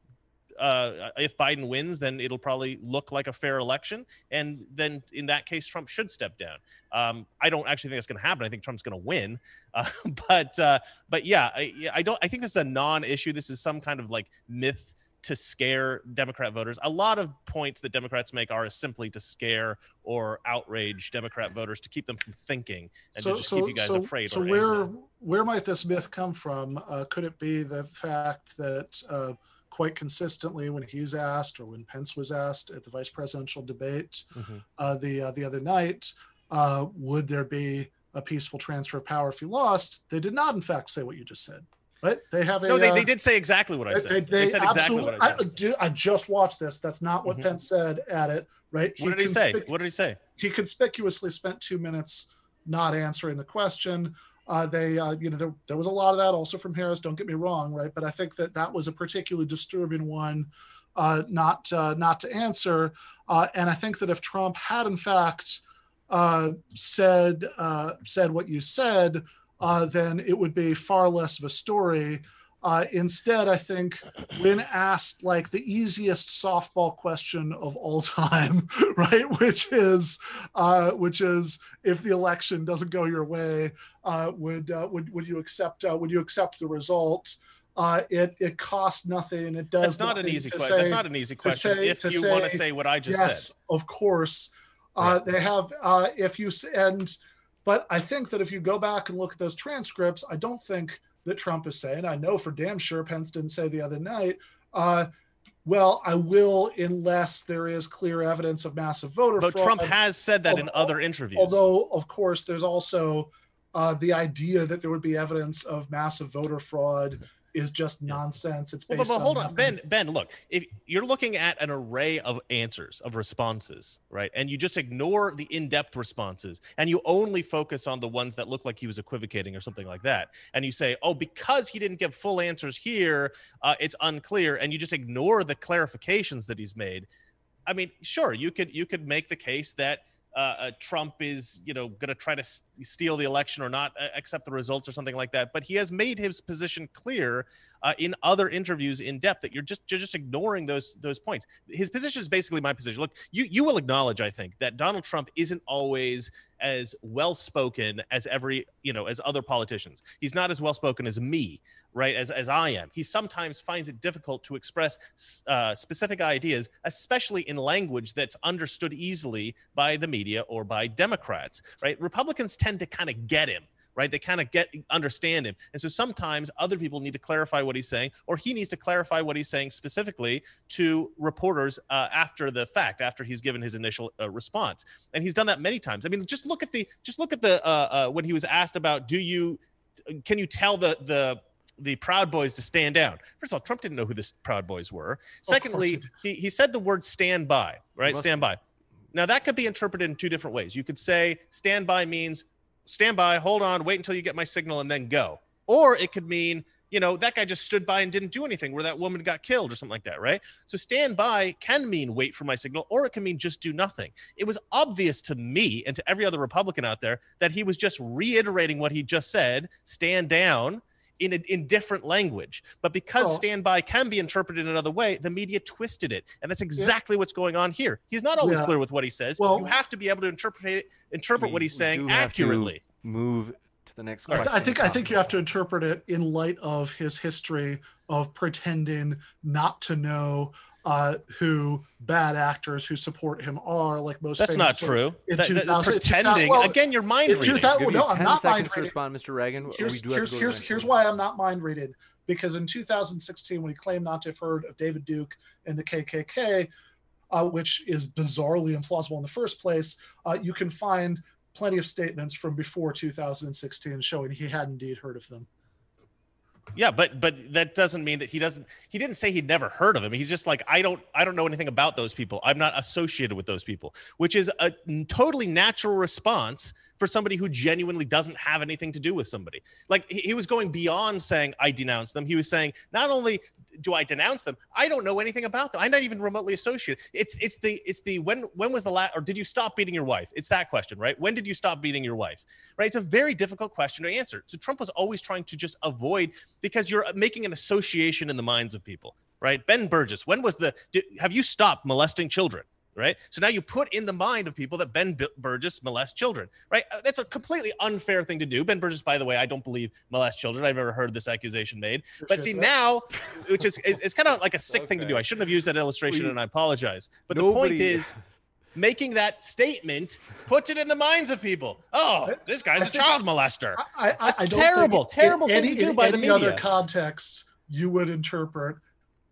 uh, if Biden wins, then it'll probably look like a fair election, and then in that case, Trump should step down. Um, I don't actually think that's going to happen. I think Trump's going to win, uh, but uh, but yeah, I, I don't. I think this is a non-issue. This is some kind of like myth to scare Democrat voters. A lot of points that Democrats make are simply to scare or outrage Democrat voters to keep them from thinking and so, to just so, keep you guys so, afraid. So where angry. where might this myth come from? Uh, could it be the fact that uh, quite consistently, when he's asked or when Pence was asked at the vice presidential debate mm-hmm. uh, the uh, the other night, uh, would there be a peaceful transfer of power if you lost? They did not, in fact, say what you just said. Right? They have a. No, they, uh, they did say exactly what I said. They, they, they said exactly what I said. I, do, I just watched this. That's not what mm-hmm. Pence said at it. Right? He what did he say? What did he say? He conspicuously spent two minutes not answering the question. Uh, they, uh, you know, there, there was a lot of that also from Harris. Don't get me wrong, right? But I think that that was a particularly disturbing one, uh, not uh, not to answer. Uh, and I think that if Trump had in fact uh, said said what you said, uh, then it would be far less of a story. Uh, instead, I think when asked like the easiest softball question of all time, right, which is, uh, which is, if the election doesn't go your way, uh, would uh, would would you accept uh, would you accept the result? Uh, it it costs nothing. It does. That's not an easy question. That's not an easy question. Say, if you want to say what I just yes, said, of course. Right. They have. if you and but I think that if you go back and look at those transcripts, I don't think that Trump is saying, I know for damn sure Pence didn't say the other night, uh, well, I will unless there is clear evidence of massive voter but fraud. Trump has said that although, in other interviews. Although, of course, there's also uh, the idea that there would be evidence of massive voter fraud is just nonsense. It's based well, but, but hold on, Ben. Ben, look, if you're looking at an array of answers of responses, right, and you just ignore the in-depth responses, and you only focus on the ones that look like he was equivocating or something like that, and you say, oh, because he didn't give full answers here, uh, it's unclear, and you just ignore the clarifications that he's made. I mean, sure, you could you could make the case that uh, uh, Trump is, you know, going to try to steal the election or not accept the results or something like that. But he has made his position clear uh, in other interviews in depth that you're just you're just ignoring those those points. His position is basically my position. Look, you you will acknowledge, I think, that Donald Trump isn't always as well spoken as every you know as other politicians. He's not as well spoken as me, right? As as I am. He sometimes finds it difficult to express uh, specific ideas, especially in language that's understood easily by the media or by Democrats, right? Republicans tend to kind of get him right? They kind of get understand him. And so sometimes other people need to clarify what he's saying, or he needs to clarify what he's saying specifically to reporters uh, after the fact, after he's given his initial uh, response. And he's done that many times. I mean, just look at the just look at the uh, uh when he was asked about, do you can you tell the the the Proud Boys to stand down. First of all, Trump didn't know who the Proud Boys were. Secondly, he, he said the word stand by, right? Stand by. Now, that could be interpreted in two different ways. You could say stand by means stand by, hold on, wait until you get my signal and then go. Or it could mean, you know, that guy just stood by and didn't do anything where that woman got killed or something like that, right? So stand by can mean wait for my signal, or it can mean just do nothing. It was obvious to me and to every other Republican out there that he was just reiterating what he just said stand down in a, in different language. But because oh. standby can be interpreted in another way, the media twisted it, and that's exactly yeah. what's going on here. He's not always yeah. clear with what he says. Well, you have to be able to interpret it, interpret we, what he's saying accurately. move to the next question. I, th- I think I think you have to interpret it in light of his history of pretending not to know uh, who bad actors who support him are. Like most. That's not true. In That- that- 2000 pretending well, again. You're mind in reading. 2000 Give no, I'm not mind to reading. respond, Mr. Reagan. We Here's do here's to go to the here's here's why I'm not mind reading because in 2016 when he claimed not to have heard of David Duke and the KKK, uh, which is bizarrely implausible in the first place, uh, you can find plenty of statements from before 2016 showing he had indeed heard of them. Yeah, but but that doesn't mean that he doesn't. He didn't say he'd never heard of him. He's just like I don't I don't know anything about those people. I'm not associated with those people, which is a totally natural response for somebody who genuinely doesn't have anything to do with somebody. Like he, he was going beyond saying I denounce them. He was saying not only do I denounce them, I don't know anything about them. I'm not even remotely associated. It's it's the it's the when when was the last or did you stop beating your wife? It's that question, right? When did you stop beating your wife? Right? It's a very difficult question to answer. So Trump was always trying to just avoid because you're making an association in the minds of people, right? Ben Burgess, when was the did, have you stopped molesting children? Right. So now you put in the mind of people that Ben Burgess molests children. Right. Uh, That's a completely unfair thing to do. Ben Burgess, by the way, I don't believe molests children. I've never heard this accusation made. But see now, which is it's, it's kind of like a sick thing to do. I shouldn't have used that illustration, We- and I apologize. But the point is, making that statement puts it in the minds of people. Oh, this guy's a child molester. I, I, That's I don't terrible, in terrible thing any, to do in by the any other media. context you would interpret.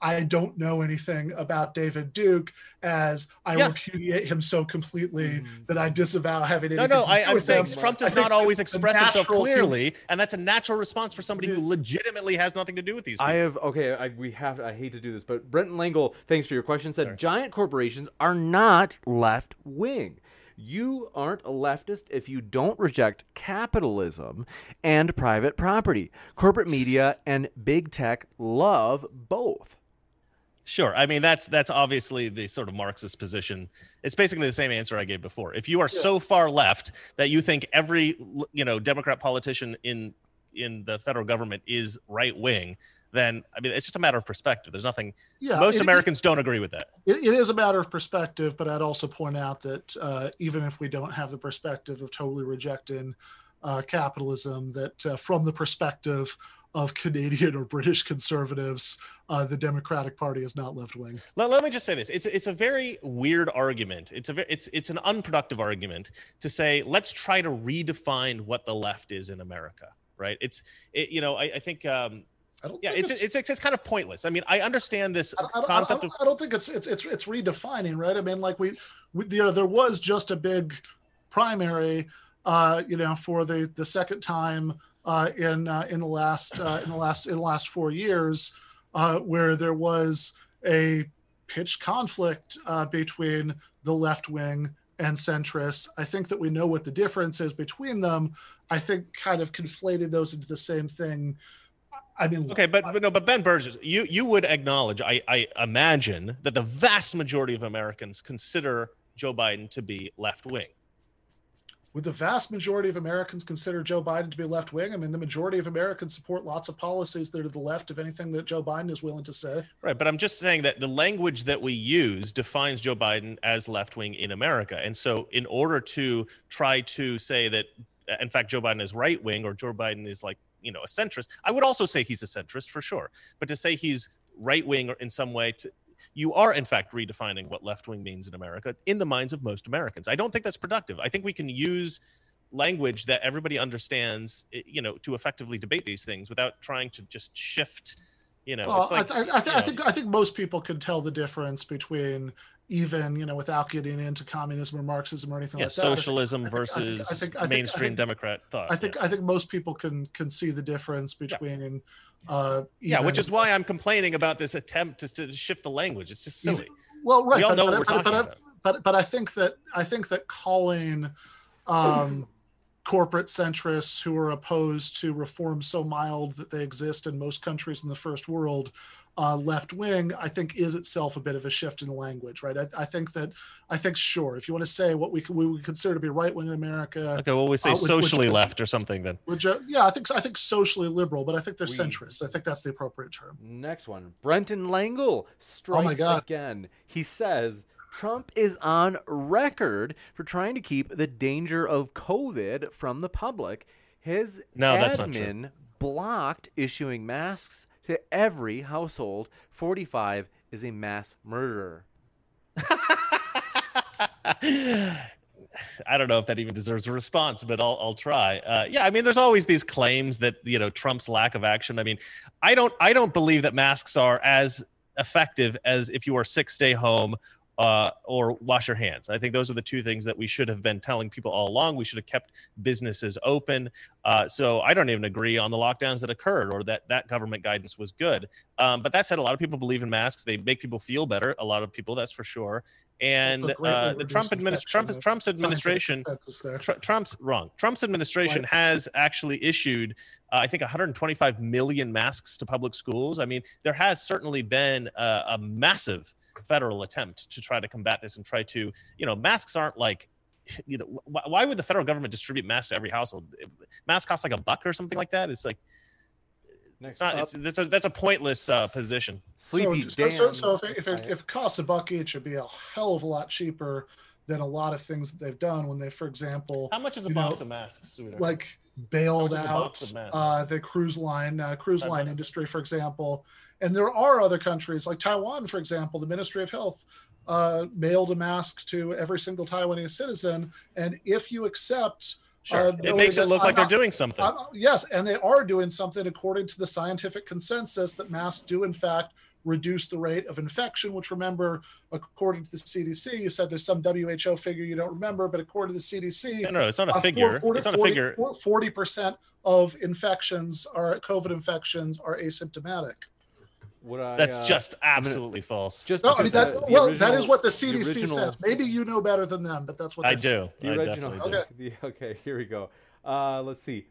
I don't know anything about David Duke as I Yeah. repudiate him so completely Mm. that I disavow having any. No, anything. no, to I, do I'm with saying him. Trump does think not always express himself natural human- clearly, and that's a natural response for somebody who legitimately has nothing to do with these. People. I have okay. I, we have. I hate to do this, but Brenton Langle, thanks for your question, said giant corporations are not left wing. You aren't a leftist if you don't reject capitalism and private property. Corporate media and big tech love both. Sure. I mean, that's that's obviously the sort of Marxist position. It's basically the same answer I gave before. If you are so far left that you think every you know Democrat politician in in the federal government is right wing, then I mean, it's just a matter of perspective. There's nothing. Yeah, most it- Americans don't agree with that. It, it is a matter of perspective, but I'd also point out that uh, even if we don't have the perspective of totally rejecting uh, capitalism, that uh, from the perspective of Canadian or British conservatives, uh, the Democratic Party is not left wing. Let, let me just say this: it's it's a very weird argument. It's a it's it's an unproductive argument to say let's try to redefine what the left is in America. Right? It's it, you know I, I think um, I don't. yeah think it's, it's it's it's kind of pointless. I mean I understand this I I concept I of don't, I don't think it's it's it's it's redefining, right? I mean, like we, we you know, there was just a big primary, uh, you know, for the the second time uh, in uh, in the last uh, in the last in the last four years, uh, where there was a pitched conflict uh, between the left wing and centrists. I think that we know what the difference is between them. I think kind of conflated those into the same thing. I mean, Okay, but, but no, but Ben Burgess, you you would acknowledge, I, I imagine, that the vast majority of Americans consider Joe Biden to be left wing. Would the vast majority of Americans consider Joe Biden to be left wing? I mean, the majority of Americans support lots of policies that are to the left of anything that Joe Biden is willing to say. Right, but I'm just saying that the language that we use defines Joe Biden as left wing in America. And so, in order to try to say that, uh, in fact, Joe Biden is right wing or Joe Biden is like, you know, a centrist, I would also say he's a centrist for sure. But to say he's right wing or in some way, to, you are in fact redefining what left wing means in America in the minds of most Americans. I don't think that's productive. I think we can use language that everybody understands, you know, to effectively debate these things without trying to just shift. You know, Well, it's like I, I, I, th- you I think I think most people can tell the difference between even you know without getting into communism or Marxism or anything yeah, like that. Socialism I think- versus I think- I think- mainstream Democrat thought. I think I think most people can can see the difference between. Uh, yeah. which is why I'm complaining about this attempt to, to shift the language. It's just silly. Well, right. We all but, know but, what we're talking about. but but I think that I think that calling um, corporate centrists who are opposed to reforms so mild that they exist in most countries in the first world uh, left wing, I think is itself a bit of a shift in the language, right? I, I think that I think sure, if you want to say what we we would consider to be right wing in America, Okay, well, we say Uh, would- would- socially left or something then. which uh, yeah, I think I think socially liberal, but I think they're We- centrist. I think that's the appropriate term. Next one, Brenton Langle strikes God. again. He says Trump is on record for trying to keep the danger of COVID from the public. His No, that's not admin blocked issuing masks to every household 45 is a mass murderer. I don't know if that even deserves a response, but I'll, I'll try. Uh, yeah, I mean, there's always these claims that you know Trump's lack of action. I mean, I don't I don't believe that masks are as effective as if you are sick, stay home, uh, or wash your hands. I think those are the two things that we should have been telling people all along. We should have kept businesses open. Uh, so I don't even agree on the lockdowns that occurred or that that government guidance was good. Um, but that said, a lot of people believe in masks. They make people feel better. A lot of people, that's for sure. And uh, the Trump Trump's administration, tr- Trump's wrong. Trump's administration right. has actually issued, uh, I think, 125 million masks to public schools. I mean, there has certainly been a, a massive federal attempt to try to combat this and try to, you know, masks aren't like you know why would the federal government distribute masks to every household masks cost like a buck or something like that it's like Next it's not. It's, that's a that's a pointless uh, position. Sleepy so, Dan. So, so if it, if it, if it costs a buck each, it'd be a hell of a lot cheaper than a lot of things that they've done when they, for example, how much is a box know, of masks? Sweetheart? Like bailed out uh, the cruise line uh, cruise line industry, for example. And there are other countries like Taiwan, for example. The Ministry of Health uh, mailed a mask to every single Taiwanese citizen, and if you accept Sure. Uh, it makes it look I'm like not, they're doing something. I'm, yes, and they are doing something according to the scientific consensus that masks do, in fact, reduce the rate of infection. Which, remember, according to the CDC, you said there's some WHO figure you don't remember, but according to the CDC, no, no, it's not a uh, figure. 40, it's not 40, a figure. Forty percent of infections are COVID infections are asymptomatic. What I, That's uh, just absolutely false. Just no, I mean that. well, original, that is what the CDC the original, says. Maybe you know better than them, but that's what I say. do. The I original, okay. The, okay, here we go. Uh, let's see.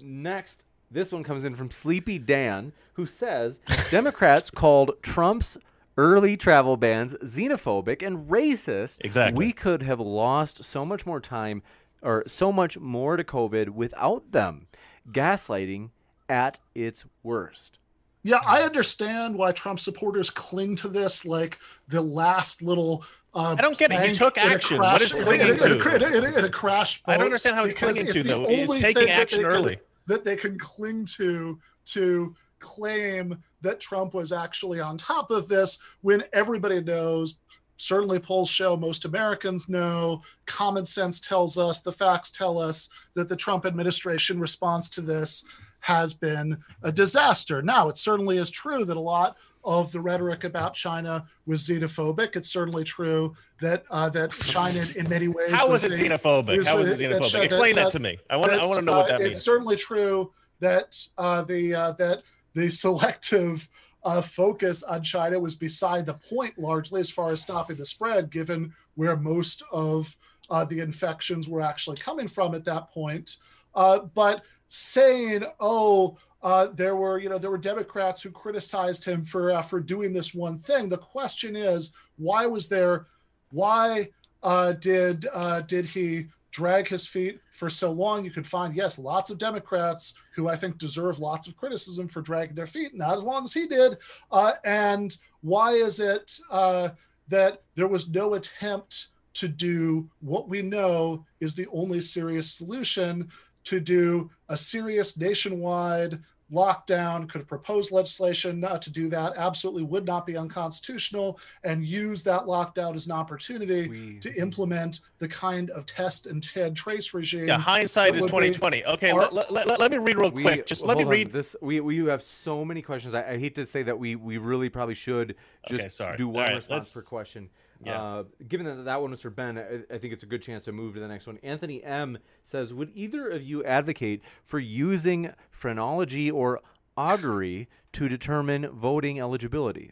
Next, this one comes in from Sleepy Dan, who says Democrats called Trump's early travel bans xenophobic and racist. Exactly. We could have lost so much more time or so much more to COVID without them. Gaslighting at its worst. Yeah, I understand why Trump supporters cling to this like the last little. Uh, I don't get it. He took action. Crash, what is clinging to? In a, in a, in a crash. I don't understand how he's clinging to though. He's taking action early. Can, that they can cling to to claim that Trump was actually on top of this when everybody knows certainly polls show most Americans know, common sense tells us, the facts tell us that the Trump administration response to this has been a disaster. Now, it certainly is true that a lot of the rhetoric about China was xenophobic. It's certainly true that uh, that China, in many ways, how was, was it xenophobic? Was, how was it xenophobic? That, Explain that, that, to me. I want. That, I want to know what that uh, means. It's certainly true that uh, the uh, that the selective uh, focus on China was beside the point, largely as far as stopping the spread, given where most of uh, the infections were actually coming from at that point. but saying, "Oh, uh, there were you know there were Democrats who criticized him for uh, for doing this one thing." The question is, why was there? Why uh, did uh, did he drag his feet for so long? You could find yes, lots of Democrats who I think deserve lots of criticism for dragging their feet, not as long as he did. Uh, and why is it uh, that there was no attempt? to do what we know is the only serious solution to do a serious nationwide lockdown, could propose legislation not to do that, absolutely would not be unconstitutional, and use that lockdown as an opportunity we, to implement the kind of test and TED trace regime. Yeah, hindsight is 2020. Okay, let, let, let, let, me read real we, quick. Just let me read on. this. We, we have so many questions. I, I, hate to say that we we really probably should just okay, sorry. do one right, response per question. Yeah. Uh, given that that one was for Ben, I, I, think it's a good chance to move to the next one. Anthony M says, "Would either of you advocate for using phrenology or augury to determine voting eligibility?"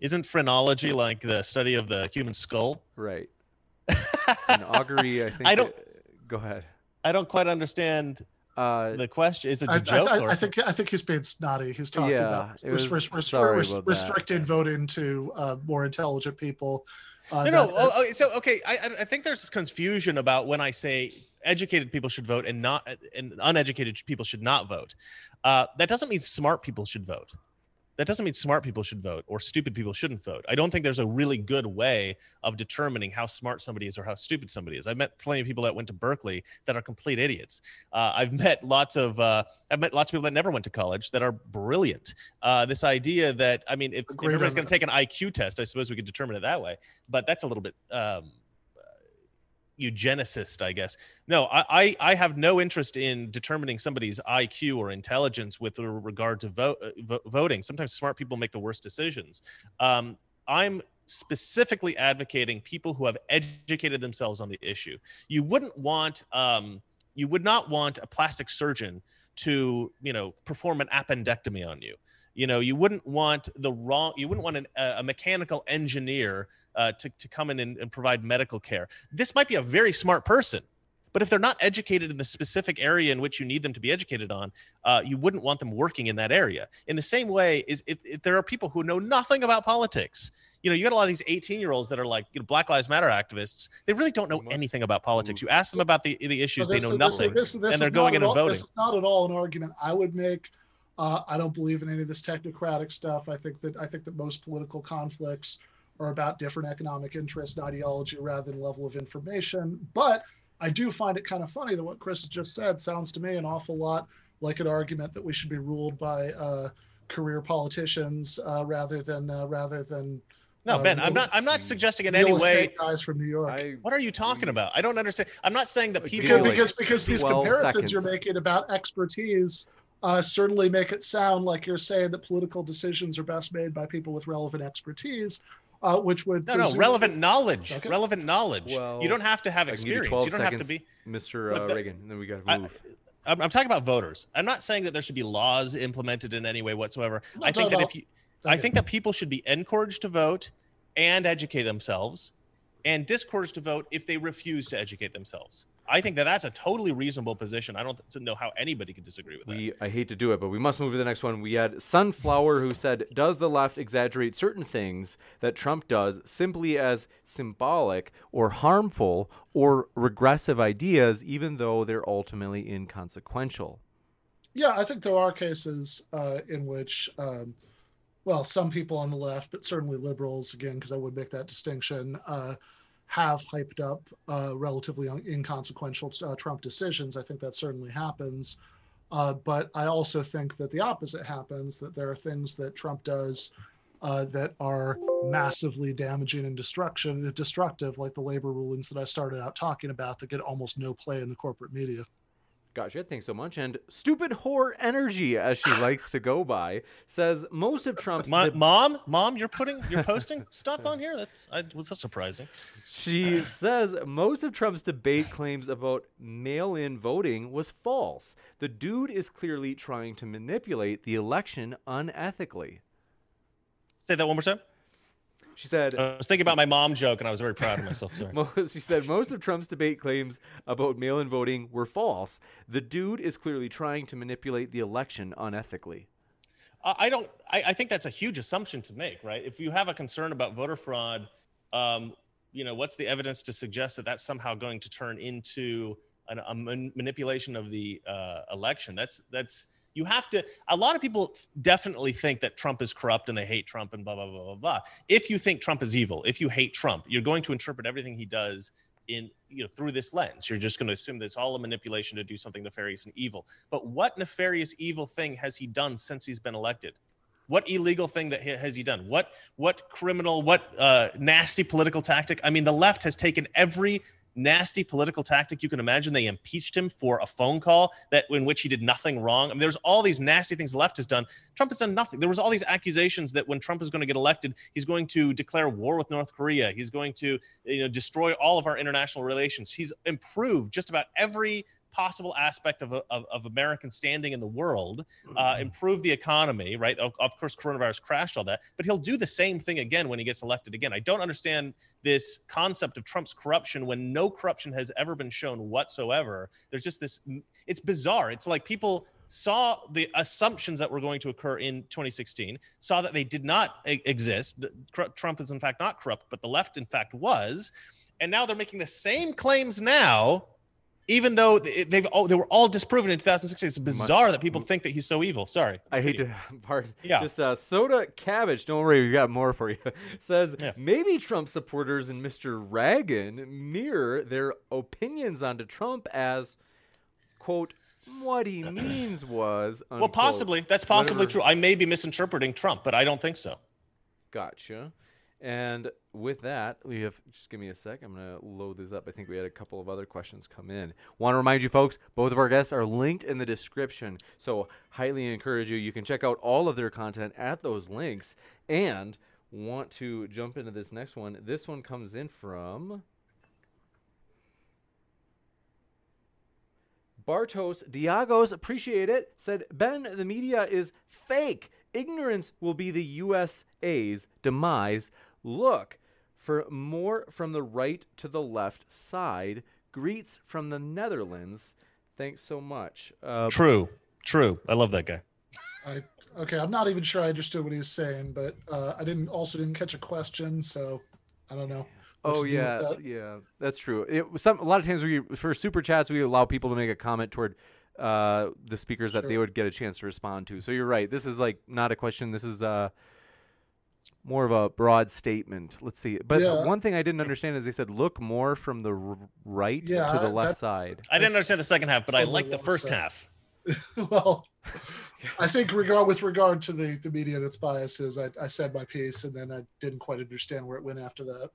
Isn't phrenology like the study of the human skull? Right. and augury, I think. I don't. It, go ahead. I don't quite understand uh, the question is it a I, joke? I, I, I, think I think he's being snotty. He's talking yeah, about res- res- res- restricted voting to uh, more intelligent people. Uh, no, no. oh, so okay, I, I think there's this confusion about when I say educated people should vote and not and uneducated people should not vote. Uh, that doesn't mean smart people should vote. That doesn't mean smart people should vote or stupid people shouldn't vote. I don't think there's a really good way of determining how smart somebody is or how stupid somebody is. I've met plenty of people that went to Berkeley that are complete idiots. Uh, I've met lots of uh, I've met lots of people that never went to college that are brilliant. Uh, this idea that I mean, if, if everybody's going to take an IQ test, I suppose we could determine it that way. But that's a little bit. Um, eugenicist, I guess. No, I, I have no interest in determining somebody's IQ or intelligence with regard to vote, uh, vo- voting. Sometimes smart people make the worst decisions. Um, I'm specifically advocating people who have educated themselves on the issue. You wouldn't want, um, you would not want a plastic surgeon to, you know, perform an appendectomy on you you know you wouldn't want the wrong you wouldn't want an, a mechanical engineer uh, to, to come in and, and provide medical care this might be a very smart person but if they're not educated in the specific area in which you need them to be educated on, uh, you wouldn't want them working in that area. In the same way, is if, if, there are people who know nothing about politics. You know, you got a lot of these 18 year olds that are like you know, Black Lives Matter activists. They really don't know anything about politics. You ask them about the, the issues, this, they know nothing, this, this, and they're going in and voting. This is not at all an argument I would make uh, I don't believe in any of this technocratic stuff. I think that I think that most political conflicts are about different economic interest and ideology rather than level of information. But I do find it kind of funny that what Chris just said sounds to me an awful lot like an argument that we should be ruled by uh, career politicians uh, rather than uh, rather than. No, uh, Ben, I'm not. I'm not suggesting in any way. Guys from New York. I, what are you talking about? I don't understand. I'm not saying that people because because, because these comparisons seconds. you're making about expertise uh, certainly make it sound like you're saying that political decisions are best made by people with relevant expertise, uh, which would no, no, relevant knowledge, okay. relevant knowledge. Well, you don't have to have experience. You, you, don't seconds, have to be Mr. Uh, Reagan. Then we got to move. I, I'm, I'm talking about voters. I'm not saying that there should be laws implemented in any way whatsoever. I think that if you, okay. I think that people should be encouraged to vote and educate themselves, and discouraged to vote if they refuse to educate themselves. I think that that's a totally reasonable position. I don't know how anybody could disagree with we, that. I hate to do it, but we must move to the next one. We had Sunflower who said, Does the left exaggerate certain things that Trump does simply as symbolic or harmful or regressive ideas, even though they're ultimately inconsequential? Yeah, I think there are cases uh, in which. Um, well, some people on the left, but certainly liberals, again, because I would make that distinction, uh, have hyped up uh, relatively inconsequential uh, Trump decisions. I think that certainly happens. Uh, but I also think that the opposite happens that there are things that Trump does uh, that are massively damaging and destruction, destructive, like the labor rulings that I started out talking about that get almost no play in the corporate media. Gotcha. Thanks so much. And stupid whore energy, as she likes to go by, says most of Trump's. My, mom, mom, you're putting, you're posting stuff on here. That's I, was that surprising. She says most of Trump's debate claims about mail-in voting was false. The dude is clearly trying to manipulate the election unethically. Say that one more time. She said, I was thinking about my mom joke and I was very proud of myself. Sorry. she said, most of Trump's debate claims about mail in voting were false. The dude is clearly trying to manipulate the election unethically. Uh, I don't, I, I, think that's a huge assumption to make, right? If you have a concern about voter fraud, um, you know, what's the evidence to suggest that that's somehow going to turn into an, a man- manipulation of the uh, election? That's, that's, you have to a lot of people definitely think that trump is corrupt and they hate trump and blah blah blah blah blah. If you think trump is evil if you hate trump you're going to interpret everything he does in you know through this lens. You're just going to assume that it's all a manipulation to do something nefarious and evil. But what nefarious evil thing has he done since he's been elected? What illegal thing that has he done? What what criminal what uh, nasty political tactic? I mean the left has taken every nasty political tactic you can imagine. They impeached him for a phone call that in which he did nothing wrong. I mean, there's all these nasty things the left has done. Trump has done nothing. There was all these accusations that when Trump is going to get elected, he's going to declare war with North Korea. He's going to you know destroy all of our international relations. He's improved just about every possible aspect of, of, of American standing in the world, uh, mm-hmm. improve the economy, right? Of, of, course, coronavirus crashed all that, but he'll do the same thing again when he gets elected again. I don't understand this concept of Trump's corruption when no corruption has ever been shown whatsoever. There's just this, it's bizarre. It's like people saw the assumptions that were going to occur in 2016, saw that they did not exist. Trump is, in fact, not corrupt, but the left, in fact, was. And now they're making the same claims now even though they've all they were all disproven in 2016. It's bizarre that people think that he's so evil. Sorry. I hate to pardon. Yeah. Just uh, soda cabbage. Don't worry, we got more for you. Says Yeah. maybe Trump supporters and Mr. Reagan mirror their opinions onto Trump as quote what he means was Well, possibly that's possibly Whatever. true. I may be misinterpreting Trump, but I don't think so. Gotcha. And with that, we have just give me a sec. I'm going to load this up. I think we had a couple of other questions come in. Want to remind you folks, both of our guests are linked in the description. So, highly encourage you. You can check out all of their content at those links and want to jump into this next one. This one comes in from Bartos Diagos, appreciate it, said, Ben, the media is fake. Ignorance will be the USA's demise. Look, for more from the right to the left side, greets from the Netherlands. Thanks so much. Uh, True. True. I love that guy. I okay. I'm not even sure I understood what he was saying, but uh, I didn't also didn't catch a question, so I don't know. what Oh to do with yeah, that. yeah, that's true. It some a lot of times we for super chats we allow people to make a comment toward uh, the speakers that they would get a chance to respond to. So you're right. This is like not a question. This is uh more of a broad statement. Let's see. But Yeah. one thing I didn't understand is they said look more from the r- right Yeah, to the left that- side. I didn't understand the second half, but I Totally like the first stuff. half. well, I think regard with regard to the the media and its biases, I, I said my piece, and then I didn't quite understand where it went after that.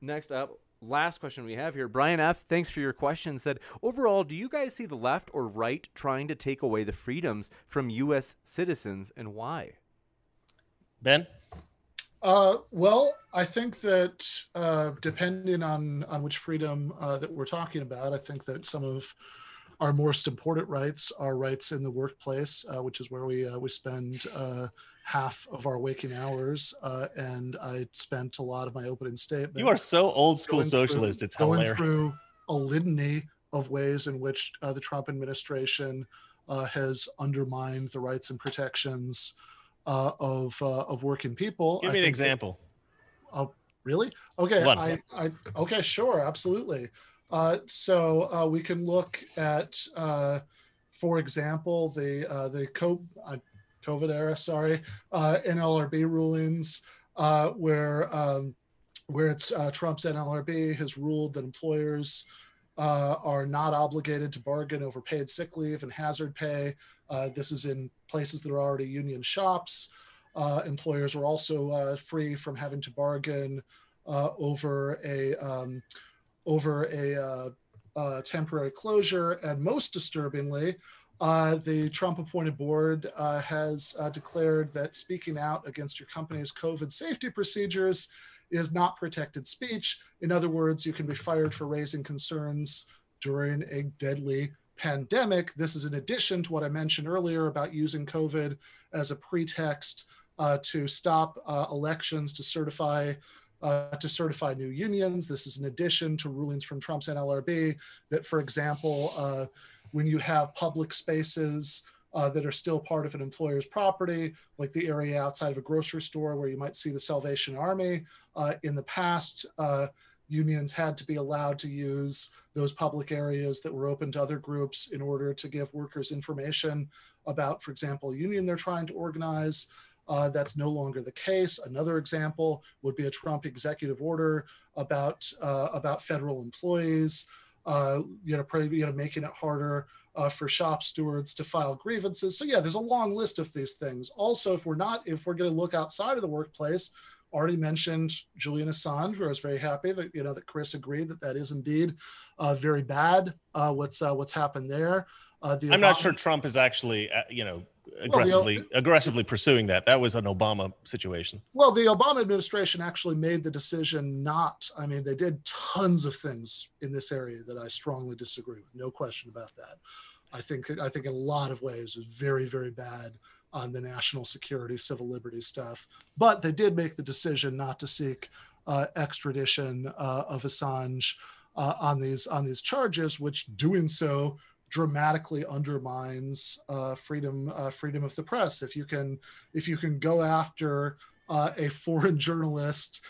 Next up, last question we have here. Brian F. Thanks for your question. Said overall, do you guys see the left or right trying to take away the freedoms from U.S. citizens, and why? Ben? Uh, well, I think that uh, depending on on which freedom uh, that we're talking about, I think that some of our most important rights are rights in the workplace, uh, which is where we uh, we spend uh, half of our waking hours. Uh, and I spent a lot of my opening statement. You are so old school going through- socialist. It's going hilarious. through a litany of ways in which uh, the Trump administration uh, has undermined the rights and protections uh, of uh, of working people. Give me an think that- example. Really? Okay. One. I, I okay, sure, absolutely. Uh, so uh, we can look at, uh, for example, the uh, the co- uh, COVID era, sorry, uh, NLRB rulings, uh, where um, where it's uh, Trump's NLRB has ruled that employers uh, are not obligated to bargain over paid sick leave and hazard pay. Uh, this is in places that are already union shops. Uh, employers are also uh, free from having to bargain uh, over a um, over a uh, uh, temporary closure, and most disturbingly, uh, the Trump-appointed board uh, has declared that speaking out against your company's COVID safety procedures is not protected speech. In other words, you can be fired for raising concerns during a deadly pandemic. This is in addition to what I mentioned earlier about using COVID as a pretext uh, to stop uh, elections, to certify uh, to certify new unions. This is in addition to rulings from Trump's NLRB that, for example, uh, when you have public spaces uh, that are still part of an employer's property, like the area outside of a grocery store where you might see the Salvation Army, uh, in the past, uh, unions had to be allowed to use those public areas that were open to other groups in order to give workers information about, for example, a union they're trying to organize. Uh, that's no longer the case. Another example would be a Trump executive order about uh, about federal employees, uh, you know, probably, you know, making it harder uh, for shop stewards to file grievances. So yeah, there's a long list of these things. Also, if we're not, if we're going to look outside of the workplace, already mentioned Julian Assange. Where I was very happy that you know that Chris agreed that that is indeed uh, very bad. Uh, what's uh, what's happened there? Uh, the I'm not sure Trump is actually, uh, you know, aggressively aggressively pursuing that. That was an Obama situation. Well, the Obama administration actually made the decision not. I mean, they did tons of things in this area that I strongly disagree with. No question about that. I think I think in a lot of ways it was very very bad on the national security, civil liberties stuff. But they did make the decision not to seek uh, extradition uh, of Assange uh, on these on these charges, which doing so dramatically undermines uh, freedom uh, freedom of the press. If you can if you can go after uh, a foreign journalist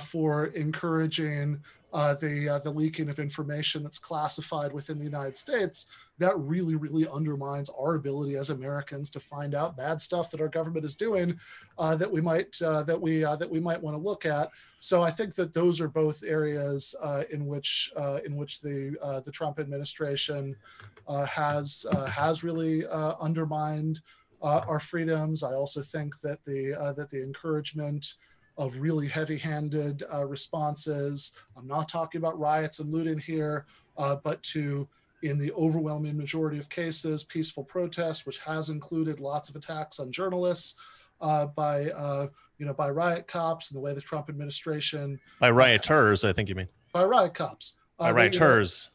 for encouraging uh, the uh, the leaking of information that's classified within the United States, that really really undermines our ability as Americans to find out bad stuff that our government is doing uh, that we might uh, that we uh, that we might want to look at. So I think that those are both areas uh, in which in which the the Trump administration has has really undermined our freedoms. I also think that the that the encouragement of really heavy-handed uh, responses. I'm not talking about riots and looting here, uh, but to, in the overwhelming majority of cases, peaceful protests, which has included lots of attacks on journalists uh, by, uh, you know, by riot cops and the way the Trump administration by rioters, I think you mean by riot cops. By rioters.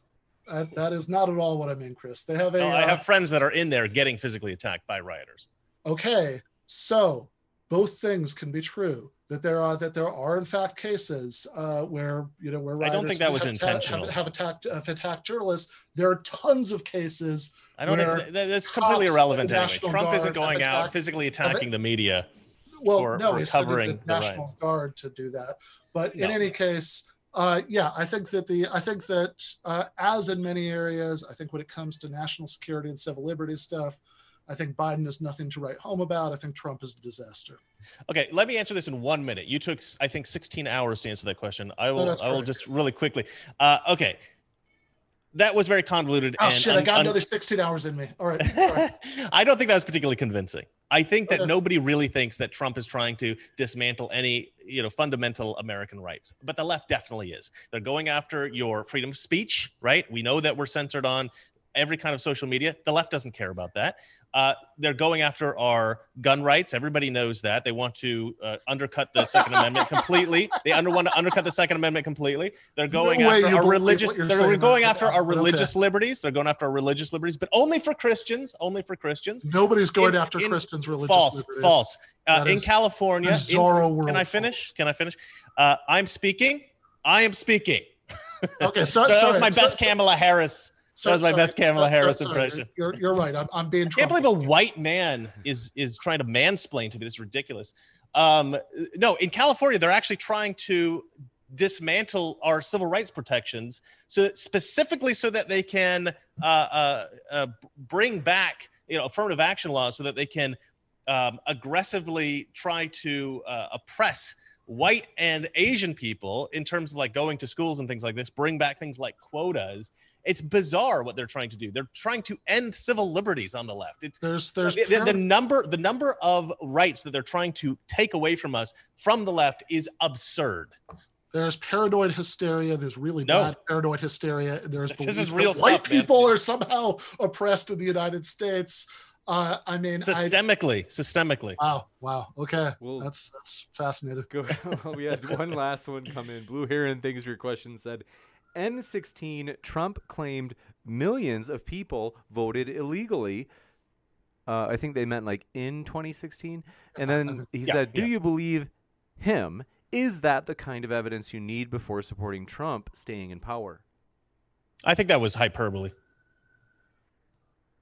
You know, that is not at all what I mean, Chris. They have a. No, I uh, have friends that are in there getting physically attacked by rioters. Okay, so both things can be true that there are that there are in fact cases uh, where you know where I don't think that was have, intentional. Have, have, attacked have attacked journalists. There are tons of cases. I don't think that's completely irrelevant anyway. Trump isn't going out attacked, physically attacking the media. Well, for, no, he's covering the National Guard to do that. But in no. any case, uh, yeah, I think that the I think that uh, as in many areas, I think when it comes to national security and civil liberties stuff, I think Biden is nothing to write home about. I think Trump is a disaster. Okay, let me answer this in one minute. You took, I think, 16 hours to answer that question. I will. I will just really quickly. Uh, okay, that was very convoluted. Oh and shit! Un- I got un- another 16 hours in me. All right. I don't think that was particularly convincing. I think that okay. nobody really thinks that Trump is trying to dismantle any, you know, fundamental American rights. But the left definitely is. They're going after your freedom of speech, right? We know that we're censored on every kind of social media. The left doesn't care about that. Uh, they're going after our gun rights. Everybody knows that. They want to uh, undercut the Second Amendment completely. They under, want to undercut the Second Amendment completely. They're going no after our religious. They're going after our religious okay. liberties. They're going after our religious liberties, but only for Christians. Only for Christians. Nobody's going in, after in, Christians' religious false, liberties. False. Uh, in California, in, can I finish? False. Can I finish? Uh, I'm speaking. I am speaking. Okay, so, so that was my best so, Kamala Harris so, that was my sorry, best Kamala Harris impression. You're, you're right. I'm, I'm being. I can't believe a white man is is trying to mansplain to me. This is ridiculous. Um, no, in California, they're actually trying to dismantle our civil rights protections, so specifically so that they can uh, uh, uh, bring back you know affirmative action laws, so that they can um, aggressively try to uh, oppress white and Asian people in terms of like going to schools and things like this. Bring back things like quotas it's bizarre what they're trying to do. They're trying to end civil liberties on the left. It's there's there's the, the, the number the number of rights that they're trying to take away from us from the left is absurd. There's paranoid hysteria. There's really no. bad paranoid hysteria. There's this is real white stuff, people man. are somehow oppressed in the United States. Uh, I mean, systemically, I, systemically. Wow, wow. Okay, well, that's that's fascinating. Go, we had one last one come in. Blue Heron, thanks for your question. Said N16, Trump claimed millions of people voted illegally. Uh, I think they meant like in 2016. And then he yeah, said, Do yeah. you believe him? Is that the kind of evidence you need before supporting Trump staying in power? I think that was hyperbole.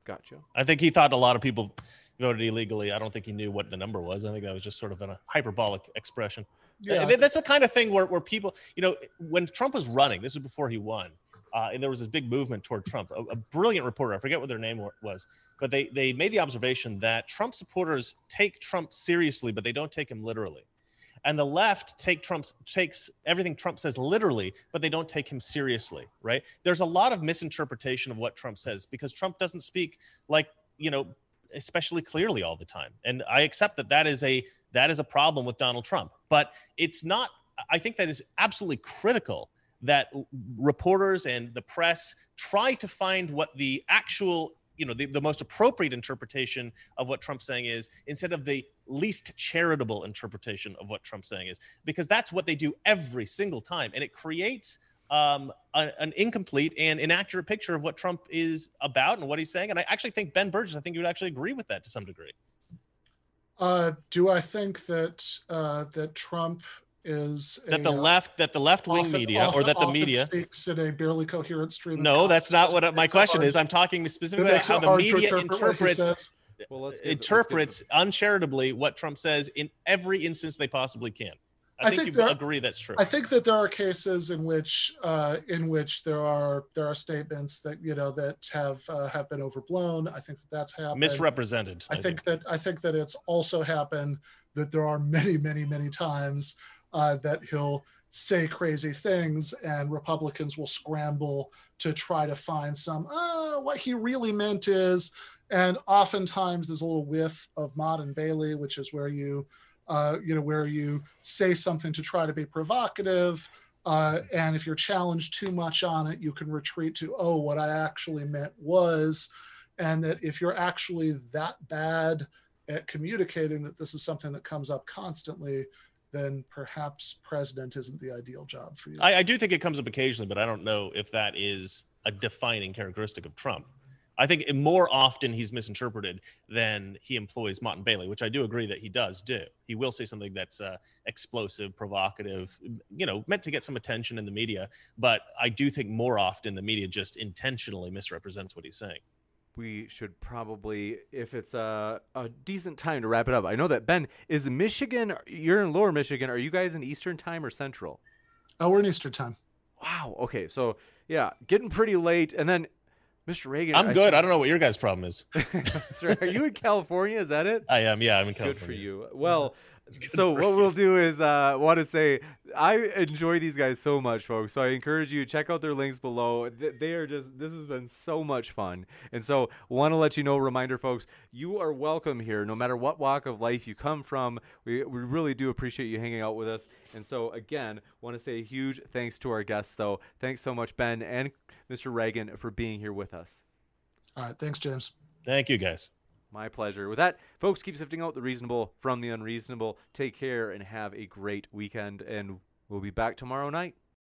Gotcha. I think he thought a lot of people voted illegally. I don't think he knew what the number was. I think that was just sort of a hyperbolic expression. Yeah. That's the kind of thing where, where people, you know, when Trump was running, this was before he won, uh, and there was this big movement toward Trump. A, a, brilliant reporter, I forget what their name was, but they, they made the observation that Trump supporters take Trump seriously, but they don't take him literally. And the left take Trump's takes everything Trump says literally, but they don't take him seriously, right? There's a lot of misinterpretation of what Trump says because Trump doesn't speak like, you know, especially clearly all the time. And I accept that that is a that is a problem with Donald Trump. But it's not, I think that is absolutely critical that reporters and the press try to find what the actual you know the, the most appropriate interpretation of what trump's saying is instead of the least charitable interpretation of what trump's saying is because that's what they do every single time and it creates um, a, an incomplete and inaccurate picture of what trump is about and what he's saying and i actually think ben burgis i think you would actually agree with that to some degree uh, do I think that uh, that Trump is that the uh, left that the left wing media often, or that the media speaks in a barely coherent stream? No, that's not what my question is. I'm talking specifically about how the media interprets well, let's interprets let's uncharitably what Trump says in every instance they possibly can. I, I think, think you there- agree that's true. I think that there are cases in which uh, in which there are there are statements that you know that have uh, have been overblown. I think that that's happened. Misrepresented. I think that I think that it's also happened that there are many many many times uh, that he'll say crazy things and Republicans will scramble to try to find some uh, what he really meant is and oftentimes there's a little whiff of motte and bailey which is where you uh, you know where you say something to try to be provocative uh, and if you're challenged too much on it you can retreat to oh what I actually meant was and that if you're actually that bad at communicating that this is something that comes up constantly, then perhaps president isn't the ideal job for you. I, I do think it comes up occasionally, but I don't know if that is a defining characteristic of Trump. I think more often he's misinterpreted than he employs motte and bailey, which I do agree that he does do. He will say something that's uh, explosive, provocative, you know, meant to get some attention in the media. But I do think more often the media just intentionally misrepresents what he's saying. we should probably, if it's a, a decent time to wrap it up. I know that Ben is Michigan. You're in Lower Michigan. Are you guys in Eastern Time or Central? oh, we're in Eastern time. Wow. Okay. So yeah, getting pretty late. And then, Mr. Reagan, I'm good. I don't know what your guys' problem is. Sir, Are you in California? Is that it? I am. Yeah, I'm in California. Good for you. Well, so what you. we'll do is uh, want to say I enjoy these guys so much, folks. So I encourage you to check out their links below. They are just this has been so much fun, and so want to let you know, reminder, folks, you are welcome here, no matter what walk of life you come from. We we really do appreciate you hanging out with us, and so again, want to say a huge thanks to our guests, though. Thanks so much, Ben and Mr. Reagan, for being here with us. All right, thanks, James. Thank you, guys. My pleasure. With that, folks, keep sifting out the reasonable from the unreasonable. Take care and have a great weekend, and we'll be back tomorrow night.